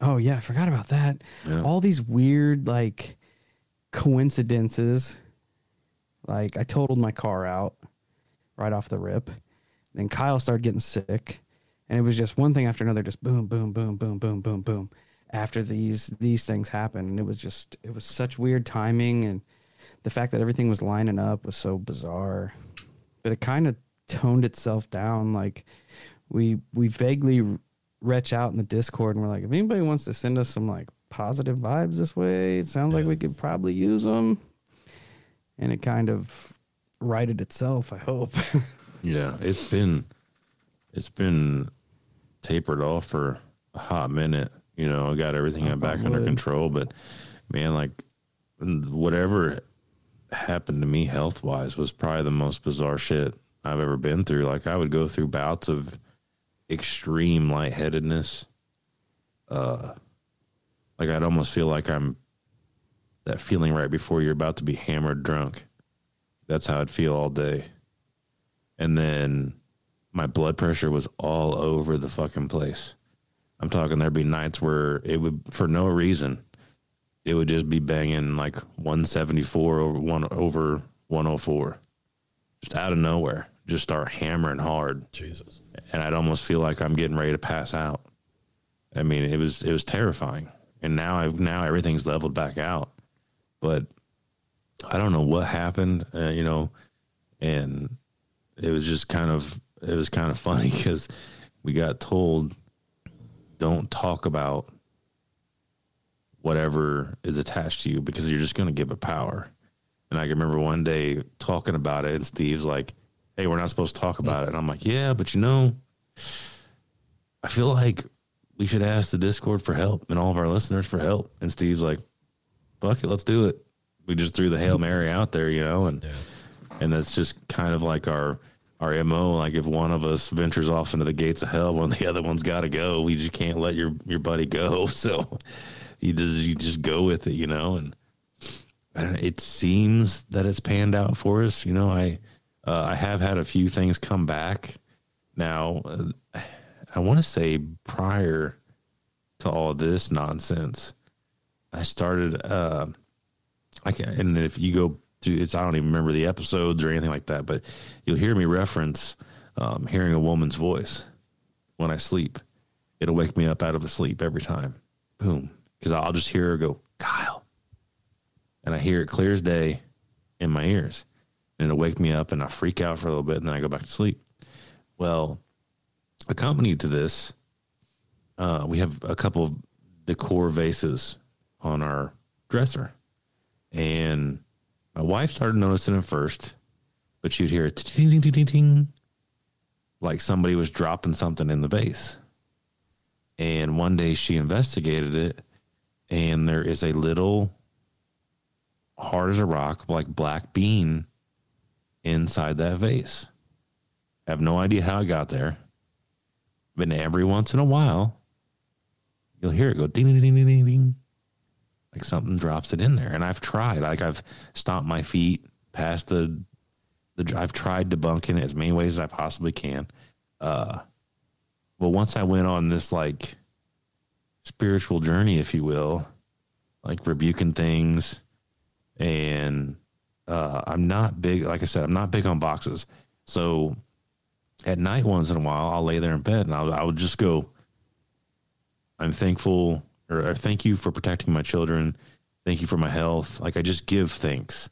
Oh yeah, I forgot about that. Yeah. All these weird like coincidences. Like I totaled my car out right off the rip. Then Kyle started getting sick, and it was just one thing after another, just boom, boom, boom, boom, boom, boom, boom. After these these things happened, and it was just it was such weird timing, and the fact that everything was lining up was so bizarre. But it kind of toned itself down. Like we we vaguely retch out in the Discord, and we're like, if anybody wants to send us some like positive vibes this way, it sounds like we could probably use them. And it kind of righted itself. I hope. Yeah, it's been it's been tapered off for a hot minute. You know, I got everything Knock back under control, but man, like whatever happened to me health wise was probably the most bizarre shit I've ever been through. Like I would go through bouts of extreme lightheadedness. Uh like I'd almost feel like I'm that feeling right before you're about to be hammered drunk. That's how I'd feel all day. And then my blood pressure was all over the fucking place. I'm talking there'd be nights where it would for no reason it would just be banging like 174 over one over 104 just out of nowhere. Just start hammering hard. Jesus. And i'd almost feel like i'm getting ready to pass out. I mean it was it was terrifying. And now i've now everything's leveled back out. But i don't know what happened uh, you know and it was just kind of it was kind of funny because we got told don't talk about whatever is attached to you because you're just going to give it power. And I can remember one day talking about it, and Steve's like, "Hey, we're not supposed to talk about it." And I'm like, "Yeah, but you know, I feel like we should ask the Discord for help and all of our listeners for help." And Steve's like, "Fuck it, let's do it." We just threw the hail mary out there, you know, and and that's just kind of like our our mo. Like if one of us ventures off into the gates of hell, when the other one's got to go, we just can't let your your buddy go. So you just you just go with it, you know, and know, it seems that it's panned out for us. You know, I uh, I have had a few things come back. Now, uh, I want to say prior to all this nonsense, I started. Uh, I can, and if you go it's, I don't even remember the episodes or anything like that, but you'll hear me reference um, hearing a woman's voice when I sleep. It'll wake me up out of a sleep every time. Boom, because I'll just hear her go, Kyle, and I hear it clear as day in my ears, and it'll wake me up, and I freak out for a little bit, and then I go back to sleep. Well, accompanied to this, uh, we have a couple of decor vases on our dresser. And my wife started noticing it first, but she'd hear ting, ting, ting, ting, ting, like somebody was dropping something in the vase. And one day she investigated it, and there is a little hard as a rock, like black bean inside that vase. I have no idea how it got there. But every once in a while, you'll hear it go ding, ding, ding, ding, ding, ding. Like something drops it in there. And I've tried. Like I've stomped my feet past the, the I've tried debunking it as many ways as I possibly can. Uh, but once I went on this like spiritual journey, if you will, like rebuking things, and uh, I'm not big. Like I said, I'm not big on boxes. So at night, once in a while, I'll lay there in bed and I'll, I'll just go. I'm thankful, or, or thank you for protecting my children. Thank you for my health. Like I just give thanks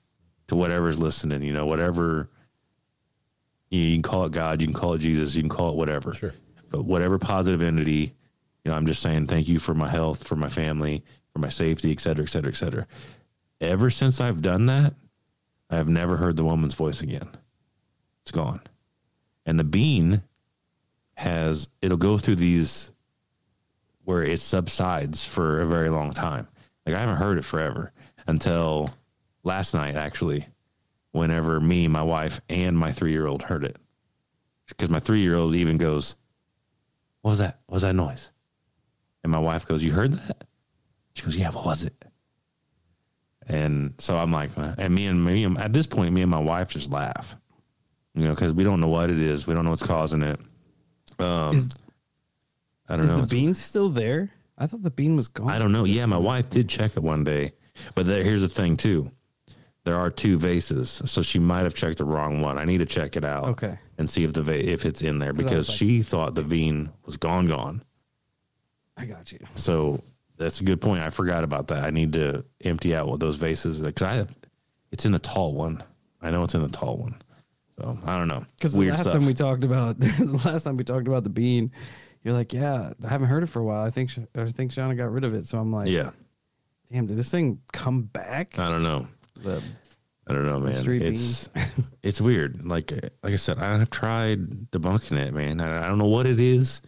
to whatever's listening. You know, whatever you can call it God, you can call it Jesus, you can call it whatever. Sure. But whatever positive entity, you know, I'm just saying thank you for my health, for my family, for my safety, et cetera, et cetera, et cetera. Ever since I've done that, I have never heard the woman's voice again. It's gone. And the bean has, it'll go through these where it subsides for a very long time. Like I haven't heard it forever until last night, actually, whenever me, my wife, and my three year old heard it. Because my three year old even goes, What was that? What was that noise? And my wife goes, You heard that? She goes, Yeah, what was it? And so I'm like, and me and me, at this point, me and my wife just laugh, you know, because we don't know what it is. We don't know what's causing it. Um, Is- I don't know. Is know. the It's- bean still there? I thought the bean was gone. I don't know. Yeah, my wife did check it one day, but there, here's the thing too. There are two vases, so she might have checked the wrong one. I need to check it out. Okay. And see if the va- if it's in there 'Cause I because was like- she thought the bean was gone, gone. I got you. So that's a good point. I forgot about that. I need to empty out what those vases because I have. It's in the tall one. I know it's in the tall one. So I don't know. Because the Weird last stuff. time we talked about the last time we talked about the bean, you're like, yeah, I haven't heard it for a while. I think Sh- I think Shauna got rid of it. So I'm like, yeah, damn, did this thing come back? I don't know. The, I don't know, man. It's it's weird. Like like I said, I have tried debunking it, man. I, I don't know what it is.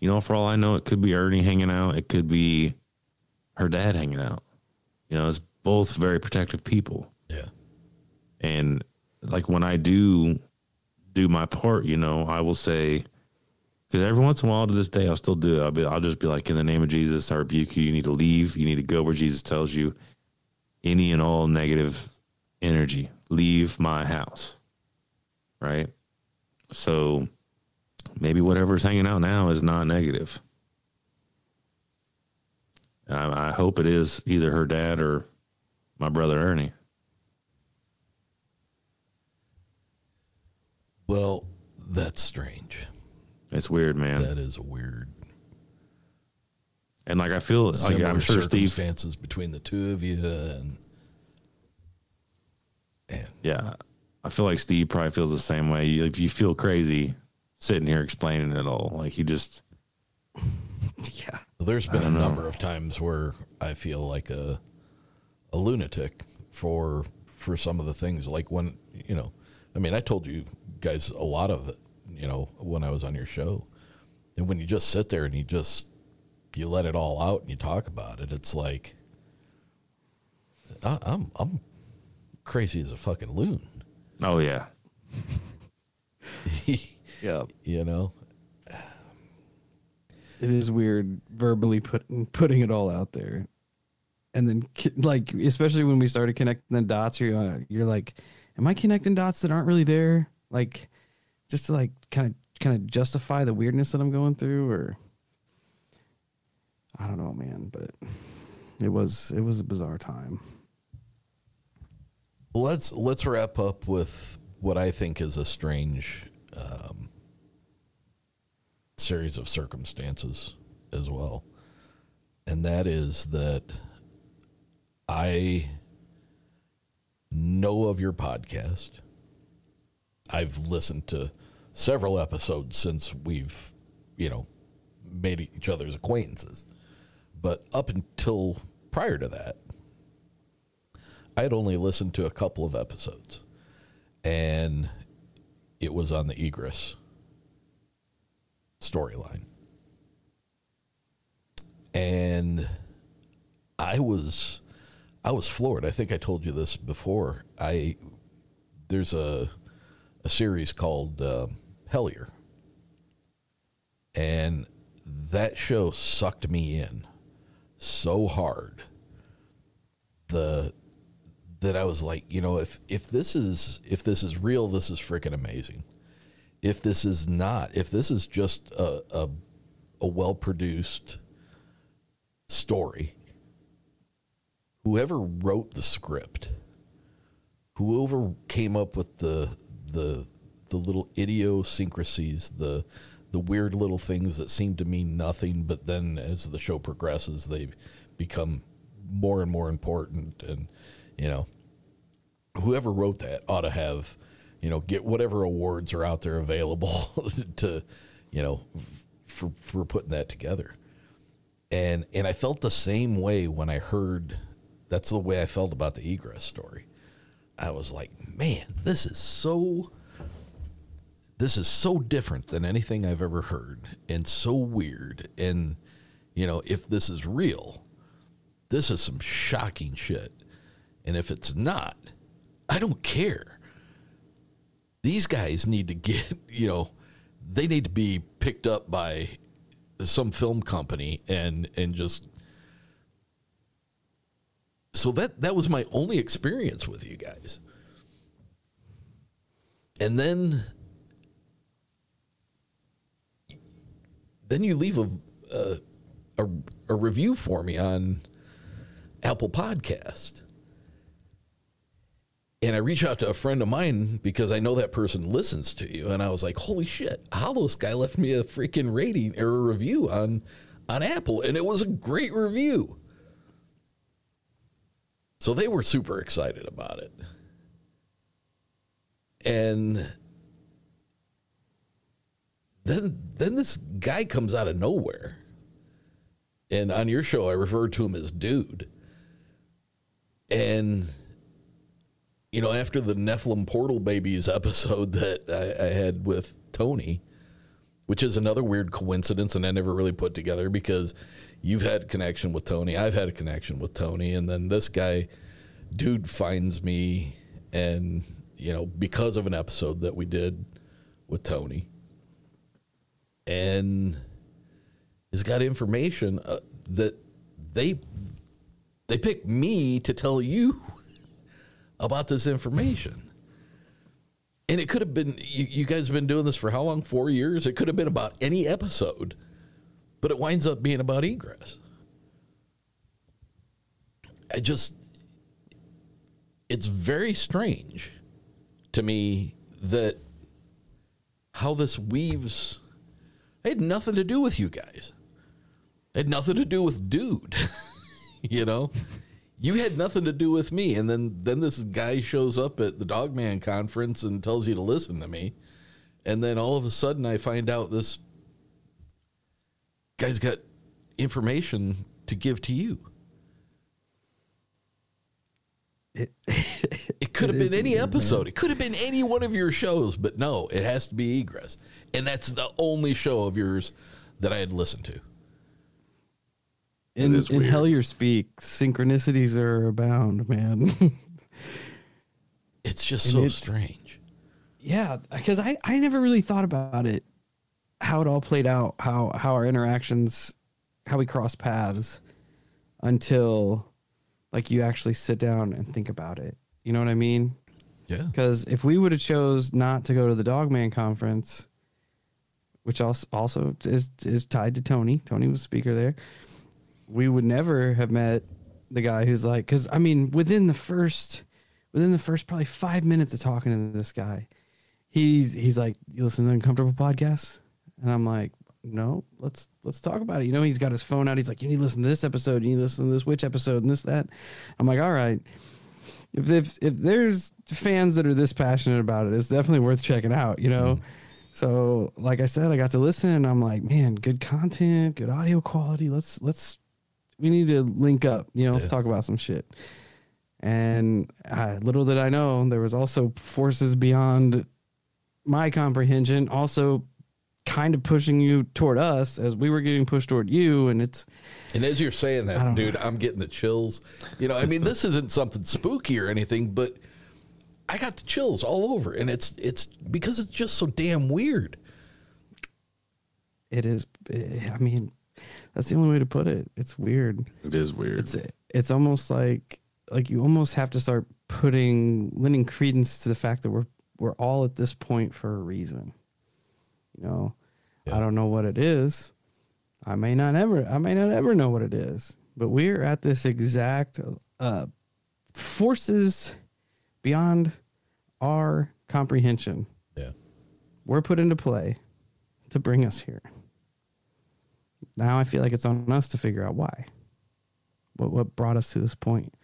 You know, for all I know, it could be Ernie hanging out. It could be her dad hanging out. You know, it's both very protective people. Yeah. And like when I do do my part, you know, I will say because every once in a while to this day, I'll still do it. I'll be, I'll just be like, in the name of Jesus, I rebuke you. You need to leave. You need to go where Jesus tells you. Any and all negative energy, leave my house. Right. So maybe whatever's hanging out now is not negative. I, I hope it is either her dad or my brother Ernie. Well, that's strange. It's weird, man. That is weird. And like I feel, like I'm sure Steve circumstances between the two of you, and Yeah, I feel like Steve probably feels the same way. You, if you feel crazy sitting here explaining it all, like you just yeah. There's been a know. number of times where I feel like a a lunatic for for some of the things. Like when you know, I mean, I told you guys a lot of it. You know, when I was on your show, and when you just sit there and you just you let it all out and you talk about it, it's like I, I'm I'm crazy as a fucking loon. Oh yeah. yeah. You know, It is weird verbally put, putting it all out there. and then like especially when we started connecting the dots, you're uh, you're like, am I connecting dots that aren't really there? Like, just to like kind of kind of justify the weirdness that I'm going through, or I don't know, man. But it was it was a bizarre time. Let's let's wrap up with what I think is a strange um, series of circumstances as well, and that is that I know of your podcast. I've listened to several episodes since we've, you know, made each other's acquaintances. But up until prior to that, I had only listened to a couple of episodes. And it was on the Egress storyline. And I was I was floored. I think I told you this before. I there's a a series called uh, Hellier, and that show sucked me in so hard. The that I was like, you know, if if this is if this is real, this is freaking amazing. If this is not, if this is just a a, a well produced story, whoever wrote the script, whoever came up with the the the little idiosyncrasies, the the weird little things that seem to mean nothing, but then as the show progresses, they become more and more important. And you know, whoever wrote that ought to have, you know, get whatever awards are out there available to, you know, for for putting that together. And and I felt the same way when I heard. That's the way I felt about the egress story. I was like, man, this is so this is so different than anything I've ever heard and so weird. And, you know, if this is real, this is some shocking shit. And if it's not, I don't care. These guys need to get, you know, they need to be picked up by some film company and and just so that that was my only experience with you guys. And then then you leave a, a a, a review for me on Apple Podcast. And I reach out to a friend of mine because I know that person listens to you. And I was like, holy shit, how this guy left me a freaking rating or a review on on Apple. And it was a great review. So they were super excited about it. And then then this guy comes out of nowhere. And on your show I referred to him as dude. And you know, after the Nephilim Portal Babies episode that I, I had with Tony, which is another weird coincidence and I never really put together because you've had connection with Tony, I've had a connection with Tony, and then this guy, dude, finds me, and you know, because of an episode that we did with Tony, and he's got information uh, that they they picked me to tell you about this information. And it could have been, you, you, guys have been doing this for how long? Four years? It could have been about any episode, but it winds up being about egress. I just, it's very strange to me that how this weaves. I had nothing to do with you guys. I had nothing to do with dude. you know? you had nothing to do with me and then then this guy shows up at the dogman conference and tells you to listen to me and then all of a sudden i find out this guy's got information to give to you it, it could have been any weird, episode man. it could have been any one of your shows but no it has to be egress and that's the only show of yours that i had listened to in, in Hellier speak, synchronicities are abound, man. it's just and so it's, strange. Yeah, because I, I never really thought about it, how it all played out, how how our interactions, how we cross paths, until like you actually sit down and think about it. You know what I mean? Yeah. Because if we would have chose not to go to the Dogman conference, which also also is is tied to Tony, Tony was a speaker there, we would never have met the guy who's like, because I mean, within the first, within the first probably five minutes of talking to this guy, he's he's like, you listen to uncomfortable podcasts, and I'm like, no, let's let's talk about it. You know, he's got his phone out. He's like, you need to listen to this episode. You need to listen to this witch episode and this that. I'm like, all right. If if if there's fans that are this passionate about it, it's definitely worth checking out. You know. So, like I said, I got to listen, and I'm like, man, good content, good audio quality. Let's let's we need to link up. You know, let's talk about some shit. And uh, little did I know, there was also forces beyond my comprehension, also kind of pushing you toward us as we were getting pushed toward you. And it's And as you're saying that, dude, I'm getting the chills. You know, I mean, this isn't something spooky or anything, but I got the chills all over, and it's it's because it's just so damn weird. it is. eh, I mean, that's the only way to put it. It's weird. It is weird. It's it's almost like like you almost have to start putting lending credence to the fact that we're we're all at this point for a reason. You know, I don't know what it is. I may not ever I may not ever know what it is, but we're at this exact uh forces beyond our comprehension. Yeah. We're put into play to bring us here. Now I feel like it's on us to figure out why. What what brought us to this point?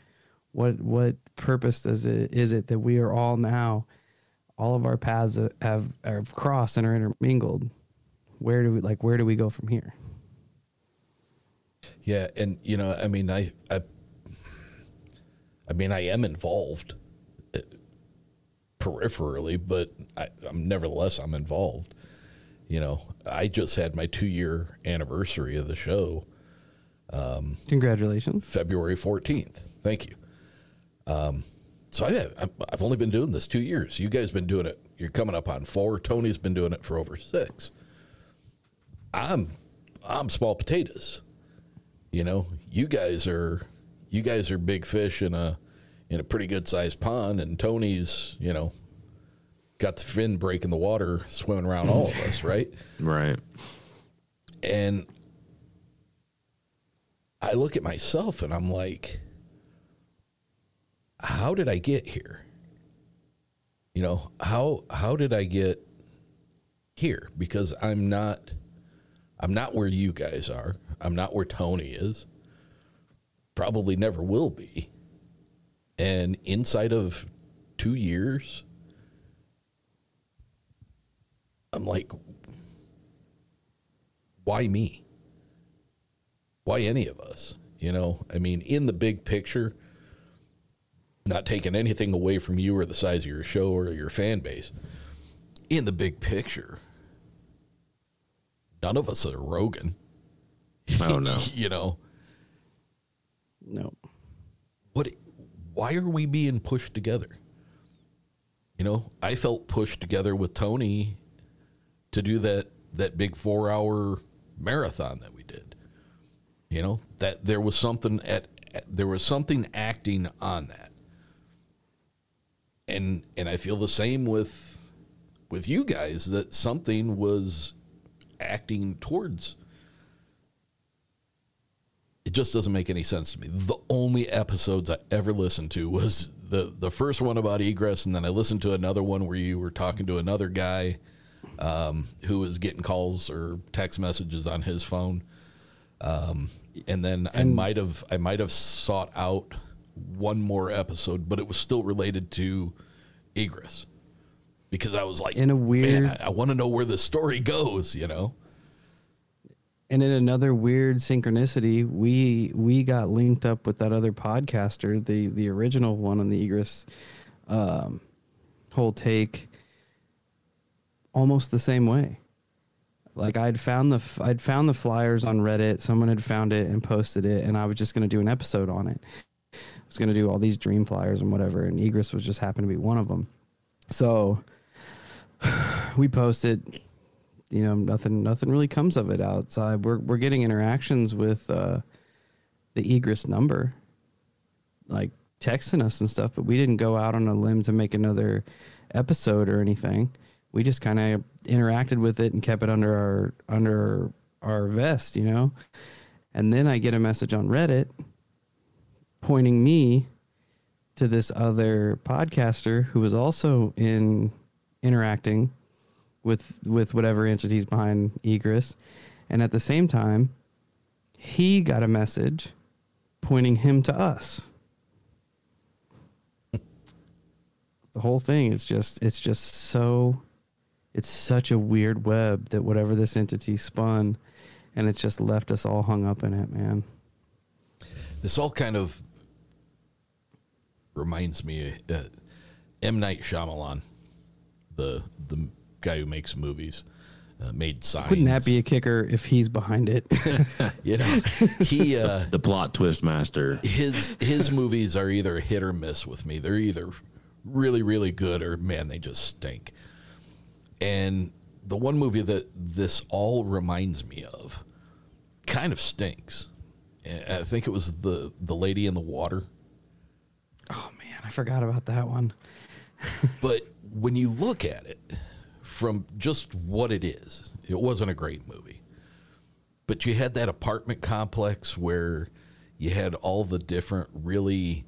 What what purpose does it is it that we are all now all of our paths have have crossed and are intermingled? Where do we like where do we go from here? Yeah, and you know, I mean, I, I, I mean, I am involved uh, peripherally, but I, I'm nevertheless I'm involved. You know, I just had my two year anniversary of the show. Um, Congratulations, February 14th. Thank you. Um, so I I've only been doing this two years. You guys been doing it. You're coming up on four. Tony's been doing it for over six. I'm, I'm small potatoes. You know, you guys are you guys are big fish in a in a pretty good sized pond, and Tony's you know got the fin breaking the water, swimming around all of us, right? Right. And I look at myself and I'm like, how did I get here? You know, how how did I get here? Because I'm not I'm not where you guys are. I'm not where Tony is. Probably never will be. And inside of two years, I'm like, why me? Why any of us? You know, I mean, in the big picture, not taking anything away from you or the size of your show or your fan base, in the big picture, none of us are Rogan. Oh no. you know, No. what why are we being pushed together? You know, I felt pushed together with Tony to do that that big 4-hour marathon that we did. You know, that there was something at, at there was something acting on that. And and I feel the same with with you guys that something was acting towards it just doesn't make any sense to me. The only episodes I ever listened to was the the first one about egress, and then I listened to another one where you were talking to another guy um, who was getting calls or text messages on his phone. Um, and then I might have I might have sought out one more episode, but it was still related to egress because I was like, In a weird- man, I, I want to know where the story goes. You know, And in another weird synchronicity, we we got linked up with that other podcaster, the the original one on the Egress um, whole take, almost the same way. Like I'd found the I'd found the flyers on Reddit. Someone had found it and posted it, and I was just going to do an episode on it. Was going to do all these dream flyers and whatever, and Egress was just happened to be one of them. So we posted you know nothing nothing really comes of it outside we're we're getting interactions with uh the egress number like texting us and stuff, but we didn't go out on a limb to make another episode or anything. We just kind of interacted with it and kept it under our under our vest, you know. And then I get a message on Reddit pointing me to this other podcaster who was also in interacting with with whatever entities behind Egress, and at the same time, he got a message pointing him to us. the whole thing is just it's just so it's such a weird web that whatever this entity spun and it's just left us all hung up in it, man. This all kind of reminds me of uh, M Night Shyamalan, the the guy who makes movies, uh, made signs. Wouldn't that be a kicker if he's behind it? you know, he uh, the plot twist master. His his movies are either hit or miss with me. They're either really really good or man they just stink. And the one movie that this all reminds me of kind of stinks. And I think it was the the lady in the water. Oh man, I forgot about that one. but when you look at it from just what it is, it wasn't a great movie. But you had that apartment complex where you had all the different really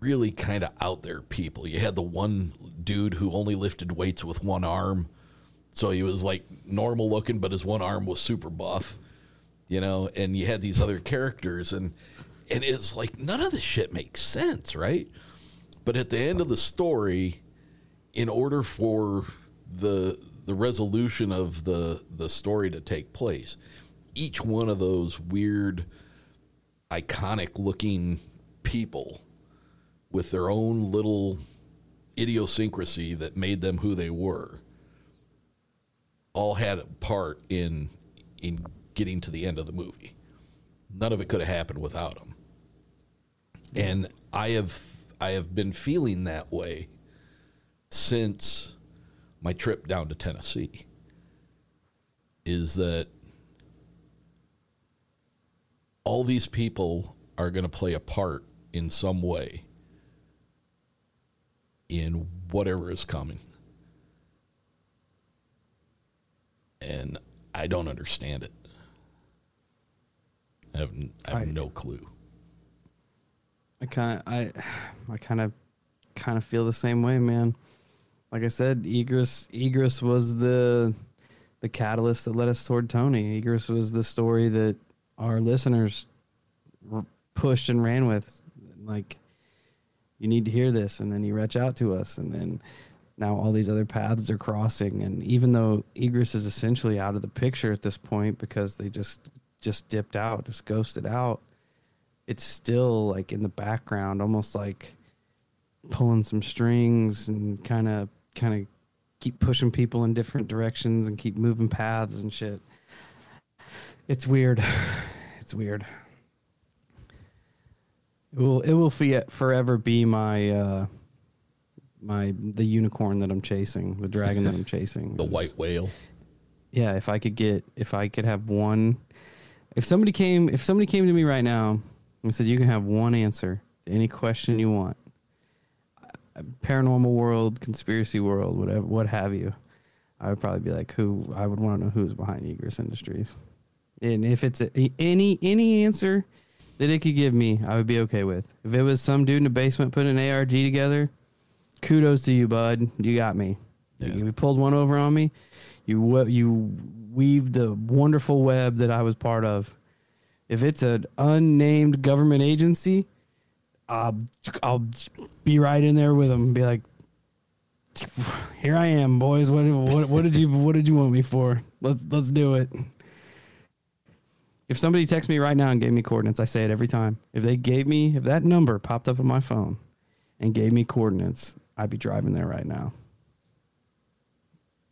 really kind of out there people. You had the one dude who only lifted weights with one arm. So he was like normal looking, but his one arm was super buff, you know, and you had these other characters and and it's like none of this shit makes sense, right? But at the end of the story, in order for the the resolution of the the story to take place, each one of those weird iconic looking people with their own little idiosyncrasy that made them who they were all had a part in in getting to the end of the movie. None of it could have happened without them. And I have I have been feeling that way since my trip down to Tennessee. Is that all these people are going to play a part in some way in whatever is coming. And I don't understand it. I have, I have I- no clue. I kind I I kind of kind of feel the same way, man. Like I said, Egress Egress was the the catalyst that led us toward Tony. Egress was the story that our listeners pushed and ran with. Like, you need to hear this, and then you reach out to us, and then now all these other paths are crossing. And even though Egress is essentially out of the picture at this point because they just just dipped out, just ghosted out, it's still like in the background, almost like pulling some strings and kind of kind of keep pushing people in different directions and keep moving paths and shit. It's weird. It's weird. It will it will forever be my uh my the unicorn that I'm chasing, the dragon that I'm chasing. The white whale. Yeah, if I could get if I could have one if somebody came if somebody came to me right now and said you can have one answer to any question you want. Paranormal world conspiracy world whatever what have you. I would probably be like who i would want to know who's behind egress industries. And if it's a, any any answer that it could give me i would be okay with. If it was some dude in the basement putting an arg together kudos to you bud. You got me. You pulled one over on me. You you weaved a wonderful web that i was part of if it's an unnamed government agency, I'll, I'll be right in there with them and be like, "Here I am, boys. What, what what did you what did you want me for? Let's let's do it." If somebody texts me right now and gave me coordinates, I say it every time. If they gave me if that number popped up on my phone and gave me coordinates, I'd be driving there right now.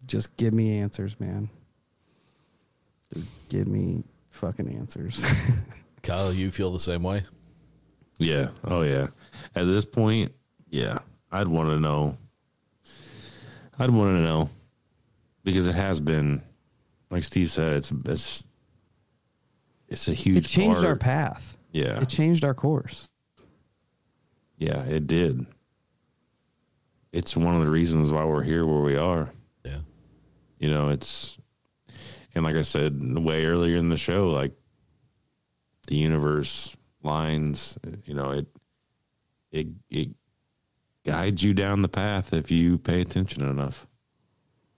Just give me answers, man. Just give me fucking answers. Kyle, you feel the same way? Yeah. Oh yeah. At this point, yeah, I'd want to know. I'd want to know because it has been, like Steve said, it's it's it's a huge. it changed part. our path. Yeah. It changed our course. Yeah, it did. It's one of the reasons why we're here where we are. Yeah. You know, it's and like I said way earlier in the show, like the universe lines, you know, it it it guides you down the path if you pay attention enough.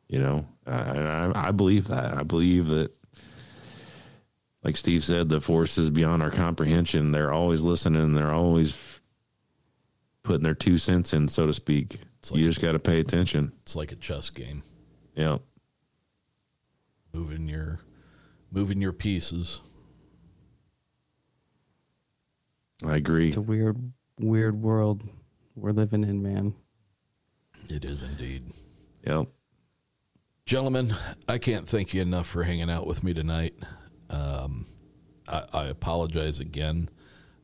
You know, I, I, I believe that. I believe that, like Steve said, the forces beyond our comprehension. They're always listening. They're always putting their two cents in, so to speak. you just got to pay attention. It's like a chess game. Yeah. Moving your moving your pieces. I agree. It's a weird, weird world we're living in, man. It is indeed. Yep. Gentlemen, I can't thank you enough for hanging out with me tonight. Um, I, I apologize again.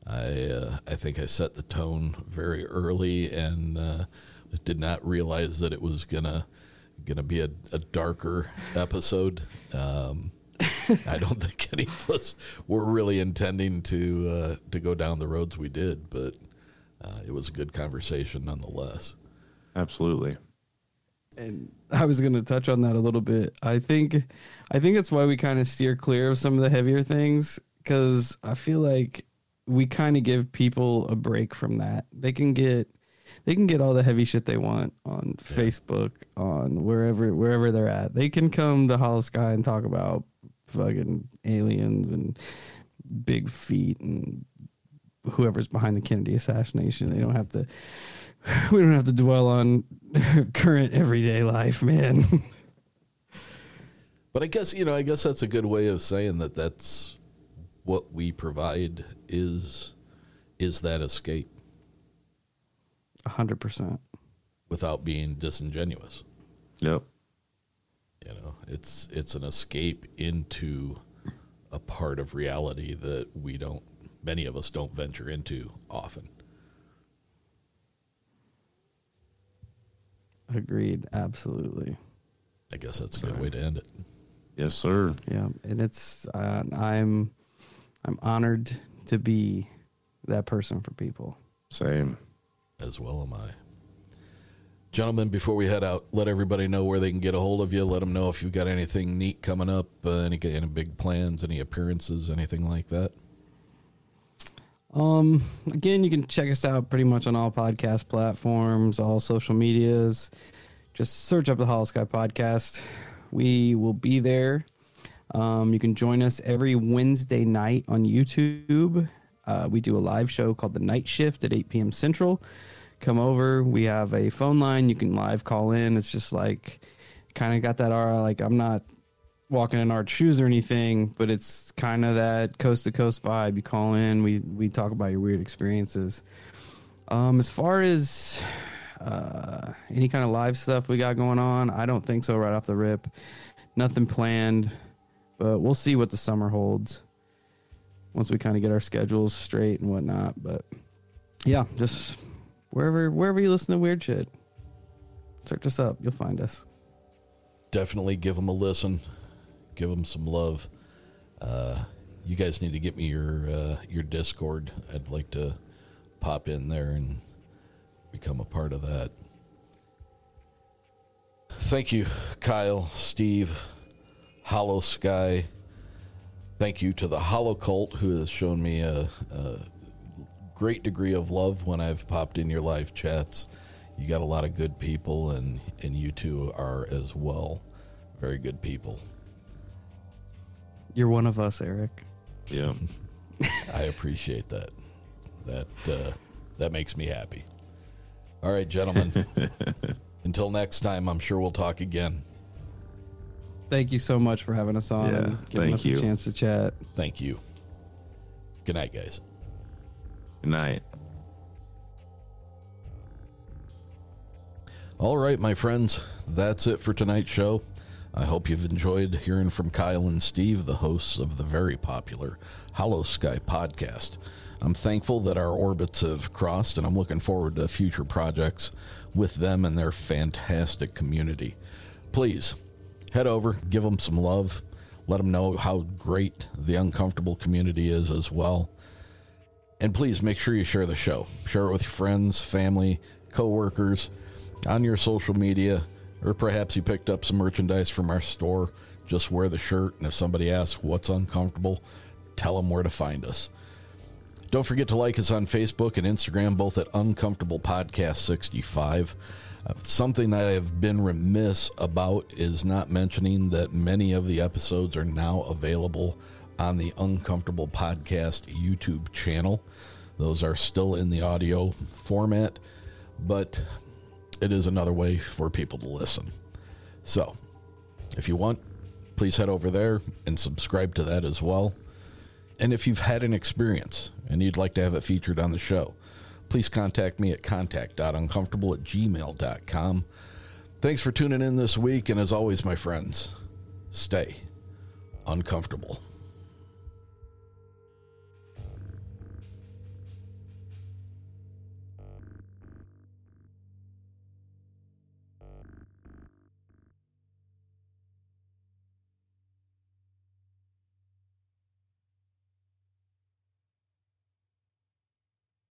I uh, I think I set the tone very early and uh, did not realize that it was gonna gonna be a, a darker episode. Um, I don't think any of us were really intending to uh, to go down the roads we did, but uh, it was a good conversation nonetheless. Absolutely. And I was going to touch on that a little bit. I think, I think it's why we kind of steer clear of some of the heavier things because I feel like we kind of give people a break from that. They can get, they can get all the heavy shit they want on Facebook, on wherever wherever they're at. They can come to Holo Sky and talk about fucking aliens and big feet and whoever's behind the Kennedy assassination. They don't have to. We don't have to dwell on current everyday life, man. But I guess you know, I guess that's a good way of saying that that's what we provide is is that escape hundred percent. without being disingenuous. Yep. You know, it's it's an escape into a part of reality that we don't many of us don't venture into often. Agreed. Absolutely. I guess that's a good way to end it. Yes, sir. Yeah, and it's uh, I'm I'm honored to be that person for people. Same. As well am I. Gentlemen, before we head out, let everybody know where they can get a hold of you. Let them know if you've got anything neat coming up, uh, any any big plans, any appearances, anything like that. Um, again, you can check us out pretty much on all podcast platforms, all social medias. Just search up the Holo Sky Podcast. We will be there. Um, you can join us every Wednesday night on YouTube. Uh, we do a live show called The Night Shift at 8 p.m. Central. Come over. We have a phone line. You can live call in. It's just like kind of got that aura. Like I'm not walking in our shoes or anything, but it's kind of that coast to coast vibe. You call in, we we talk about your weird experiences. Um, as far as uh, any kind of live stuff we got going on, I don't think so right off the rip. Nothing planned, but we'll see what the summer holds once we kind of get our schedules straight and whatnot. But yeah, just wherever wherever you listen to weird shit, search us up. You'll find us. Definitely give them a listen. Give them some love. Uh, you guys need to get me your uh, your Discord. I'd like to pop in there and become a part of that. Thank you, Kyle, Steve, Holo Sky. Thank you to the Holo Cult, who has shown me a, a great degree of love when I've popped in your live chats. You got a lot of good people, and, and you two are as well. Very good people. You're one of us, Eric. Yeah. I appreciate that. That uh, that makes me happy. All right, gentlemen. Until next time, I'm sure we'll talk again. Thank you so much for having us on Yeah, and giving thank us you. a chance to chat. Thank you. Good night, guys. Good night. All right, my friends, that's it for tonight's show. I hope you've enjoyed hearing from Kyle and Steve, the hosts of the very popular Holo Sky podcast. I'm thankful that our orbits have crossed, and I'm looking forward to future projects with them and their fantastic community. Please head over, give them some love, let them know how great the uncomfortable community is as well. And please make sure you share the show. Share it with your friends, family, coworkers, on your social media, or perhaps you picked up some merchandise from our store. Just wear the shirt, and if somebody asks what's uncomfortable, tell them where to find us. Don't forget to like us on Facebook and Instagram, both at Uncomfortable Podcast 65. Uh, something that I've been remiss about is not mentioning that many of the episodes are now available on the Uncomfortable Podcast YouTube channel. Those are still in the audio format, but it is another way for people to listen. So, if you want, please head over there and subscribe to that as well. And if you've had an experience and you'd like to have it featured on the show, please contact me at contact.uncomfortable at gmail.com. Thanks for tuning in this week, and as always, my friends, stay uncomfortable.